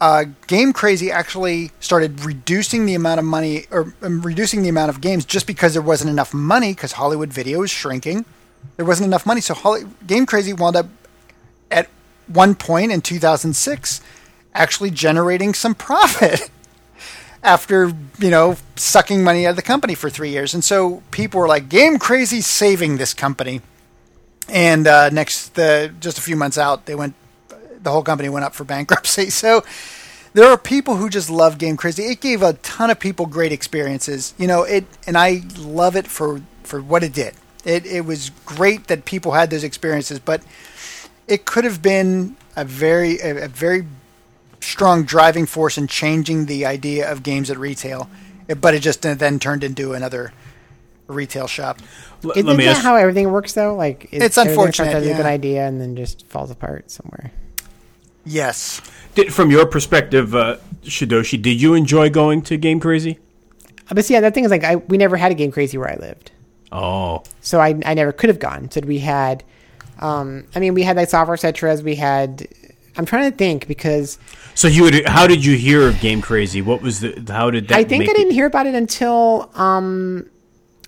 uh, Game Crazy actually started reducing the amount of money or um, reducing the amount of games just because there wasn't enough money because Hollywood Video is shrinking. There wasn't enough money, so Holly- Game Crazy wound up at one point in 2006 actually generating some profit. <laughs> after you know sucking money out of the company for three years, and so people were like, "Game Crazy saving this company." And uh, next, the just a few months out, they went, the whole company went up for bankruptcy. <laughs> So there are people who just love Game Crazy. It gave a ton of people great experiences. You know, it and I love it for for what it did. It it was great that people had those experiences, but it could have been a very a, a very strong driving force in changing the idea of games at retail. It- but it just then turned into another retail shop.
L-
Isn't
let me
that
ask.
how everything works though? Like
It's
everything
unfortunate,
starts as a good idea and then just falls apart somewhere.
Yes.
did, from your perspective, uh, Shidoshi, did you enjoy going to Game Crazy?
Uh, But see, yeah, that thing is like I, we never had a game crazy where I lived.
Oh,
so I, I never could have gone. So we had, um, I mean, we had like software cetras. We had, I'm trying to think because
so you would, how did you hear of Game Crazy? What was the? How did that?
I think I didn't hear about it until, um,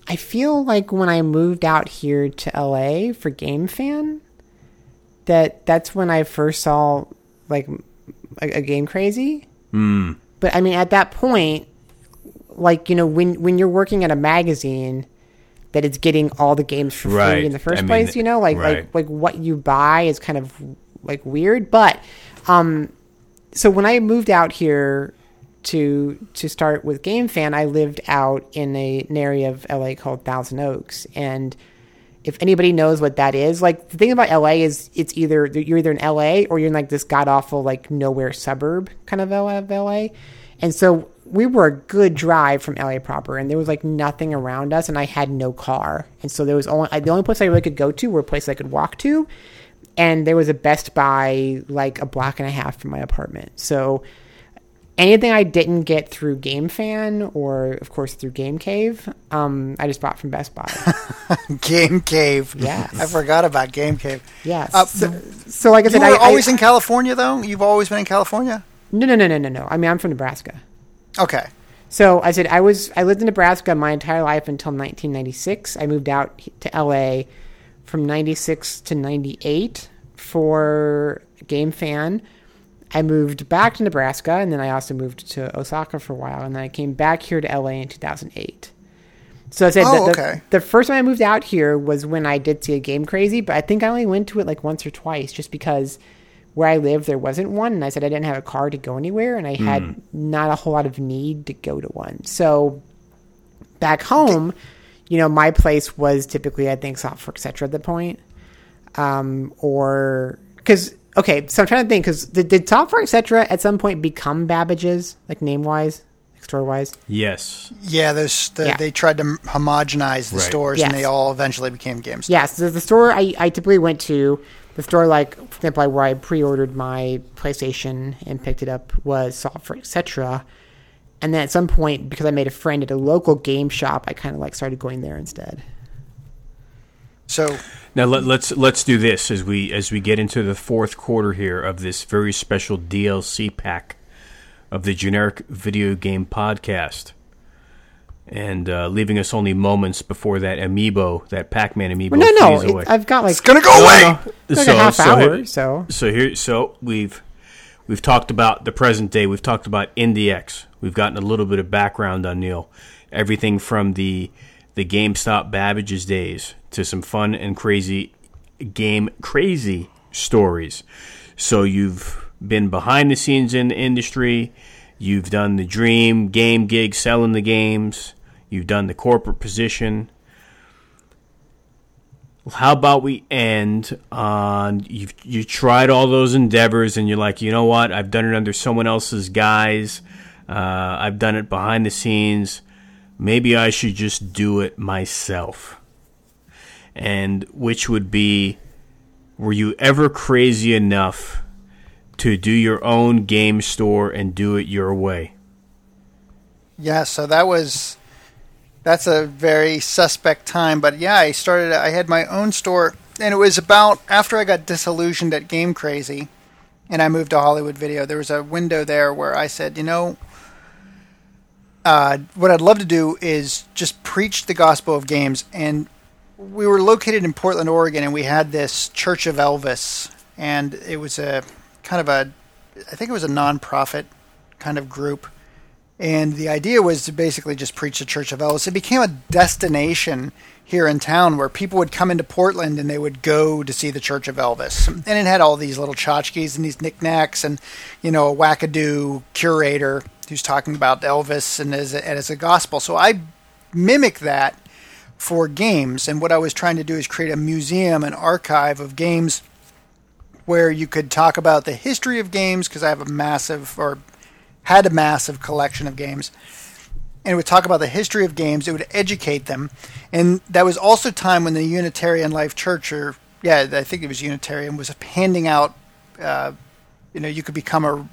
I feel like when I moved out here to LA for Game Fan, that that's when I first saw like a, a Game Crazy.
Hmm.
But I mean, at that point, like you know, when when you're working at a magazine that it's getting all the games for free in the first
I mean,
place, you know, like
right.
like like what you buy is kind of like weird. But um, so when I moved out here to to start with Game Fan, I lived out in a, an area of LA called Thousand Oaks, and if anybody knows what that is, like the thing about LA is it's either you're either in LA or you're in like this god awful like nowhere suburb kind of of LA, and so we were a good drive from LA proper, and there was like nothing around us, and I had no car, and so there was only the only place I really could go to were places I could walk to, and there was a Best Buy like a block and a half from my apartment, so anything I didn't get through Game Fan or, of course, through Game Cave, um, I just bought from Best Buy. <laughs>
Game Cave.
Yes.
I forgot about Game Cave.
Yes.
Uh,
so, so, like I said, You
were
I, I-
always in California, though. You've always been in California.
no, no, no, no, no, no. I mean, I'm from Nebraska.
Okay.
So I said I was I lived in Nebraska my entire life until 1996. I moved out to LA from 96 to 98 for Game Fan. I moved back to Nebraska and then I also moved to Osaka for a while and then I came back here to LA in 2008. So I said
Oh,
the,
okay.
the first time I moved out here was when I did see a Game Crazy, but I think I only went to it like once or twice just because where I lived there wasn't one and I said I didn't have a car to go anywhere and I had not a whole lot of need to go to one. So back home, you know, my place was typically I think software etc. at the point. Um or cuz okay, so I'm trying to think cuz did, did software etc. at some point become Babbage's like name wise, like store wise?
Yes.
Yeah, those the,
Yeah.
they tried to homogenize the
Right.
stores, and they all eventually became GameStop.
Yes, the, the store I, I typically went to, the store like for example, like, where I pre-ordered my PlayStation and picked it up was software, etc. And then at some point, because I made a friend at a local game shop, I kind of like started going there instead.
So
Now let, let's let's do this as we as we get into the fourth quarter here of this very special DLC pack of the generic video game podcast, and uh, leaving us only moments before that amiibo, that Pac-Man amiibo,
Well, no, no,
flees away.
it, I've got like
it's gonna go away.
like a half
so
hour.
here-
so
So here, so we've we've talked about the present day. We've talked about IndieX. We've gotten a little bit of background on Neal. Everything from the the GameStop Babbage's days to some fun and crazy game crazy stories. So you've been behind the scenes in the industry. You've done the dream game gig, selling the games. You've done the corporate position. How about we end on you you tried all those endeavors and you're like you know what? I've done it under someone else's guise. Uh, i've done it behind the scenes. Maybe i should just do it myself. And which would be were you ever crazy enough to do your own game store and do it your way?
Yeah, so that was that's a very suspect time, but yeah, I started I had my own store and it was about after I got disillusioned at Game Crazy and I moved to Hollywood Video. There was a window there where I said, you know, uh, what I'd love to do is just preach the gospel of games. And we were located in Portland, Oregon, and we had this Church of Elvis, and it was a kind of a, I think it was a nonprofit kind of group. And the idea was to basically just preach the Church of Elvis. It became a destination here in town where people would come into Portland and they would go to see the Church of Elvis. And it had all these little tchotchkes and these knickknacks and, you know, a wackadoo curator who's talking about Elvis and as a, as a gospel. So I mimic that for games. And what I was trying to do is create a museum, an archive of games where you could talk about the history of games because I have a massive or had a massive collection of games and it would talk about the history of games. It would educate them, and that was also time when the Unitarian Life Church, or yeah, I think it was Unitarian, was handing out. Uh, you know, you could become a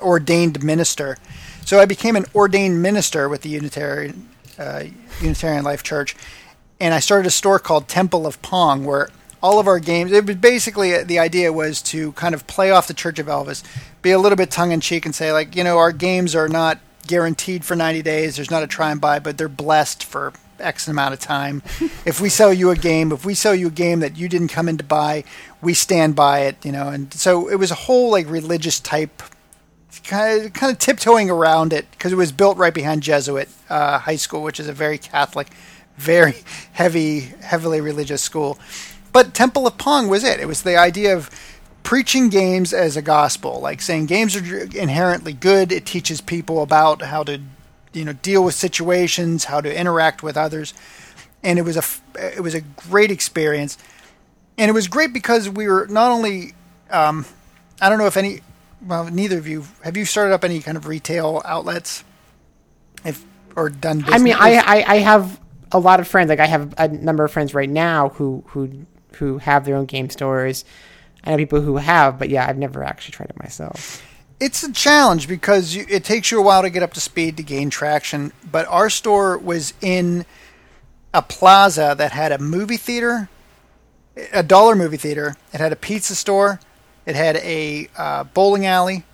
ordained minister. So I became an ordained minister with the Unitarian uh, Unitarian Life Church, and I started a store called Temple of Pong, where all of our games. It was basically the idea was to kind of play off the Church of Elvis, be a little bit tongue in cheek, and say like, you know, our games are not guaranteed for 90 days. There's not a try and buy, but they're blessed for X amount of time. <laughs> if we sell you a game, if we sell you a game that you didn't come in to buy, we stand by it, you know. And so it was a whole like religious type kind of kind of tiptoeing around it because it was built right behind Jesuit uh, High School, which is a very Catholic, very <laughs> heavy, heavily religious school. But Temple of Pong was it. It was the idea of preaching games as a gospel, like saying games are inherently good. It teaches people about how to, you know, deal with situations, how to interact with others, and it was a it was a great experience, and it was great because we were not only, um, I don't know if any, well, neither of you have you started up any kind of retail outlets, if or done. Business?
I mean, I, I I have a lot of friends. Like I have a number of friends right now who who who have their own game stores I know people who have, but yeah, I've never actually tried it myself.
It's a challenge because you, it takes you a while to get up to speed to gain traction. But our store was in a plaza that had a movie theater, a dollar movie theater. It had a pizza store. It had a uh, bowling alley.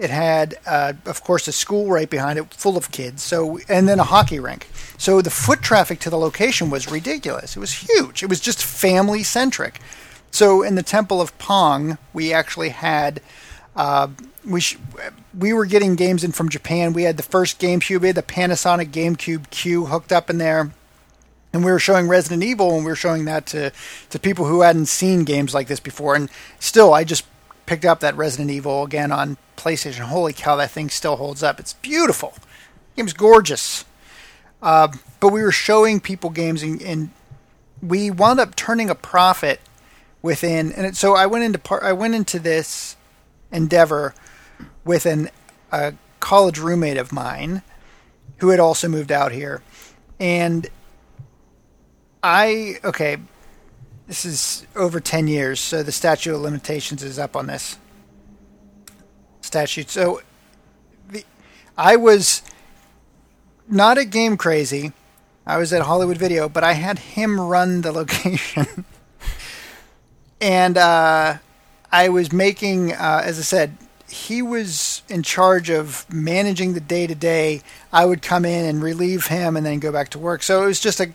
It had, uh, of course, a school right behind it, full of kids. So, and then a hockey rink. So the foot traffic to the location was ridiculous. It was huge. It was just family centric. So in the Temple of Pong, we actually had. Uh, we sh- we were getting games in from Japan. We had the first GameCube, we had the Panasonic GameCube Q hooked up in there, and we were showing Resident Evil, and we were showing that to to people who hadn't seen games like this before. And still, I just picked up that Resident Evil again on PlayStation. Holy cow, that thing still holds up. It's beautiful. The game's gorgeous. Uh, but we were showing people games, and, and we wound up turning a profit within and so I went into part I went into this endeavor with an a college roommate of mine who had also moved out here and I okay this is over 10 years so the statute of limitations is up on this statute so the I was not at game crazy I was at Hollywood Video but I had him run the <laughs> location and uh, I was making, uh, as I said, he was in charge of managing the day to day. I would come in and relieve him, and then go back to work. So it was just a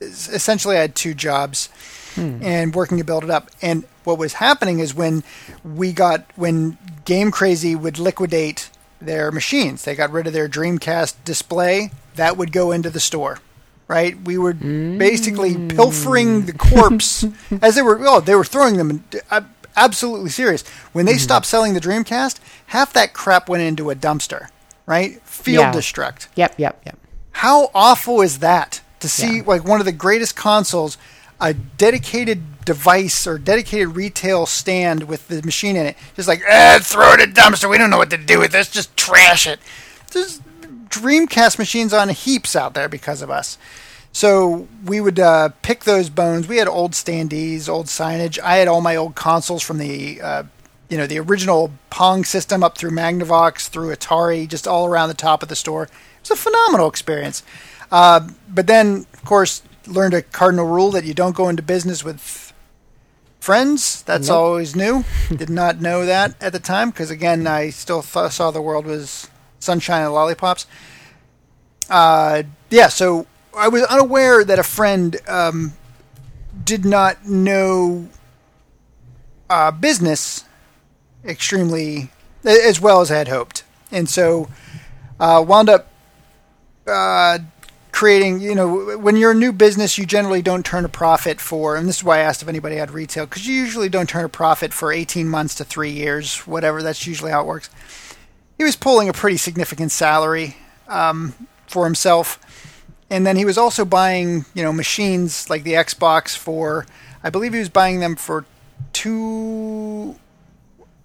essentially I had two jobs hmm. and working to build it up. And what was happening is when we got when Game Crazy would liquidate their machines, they got rid of their Dreamcast display. That would go into the store right? We were mm. basically pilfering the corpse <laughs> as they were. Oh, they were throwing them. Uh, absolutely serious. When they mm. stopped selling the Dreamcast, half that crap went into a dumpster, right? Field yeah. destruct.
Yep, yep, yep.
How awful is that to see yeah. like one of the greatest consoles, a dedicated device or dedicated retail stand with the machine in it, just like eh, throw it in a dumpster. We don't know what to do with this. Just trash it. There's Dreamcast machines on heaps out there because of us. So we would uh, pick those bones. We had old standees, old signage. I had all my old consoles from the, uh, you know, the original Pong system up through Magnavox, through Atari, just all around the top of the store. It was a phenomenal experience. Uh, but then, of course, learned a cardinal rule that you don't go into business with friends. That's nope. always new. <laughs> Did not know that at the time because, again, I still th- saw the world was sunshine and lollipops. Uh, yeah, so I was unaware that a friend um, did not know uh, business extremely as well as I had hoped, and so uh, wound up uh, creating, you know, when you're a new business, you generally don't turn a profit for, and this is why I asked if anybody had retail, because you usually don't turn a profit for 18 months to three years, whatever. That's usually how it works. He was pulling a pretty significant salary um, for himself, and then he was also buying, you know, machines like the Xbox for, I believe he was buying them for two.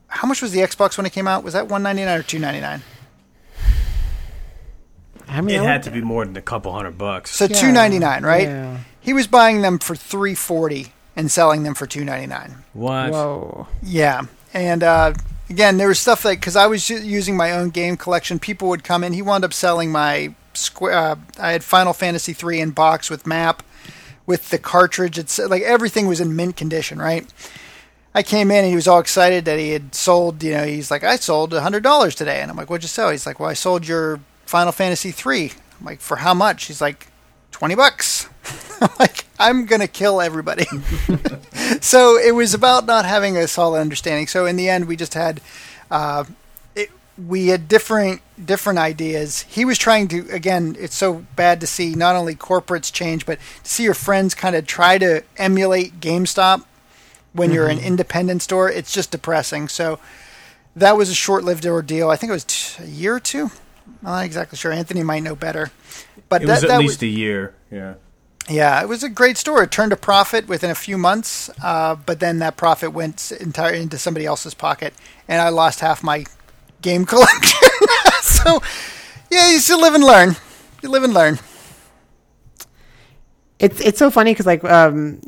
How much was the Xbox when it came out? Was that 199 or 299?
I mean,
It
I
had to be more than a couple hundred bucks.
So
Yeah,
two ninety nine, right?
yeah.
He was buying them for three forty and selling them for two ninety nine.
what?
Whoa.
Yeah, and uh, again, there was stuff like because I was using my own game collection, people would come in. He wound up selling my square. Uh, I had Final Fantasy three in box with map, with the cartridge. It's like everything was in mint condition, right? I came in and he was all excited that he had sold. You know, he's like, I sold hundred dollars today, and I'm like, what'd you sell? He's like, well, I sold your Final Fantasy three. I'm like, for how much? He's like, twenty bucks. <laughs> I'm like, I'm gonna kill everybody. <laughs> so it was about not having a solid understanding. So in the end, we just had. Uh, it, we had different different ideas. He was trying to again. It's so bad to see not only corporates change, but to see your friends kind of try to emulate GameStop when you're an independent store. It's just depressing. So that was a short-lived ordeal. I think it was t- a year or two. I'm not exactly sure. Anthony might know better. But
It
that,
was at
that
least a year. Yeah.
yeah, it was a great store. It turned a profit within a few months, uh, but then that profit went entire into somebody else's pocket, and I lost half my game <laughs> collection. <laughs> so, yeah, you still live and learn. You live and learn.
It's it's so funny because like um,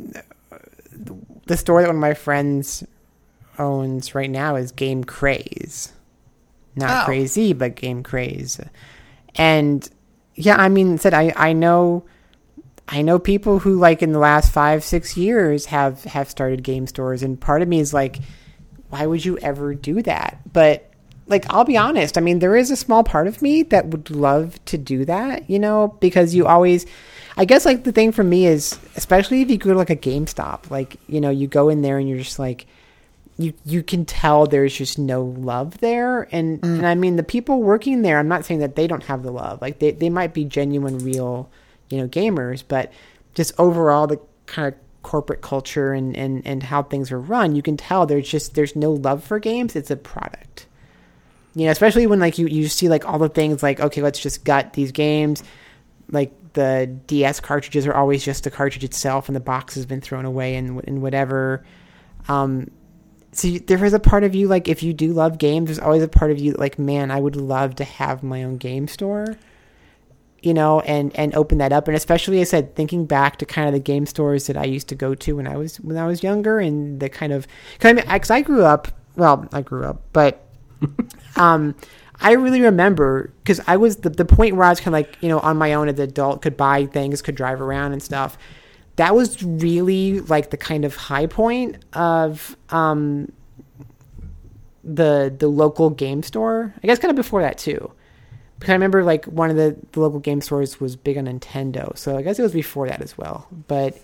the store that one of my friends owns right now is Game Craze, not
Oh.
crazy, but Game Craze, and yeah, I mean, said I I know. I know people who like in the last five six years have have started game stores, and part of me is like, why would you ever do that? But like, I'll be honest. I mean, there is a small part of me that would love to do that, you know, because you always. I guess like the thing for me is, especially if you go to like a GameStop, like you know, you go in there and you're just like, you you can tell there's just no love there. And and I mean the people working there I'm not saying that they don't have the love. Like they they might be genuine real you know gamers but just overall the kind of corporate culture and and and how things are run you can tell there's just there's no love for games. It's a product. You know especially when like you you see like all the things like okay let's just gut these games. Like the DS cartridges are always just the cartridge itself and the box has been thrown away and and whatever. Um so you, there is a part of you like if you do love games there's always a part of you like man i would love to have my own game store you know and and open that up. And especially i said thinking back to kind of the game stores that i used to go to when i was when i was younger and the kind of because I, mean, 'cause I grew up well i grew up but <laughs> um i really remember because i was the, the point where i was kind of like you know on my own as an adult could buy things could drive around and stuff that was really like the kind of high point of um, the the local game store. I guess kind of before that too, because I remember like one of the, the local game stores was big on Nintendo, so I guess it was before that as well. But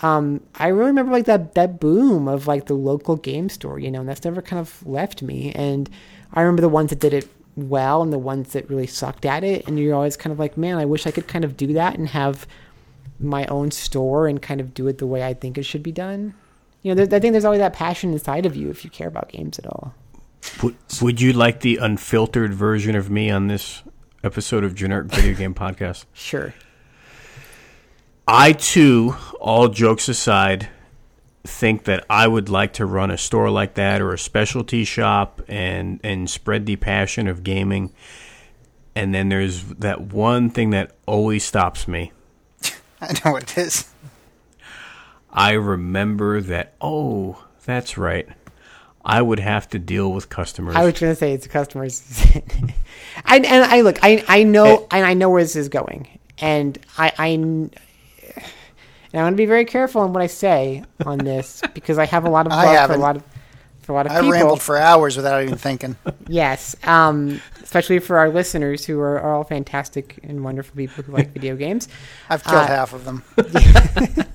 um, I really remember like that that boom of like the local game store, you know, and that's never kind of left me. And I remember the ones that did it well and the ones that really sucked at it, and you're always kind of like, man, I wish I could kind of do that and have my own store and kind of do it the way I think it should be done. You know, there, I think there's always that passion inside of you if you care about games at all.
Would, would you like the unfiltered version of me on this episode of Generic Video Game Podcast? <laughs>
Sure.
I too, all jokes aside, think that I would like to run a store like that or a specialty shop and and spread the passion of gaming. And then there's that one thing that always stops me. <laughs>
I know what it is.
I remember that oh, that's right. I would have to deal with customers.
I was going to say it's customers. <laughs> I, and I look, I, I know, and I know where this is going. And I, I, and I want to be very careful in what I say on this <laughs> because I have a lot of
I
love for a lot of, for a lot of
I
people.
I rambled for hours without even thinking.
Yes, um, especially for our listeners who are, are all fantastic and wonderful people who like <laughs> video games.
I've killed
Uh,
half of them. <laughs>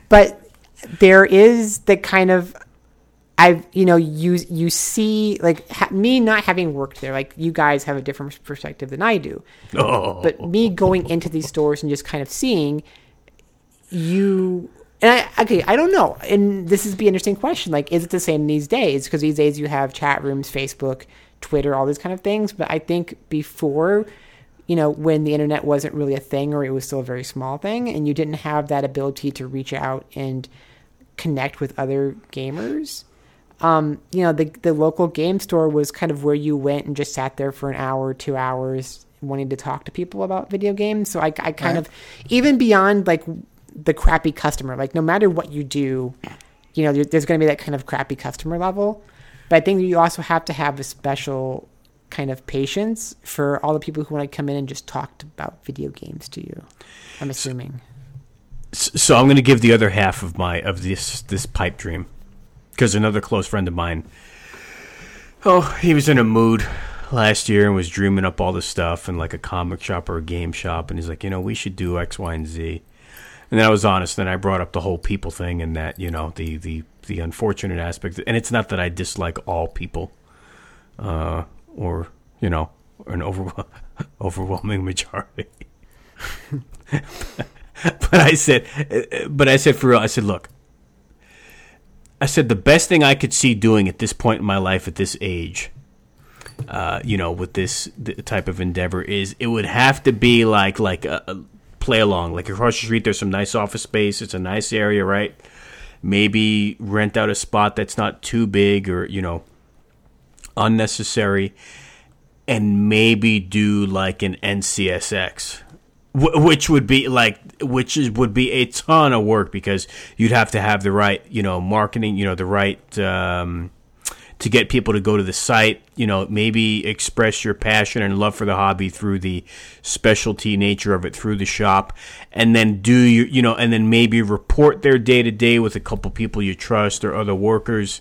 <laughs>
But there is the kind of I've you know you you see like ha- me not having worked there like you guys have a different perspective than I do.
Oh,
but me going into these stores and just kind of seeing you and I okay I don't know. And this is be an interesting question. Like is it the same these days? Because these days you have chat rooms Facebook Twitter all these kind of things but I think before you know when the internet wasn't really a thing or it was still a very small thing and you didn't have that ability to reach out and connect with other gamers um, you know, the the local game store was kind of where you went and just sat there for an hour, two hours, wanting to talk to people about video games. So I, I kind
Right.
of, even beyond like the crappy customer, like no matter what you do, you know, there's going to be that kind of crappy customer level. But I think you also have to have a special kind of patience for all the people who want to come in and just talk about video games to you. I'm assuming.
so I'm going to give the other half of my of this this pipe dream because another close friend of mine. Oh, he was in a mood last year and was dreaming up all this stuff in like a comic shop or a game shop, and he's like, you know, we should do X, Y, and Z. And then I was honest, and I brought up the whole people thing and that you know the the the unfortunate aspect. And it's not that I dislike all people, uh, or you know, an over, <laughs> overwhelming majority. <laughs> but I said, but I said for real, I said, look, I said the best thing I could see doing at this point in my life, at this age, uh, you know, with this type of endeavor, is it would have to be like like a, a play along. Like across the street, there's some nice office space. It's a nice area, right? Maybe rent out a spot that's not too big or you know unnecessary, and maybe do like an NCSX which would be like which is would be a ton of work because you'd have to have the right you know marketing you know the right um, to get people to go to the site you know maybe express your passion and love for the hobby through the specialty nature of it through the shop and then do you you know and then maybe report their day to day with a couple people you trust or other workers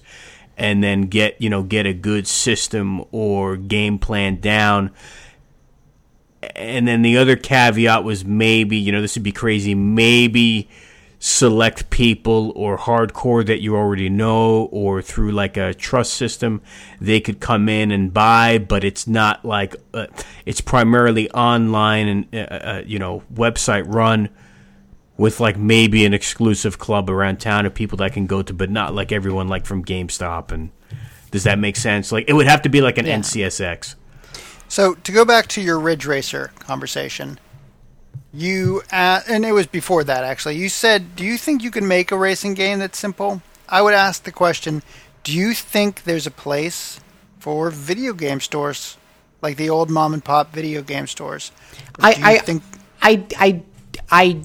and then get you know get a good system or game plan down. And then the other caveat was maybe you know this would be crazy maybe select people or hardcore that you already know or through like a trust system they could come in and buy but it's not like uh, it's primarily online and uh, uh, you know website run with like maybe an exclusive club around town of people that can go to but not like everyone like from GameStop and does that make sense like it would have to be like an
Yeah.
NCSX
So to go back to your Ridge Racer conversation, you uh, and it was before that actually. You said, "Do you think you can make a racing game that's simple?" I would ask the question, "Do you think there's a place for video game stores like the old mom and pop video game stores?"
I, I,
think
I, I, I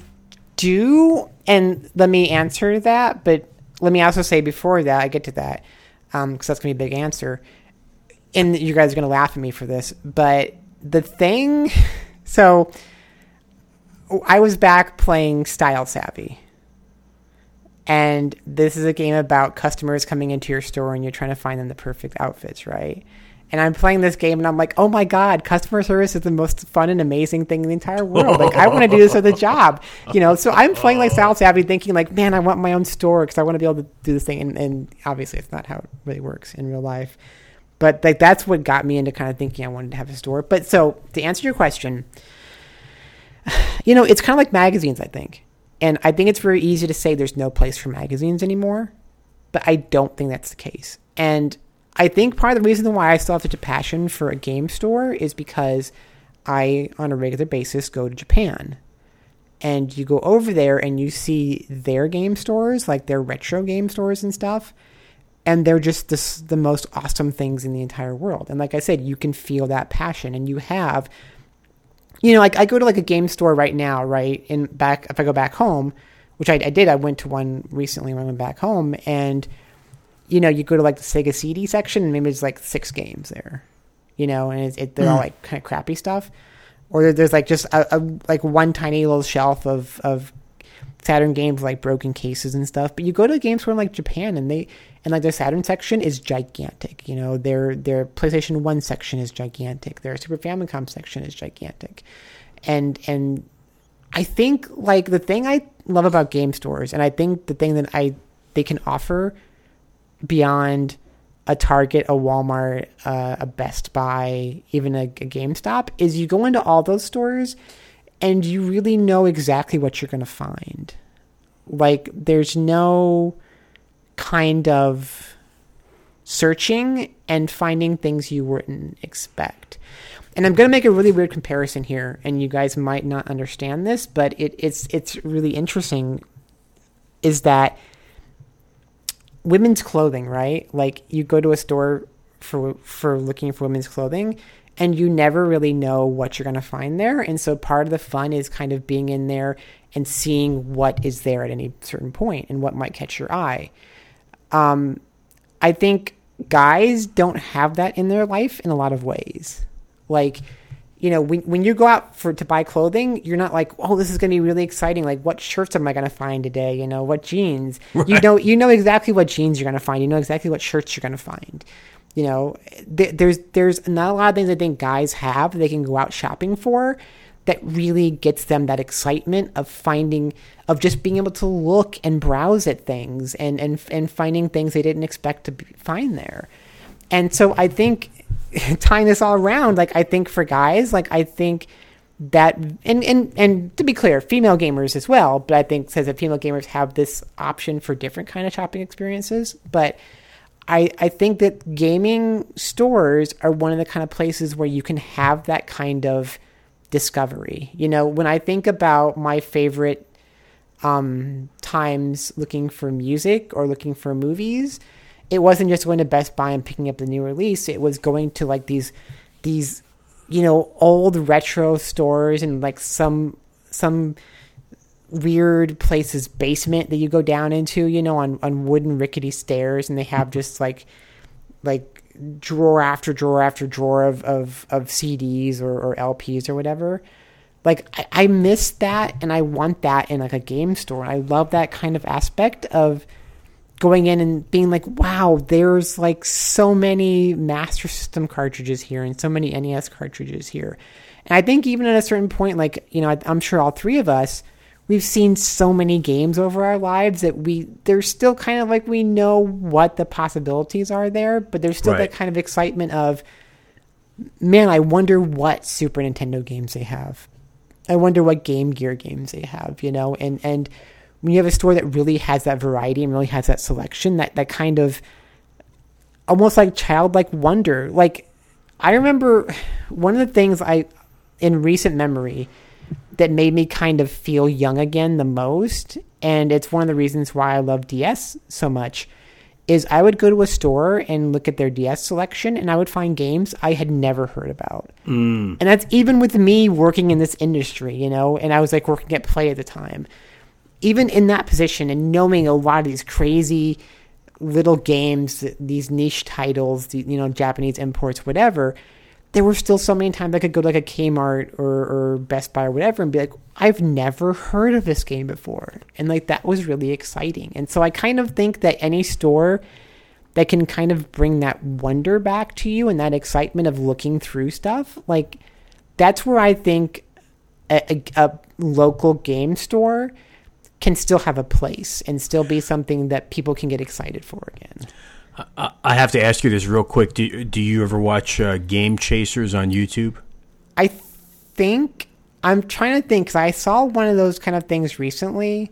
do, and let me answer that. But let me also say before that, I get to that, because that's gonna be a big answer, and you guys are gonna laugh at me for this. But the thing, <laughs> so I was back playing Style Savvy. And this is a game about customers coming into your store and you're trying to find them the perfect outfits, right? And I'm playing this game and I'm like, oh my God, customer service is the most fun and amazing thing in the entire world. Like, I want to do this as a job, you know? So I'm playing like Style Savvy thinking, like, man, I want my own store because I want to be able to do this thing. And, and obviously, it's not how it really works in real life. But like, that's what got me into kind of thinking I wanted to have a store. But so to answer your question, <sighs> you know, it's kind of like magazines, I think. And I think it's very easy to say there's no place for magazines anymore, but I don't think that's the case. And I think part of the reason why I still have such a passion for a game store is because I, on a regular basis, go to Japan. And you go over there and you see their game stores, like their retro game stores and stuff. And they're just this, the most awesome things in the entire world. And like I said, you can feel that passion. And you have you know, like I go to like a game store right now, right? In back, if I go back home, which I, I did, I went to one recently when I went back home, and you know, you go to like the Sega CD section, and maybe there's like six games there, you know, and it's, it, they're all hmm. like kind of crappy stuff, or there's like just a, a like one tiny little shelf of of Saturn games like broken cases and stuff. But you go to a game store in like Japan, and they and like their Saturn section is gigantic. You know, their their PlayStation One section is gigantic. Their Super Famicom section is gigantic, and and I think like the thing I love about game stores, and I think the thing that I they can offer beyond a Target, a Walmart, uh, a Best Buy, even a, a GameStop is you go into all those stores and you really know exactly what you're going to find. Like there's no kind of searching and finding things you wouldn't expect. And I'm going to make a really weird comparison here, and you guys might not understand this, but it, it's it's really interesting. Is that women's clothing, right? Like you go to a store for for looking for women's clothing, and you never really know what you're going to find there. And so part of the fun is kind of being in there and seeing what is there at any certain point and what might catch your eye. Um, I think guys don't have that in their life in a lot of ways. Like, you know, when when you go out for to buy clothing, you're not like, oh, this is going to be really exciting. Like, what shirts am I going to find today? You know, what jeans? Right. You know, you know exactly what jeans you're going to find. You know exactly what shirts you're going to find. You know, th- there's there's not a lot of things I think guys have they can go out shopping for that really gets them that excitement of finding of just being able to look and browse at things and and and finding things they didn't expect to be, find there. And so I think <laughs> tying this all around, like I think for guys, like I think that and and and to be clear, female gamers as well, but I think says that female gamers have this option for different kind of shopping experiences, but I, I think that gaming stores are one of the kind of places where you can have that kind of discovery. You know, when I think about my favorite um, times looking for music or looking for movies, it wasn't just going to Best Buy and picking up the new release. It was going to like these these you know old retro stores and like some some weird place's basement that you go down into, you know, on on wooden rickety stairs, and they have just like like drawer after drawer after drawer of, of, of CDs or, or LPs or whatever. Like I, I miss that and I want that in like a game store. I love that kind of aspect of going in and being like, wow, there's like so many Master System cartridges here and so many NES cartridges here. And I think even at a certain point, like, you know, I, I'm sure all three of us we've seen so many games over our lives that we there's still kind of like we know what the possibilities are there, but there's still right. that kind of excitement of man, I wonder what Super Nintendo games they have. I wonder what Game Gear games they have, you know, and and when you have a store that really has that variety and really has that selection, that that kind of almost like childlike wonder. Like I remember <sighs> one of the things I in recent memory that made me kind of feel young again the most. And it's one of the reasons why I love DS so much. Is I would go to a store and look at their DS selection, and I would find games I had never heard about. Mm. And that's even with me working in this industry, you know. And I was like working at Play at the time. Even in that position and knowing a lot of these crazy little games, these niche titles, you know, Japanese imports, whatever there were still so many times I could go to like a Kmart or, or Best Buy or whatever and be like, I've never heard of this game before. And like that was really exciting. And so I kind of think that any store that can kind of bring that wonder back to you and that excitement of looking through stuff, like that's where I think a, a, a local game store can still have a place and still be something that people can get excited for again.
I have to ask you this real quick. Do, do you ever watch uh, Game Chasers on YouTube?
I think I'm trying to think because I saw one of those kind of things recently.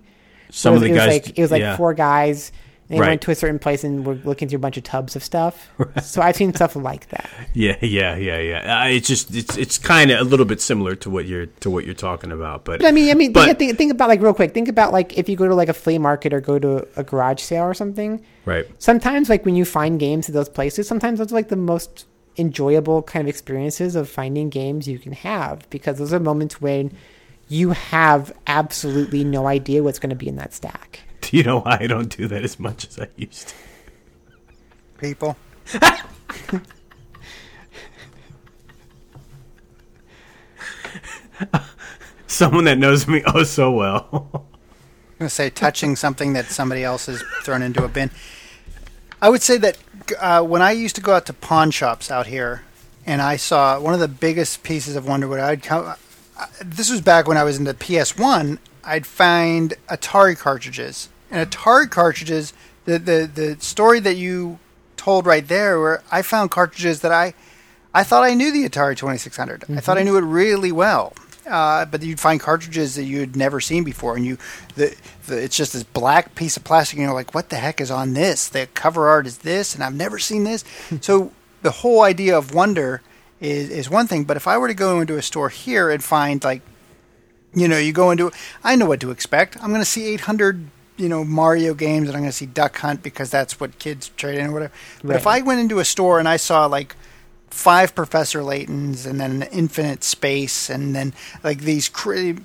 Some of the
it
guys,
was like, it was like
yeah.
four guys. They
Right.
went to a certain place and were looking through a bunch of tubs of stuff. <laughs> So I've seen stuff like that.
Yeah, yeah, yeah, yeah. Uh, it's just it's it's kind of a little bit similar to what you're to what you're talking about, but
But I mean, I mean,
But-
think, think, think about like real quick. Think about like if you go to like a flea market or go to a garage sale or something.
right.
Sometimes like when you find games at those places, sometimes those are like the most enjoyable kind of experiences of finding games you can have because those are moments when you have absolutely no idea what's going to be in that stack. <laughs>
Do you know why I don't do that as much as I used to?
people. <laughs>
Someone that knows me oh so well.
I'm going to say touching something that somebody else has thrown into a bin. I would say that uh, when I used to go out to pawn shops out here, and I saw one of the biggest pieces of Wonderwood, I'd come. Uh, this was back when I was in the PS1. I'd find Atari cartridges, and Atari cartridges the the the story that you told right there, where I found cartridges that I I thought I knew the Atari Twenty Six Hundred. I thought I knew it really well. Uh, but you'd find cartridges that you had never seen before, and you, the, the, it's just this black piece of plastic, and you're like, "What the heck is on this?" The cover art is this, and I've never seen this. so the whole idea of wonder is is one thing, but if I were to go into a store here and find like, you know, you go into, I know what to expect. I'm going to see 800, you know, Mario games, and I'm going to see Duck Hunt because that's what kids trade in or whatever. But if I went into a store and I saw like five Professor Laytons and then Infinite Space and then like these, cra-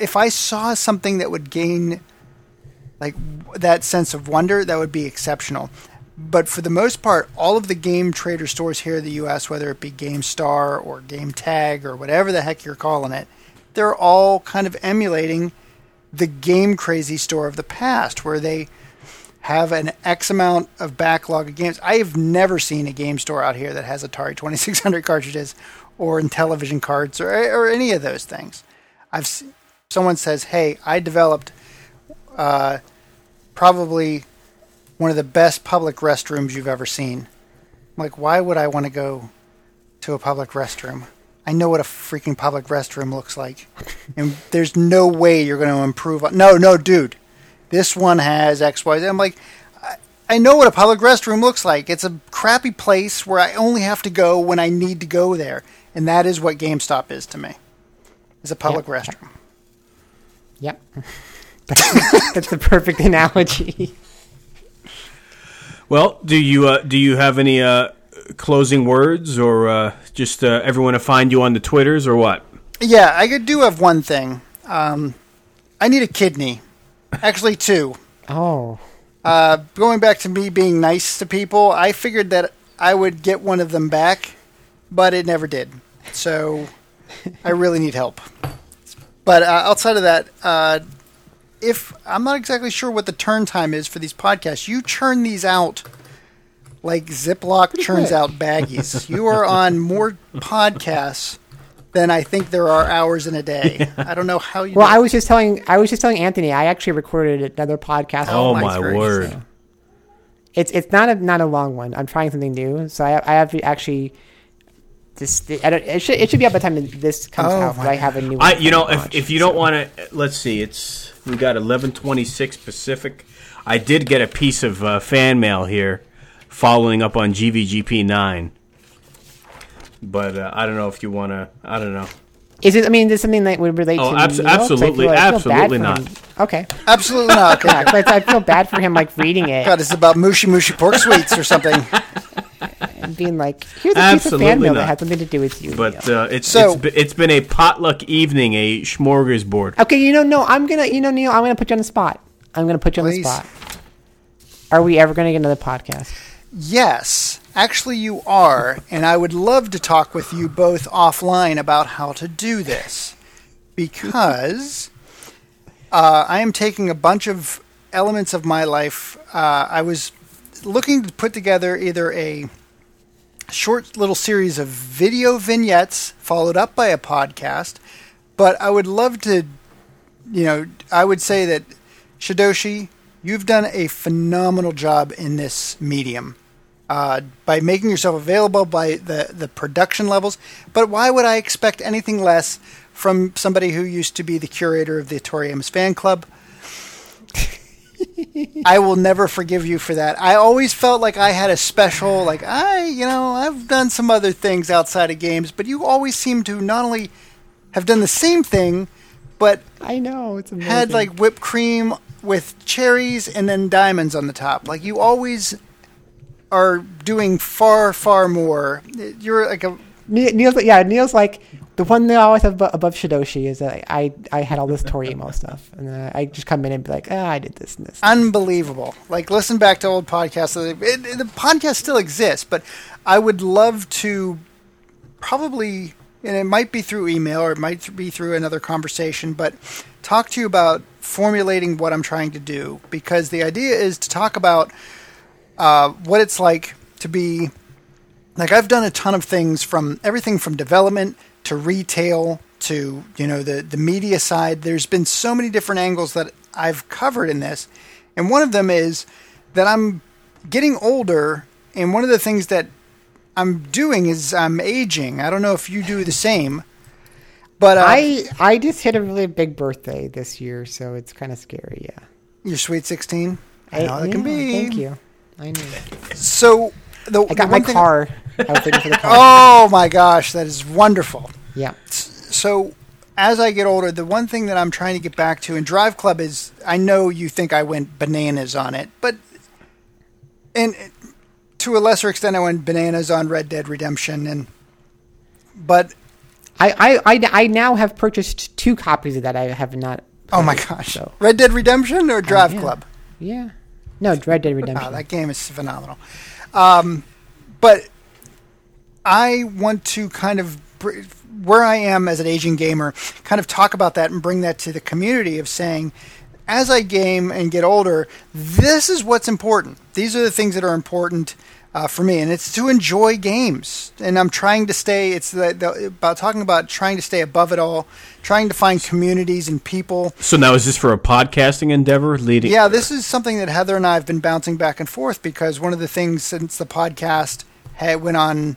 if I saw something that would gain like that sense of wonder, that would be exceptional but for the most part, all of the game trader stores here in the U.S., whether it be GameStar or Game Tag or whatever the heck you're calling it, they're all kind of emulating the game crazy store of the past, where they have an X amount of backlog of games. I have never seen a game store out here that has Atari 2600 cartridges or Intellivision cards or, or any of those things. I've someone says, "Hey, I developed uh, probably." one of the best public restrooms you've ever seen. I'm like, why would I want to go to a public restroom? I know what a freaking public restroom looks like. <laughs> and there's no way you're going to improve on. No, no, dude. This one has X, Y, Z. I'm like, I, I know what a public restroom looks like. It's a crappy place where I only have to go when I need to go there. And that is what GameStop is to me. It's a public yep. restroom.
Yep. <laughs> That's the perfect analogy.
Well, do you uh, do you have any uh, closing words, or uh, just uh, everyone to find you on the twitters, or what?
Yeah, I do have one thing. Um, I need a kidney, actually two.
Oh.
Uh, going back to me being nice to people, I figured that I would get one of them back, but it never did. So I really need help. But uh, outside of that, if I'm not exactly sure what the turn time is for these podcasts, you churn these out like Ziploc Pretty churns quick. out baggies. you are on more podcasts than I think there are hours in a day. <laughs> I don't know how you.
Well, I was just telling I was just telling Anthony I actually recorded another podcast.
Oh, oh my word! So
it's it's not a not a long one. I'm trying something new, so I I have to actually this it should it should be up by the time this comes oh out. But I have a new.
I you know if, launch, if you so. don't want to let's see it's we got eleven twenty six Pacific. I did get a piece of uh, fan mail here, following up on GVGP nine. But uh, I don't know if you want to. I don't know.
Is it? I mean, is something that would relate
oh,
to?
Abs- absolutely, like, absolutely not.
Okay,
absolutely not. <laughs> Okay.
Yeah, I feel bad for him, like reading it.
God, it's about mushy mushy pork sweets or something.
and being like, "Here's a Absolutely piece of fan mail not. that had something to do with you."
But uh, it's so, it's, it's been a potluck evening, a smorgasbord.
Okay, you know, no, I'm gonna, you know, Neal, I'm gonna put you on the spot. I'm gonna put you Please. on the spot. Are we ever gonna get another podcast?
Yes, actually, you are, and I would love to talk with you both offline about how to do this because uh, I am taking a bunch of elements of my life. Uh, I was looking to put together either a short little series of video vignettes followed up by a podcast. But I would love to, you know, I would say that Shidoshi, you've done a phenomenal job in this medium. Uh, by making yourself available by the, the production levels. But why would I expect anything less from somebody who used to be the curator of the Toriyama's fan club? <laughs> I will never forgive you for that. I always felt like I had a special, like I, you know, I've done some other things outside of games, but you always seem to not only have done the same thing, but
I know it's amazing.
had like whipped cream with cherries and then diamonds on the top. Like you always are doing far, far more. You're like a
Neal's yeah. Neal's like the one that I always have above Shidoshi is that I I had all this Toriyama <laughs> stuff, and then I just come in and be like, ah, I did this and this.
Unbelievable! Like listen back to old podcasts. It, it, the podcast still exists, but I would love to probably, and it might be through email or it might be through another conversation, but talk to you about formulating what I'm trying to do because the idea is to talk about uh, what it's like to be like I've done a ton of things from everything from development to retail to you know the the media side. There's been so many different angles that I've covered in this, and one of them is that I'm getting older, and one of the things that I'm doing is I'm aging. I don't know if you do the same, but uh,
I I just hit a really big birthday this year, so it's kind of scary. Yeah,
your sweet sixteen. I know it can be.
Thank you. I know.
So the
I got
the
my car. I was for the <laughs> car.
Oh my gosh, that is wonderful.
Yeah.
So as I get older, the one thing that I'm trying to get back to, in Drive Club is, I know you think I went bananas on it, but and to a lesser extent, I went bananas on Red Dead Redemption, and but
I, I, I, I now have purchased two copies of that. I have not.
oh my gosh,
So
Red Dead Redemption or oh, Drive
yeah.
Club?
yeah. No, Red Dead Redemption.
Oh, that game is phenomenal. Um, but I want to kind of where I am as an aging gamer, kind of talk about that and bring that to the community of saying, as I game and get older, this is what's important. These are the things that are important uh, for me, and it's to enjoy games. And I'm trying to stay. It's the, the, about talking about trying to stay above it all, trying to find communities and people
So now is this for a podcasting endeavor leading?
yeah, this is something that Heather and I have been bouncing back and forth because one of the things since the podcast had went on,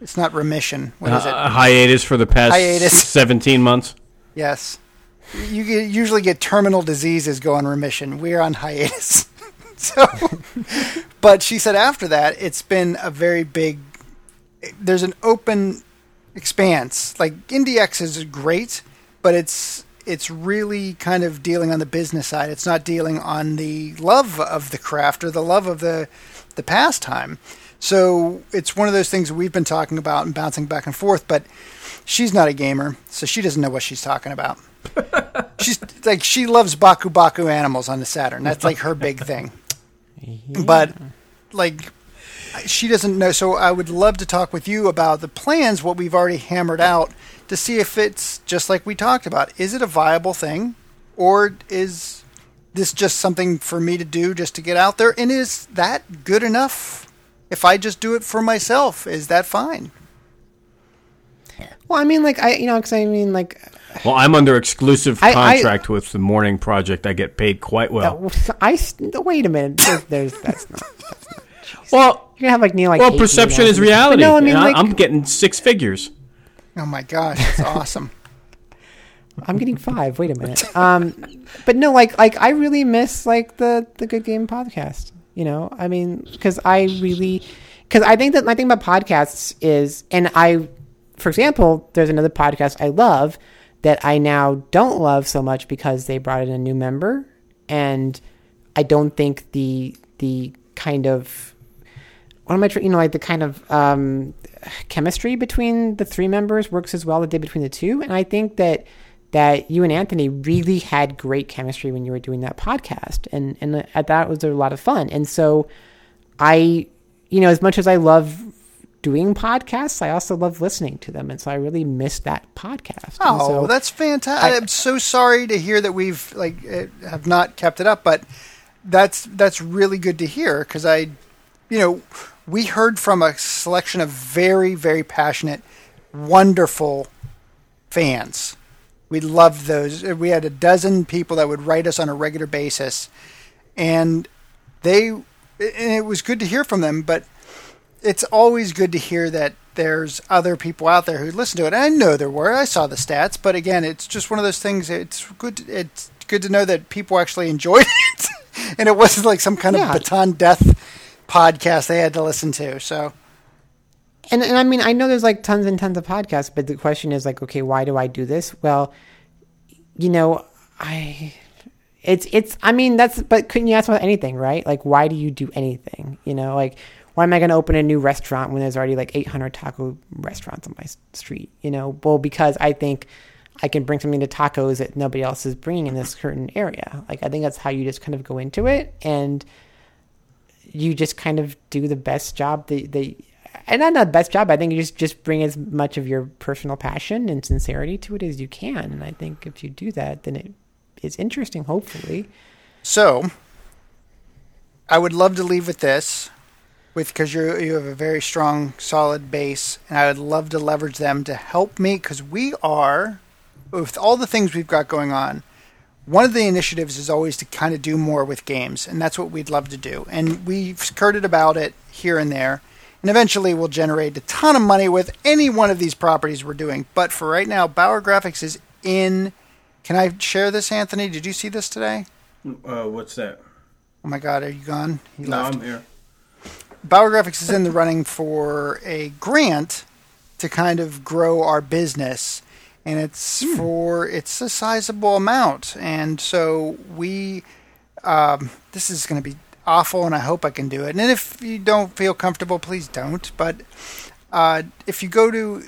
it's not remission. What is
Uh,
it?
hiatus for the past
Hiatus. <laughs>
17 months.
Yes, you get, usually get terminal diseases go on remission. We're on hiatus. <laughs> <laughs> so, but she said after that, it's been a very big. There's an open expanse. Like IndieX is great, but it's it's really kind of dealing on the business side. It's not dealing on the love of the craft or the love of the the pastime. So it's one of those things we've been talking about and bouncing back and forth. But she's not a gamer, so she doesn't know what she's talking about. <laughs> she's like she loves Baku Baku animals on the Saturn. That's like her big thing. But like she doesn't know. So I would love to talk with you about the plans, what we've already hammered out, to see if it's just like we talked about. Is it a viable thing, or is this just something for me to do just to get out there? And is that good enough? If I just do it for myself, is that fine?
Well, I mean, like I, you know, because I mean, like,
Well, I'm under exclusive
I- I-
contract with the Morning Project. I get paid quite well.
I s- wait a minute. There's, there's that's not. <laughs>
well,
You're gonna have like Neal like.
well,
eight
perception
emails.
is reality.
No, I mean,
and
like,
I'm getting six figures.
Oh my gosh, that's awesome. <laughs>
I'm getting five. Wait a minute. Um, but no, like, like I really miss like the the Good Game podcast. You know, I mean, because I really, because I think that my thing about podcasts is, and I, for example, there's another podcast I love that I now don't love so much because they brought in a new member, and I don't think the the kind of what am I? You know, like the kind of um, chemistry between the three members works as well as it did between the two, and I think that that you and Anthony really had great chemistry when you were doing that podcast, and and at that was a lot of fun. And so, I, you know, as much as I love doing podcasts, I also love listening to them, and so I really missed that podcast.
Oh,
so,
that's fantastic!
I-
I'm so sorry to hear that we've like uh, have not kept it up, but that's that's really good to hear because I, you know, we heard from a selection of very very passionate, wonderful fans. We loved those. We had a dozen people that would write us on a regular basis, and they and it was good to hear from them. But it's always good to hear that there's other people out there who listen to it. And I know there were. I saw the stats, but again, it's just one of those things. It's good. It's good to know that people actually enjoyed <laughs> it, and it wasn't like some kind
Yeah.
of Bataan death podcast they had to listen to. So
and, and I mean, I know there's like tons and tons of podcasts, but the question is like, okay, why do I do this? Well, you know, I, it's, it's, I mean, that's, but couldn't you ask about anything, right? Like, why do you do anything? You know, like, why am I going to open a new restaurant when there's already like 800 taco restaurants on my street? You know, well, because I think I can bring something to tacos that nobody else is bringing in this certain area. Like, I think that's how you just kind of go into it. And, you just kind of do the best job that, that and not the best job. I think you just just bring as much of your personal passion and sincerity to it as you can. And I think if you do that, then it is interesting. Hopefully,
So, I would love to leave with this, with because you you have a very strong, solid base, and I would love to leverage them to help me because we are, with all the things we've got going on, one of the initiatives is always to kind of do more with games, and that's what we'd love to do. And we've skirted about it here and there, and eventually we'll generate a ton of money with any one of these properties we're doing. But for right now, Bauer Graphics is in. Can I share this, Anthony? Did you see this today?
Uh, what's that?
Oh my God, are you gone? He
No,
left.
I'm here.
Bauer Graphics is in the running for a grant to kind of grow our business, and it's for it's a sizable amount, and so we um, this is going to be awful, and I hope I can do it. And if you don't feel comfortable, please don't. But uh, if you go to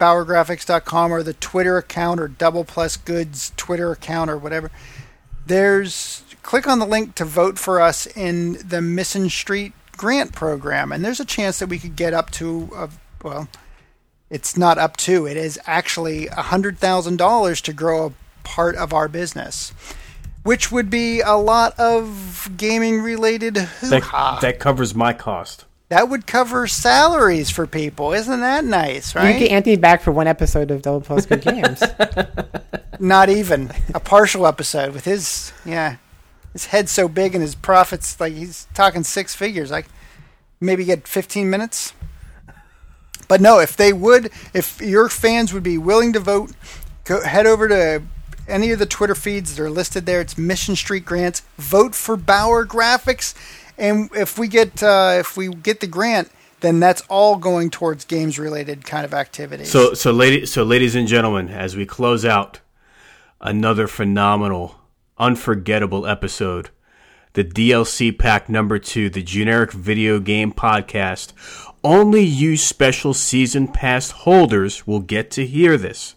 BauerGraphics.com or the Twitter account or Double Plus Goods Twitter account or whatever, there's click on the link to vote for us in the Mission Street grant program, and there's a chance that we could get up to a, well, it's not up to it is actually a hundred thousand dollars to grow a part of our business, which would be a lot of gaming related
That,
hoo-ha.
that covers my cost.
That would cover salaries for people. Isn't that nice, right?
You
right?
get Anthony back for one episode of Double Plus Good Games. <laughs>
Not even a partial episode with his yeah, his head's so big and his profits like he's talking six figures. Like maybe get 15 minutes. But no, if they would, if your fans would be willing to vote, go head over to any of the Twitter feeds that are listed there. It's Mission Street Grants. Vote for Bauer Graphics, and if we get uh, if we get the grant, then that's all going towards games related kind of activities.
So, so, lady, so, ladies and gentlemen, as we close out another phenomenal, unforgettable episode, the DLC pack number two, the generic video game podcast. Only you special season pass holders will get to hear this.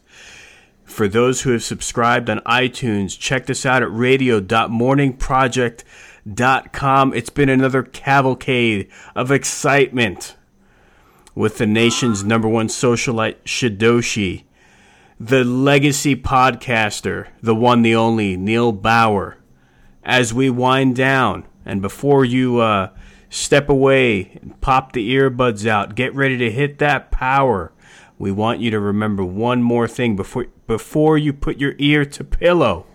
For those who have subscribed on iTunes, check us out at radio.morningproject.com. It's been another cavalcade of excitement with the nation's number one socialite, Shidoshi, the legacy podcaster, the one, the only, Neal Bauer. As we wind down, and before you uh, step away and pop the earbuds out, get ready to hit that power. We want you to remember one more thing before before you put your ear to pillow,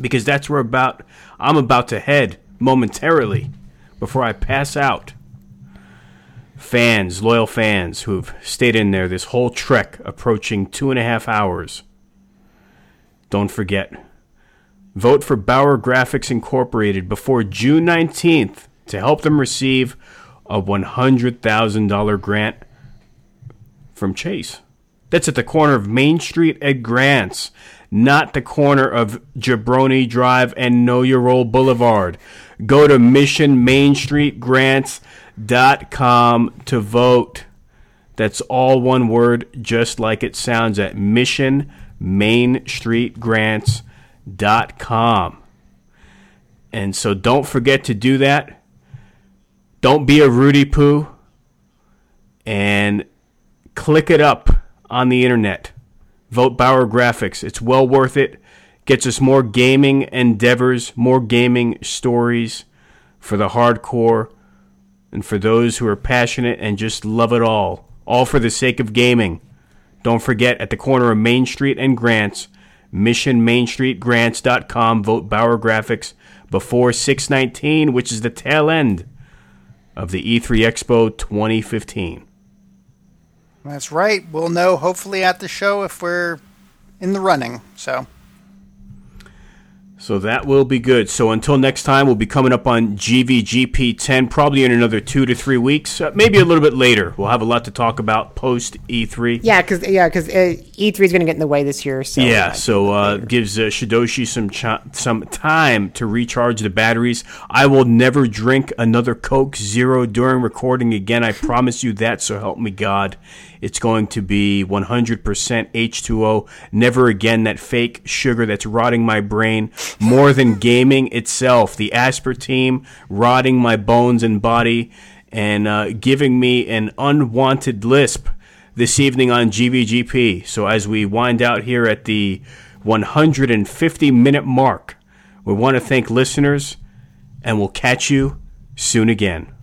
because that's where about I'm about to head momentarily before I pass out fans, loyal fans who've stayed in there this whole trek approaching two and a half hours. Don't forget, vote for Bauer Graphics Incorporated before June 19th to help them receive a $100,000 grant from Chase. That's at the corner of Main Street at Grants, not the corner of Jabroni Drive and Know Your Role Boulevard. Go to missionmainstreetgrants.com to vote. That's all one word, just like it sounds at missionmainstreetgrants.com. And so don't forget to do that. Don't be a Rudy Poo. And click it up on the internet. Vote Bauer Graphics. It's well worth it. Gets us more gaming endeavors, more gaming stories for the hardcore and for those who are passionate and just love it all. All for the sake of gaming. Don't forget at the corner of Main Street and Grants, missionmainstreetgrants.com. Vote Bauer Graphics before 619, which is the tail end of the E3 Expo 2015.
That's right. We'll know hopefully at the show if we're in the running. So
So that will be good. So until next time, we'll be coming up on GVGP 10, probably in another two to three weeks, uh, maybe a little bit later. We'll have a lot to talk about post E E3.
yeah, because yeah, because uh, E3 is going to get in the way this year. So
Yeah,
uh,
so uh, gives uh, Shidoshi some ch- some time to recharge the batteries. I will never drink another Coke Zero during recording again. I promise you that. So help me God. It's going to be 100% H2O. Never again that fake sugar that's rotting my brain more than gaming itself. The aspartame rotting my bones and body and uh, giving me an unwanted lisp this evening on GVGP. So as we wind out here at the 150 minute mark, we want to thank listeners and we'll catch you soon again.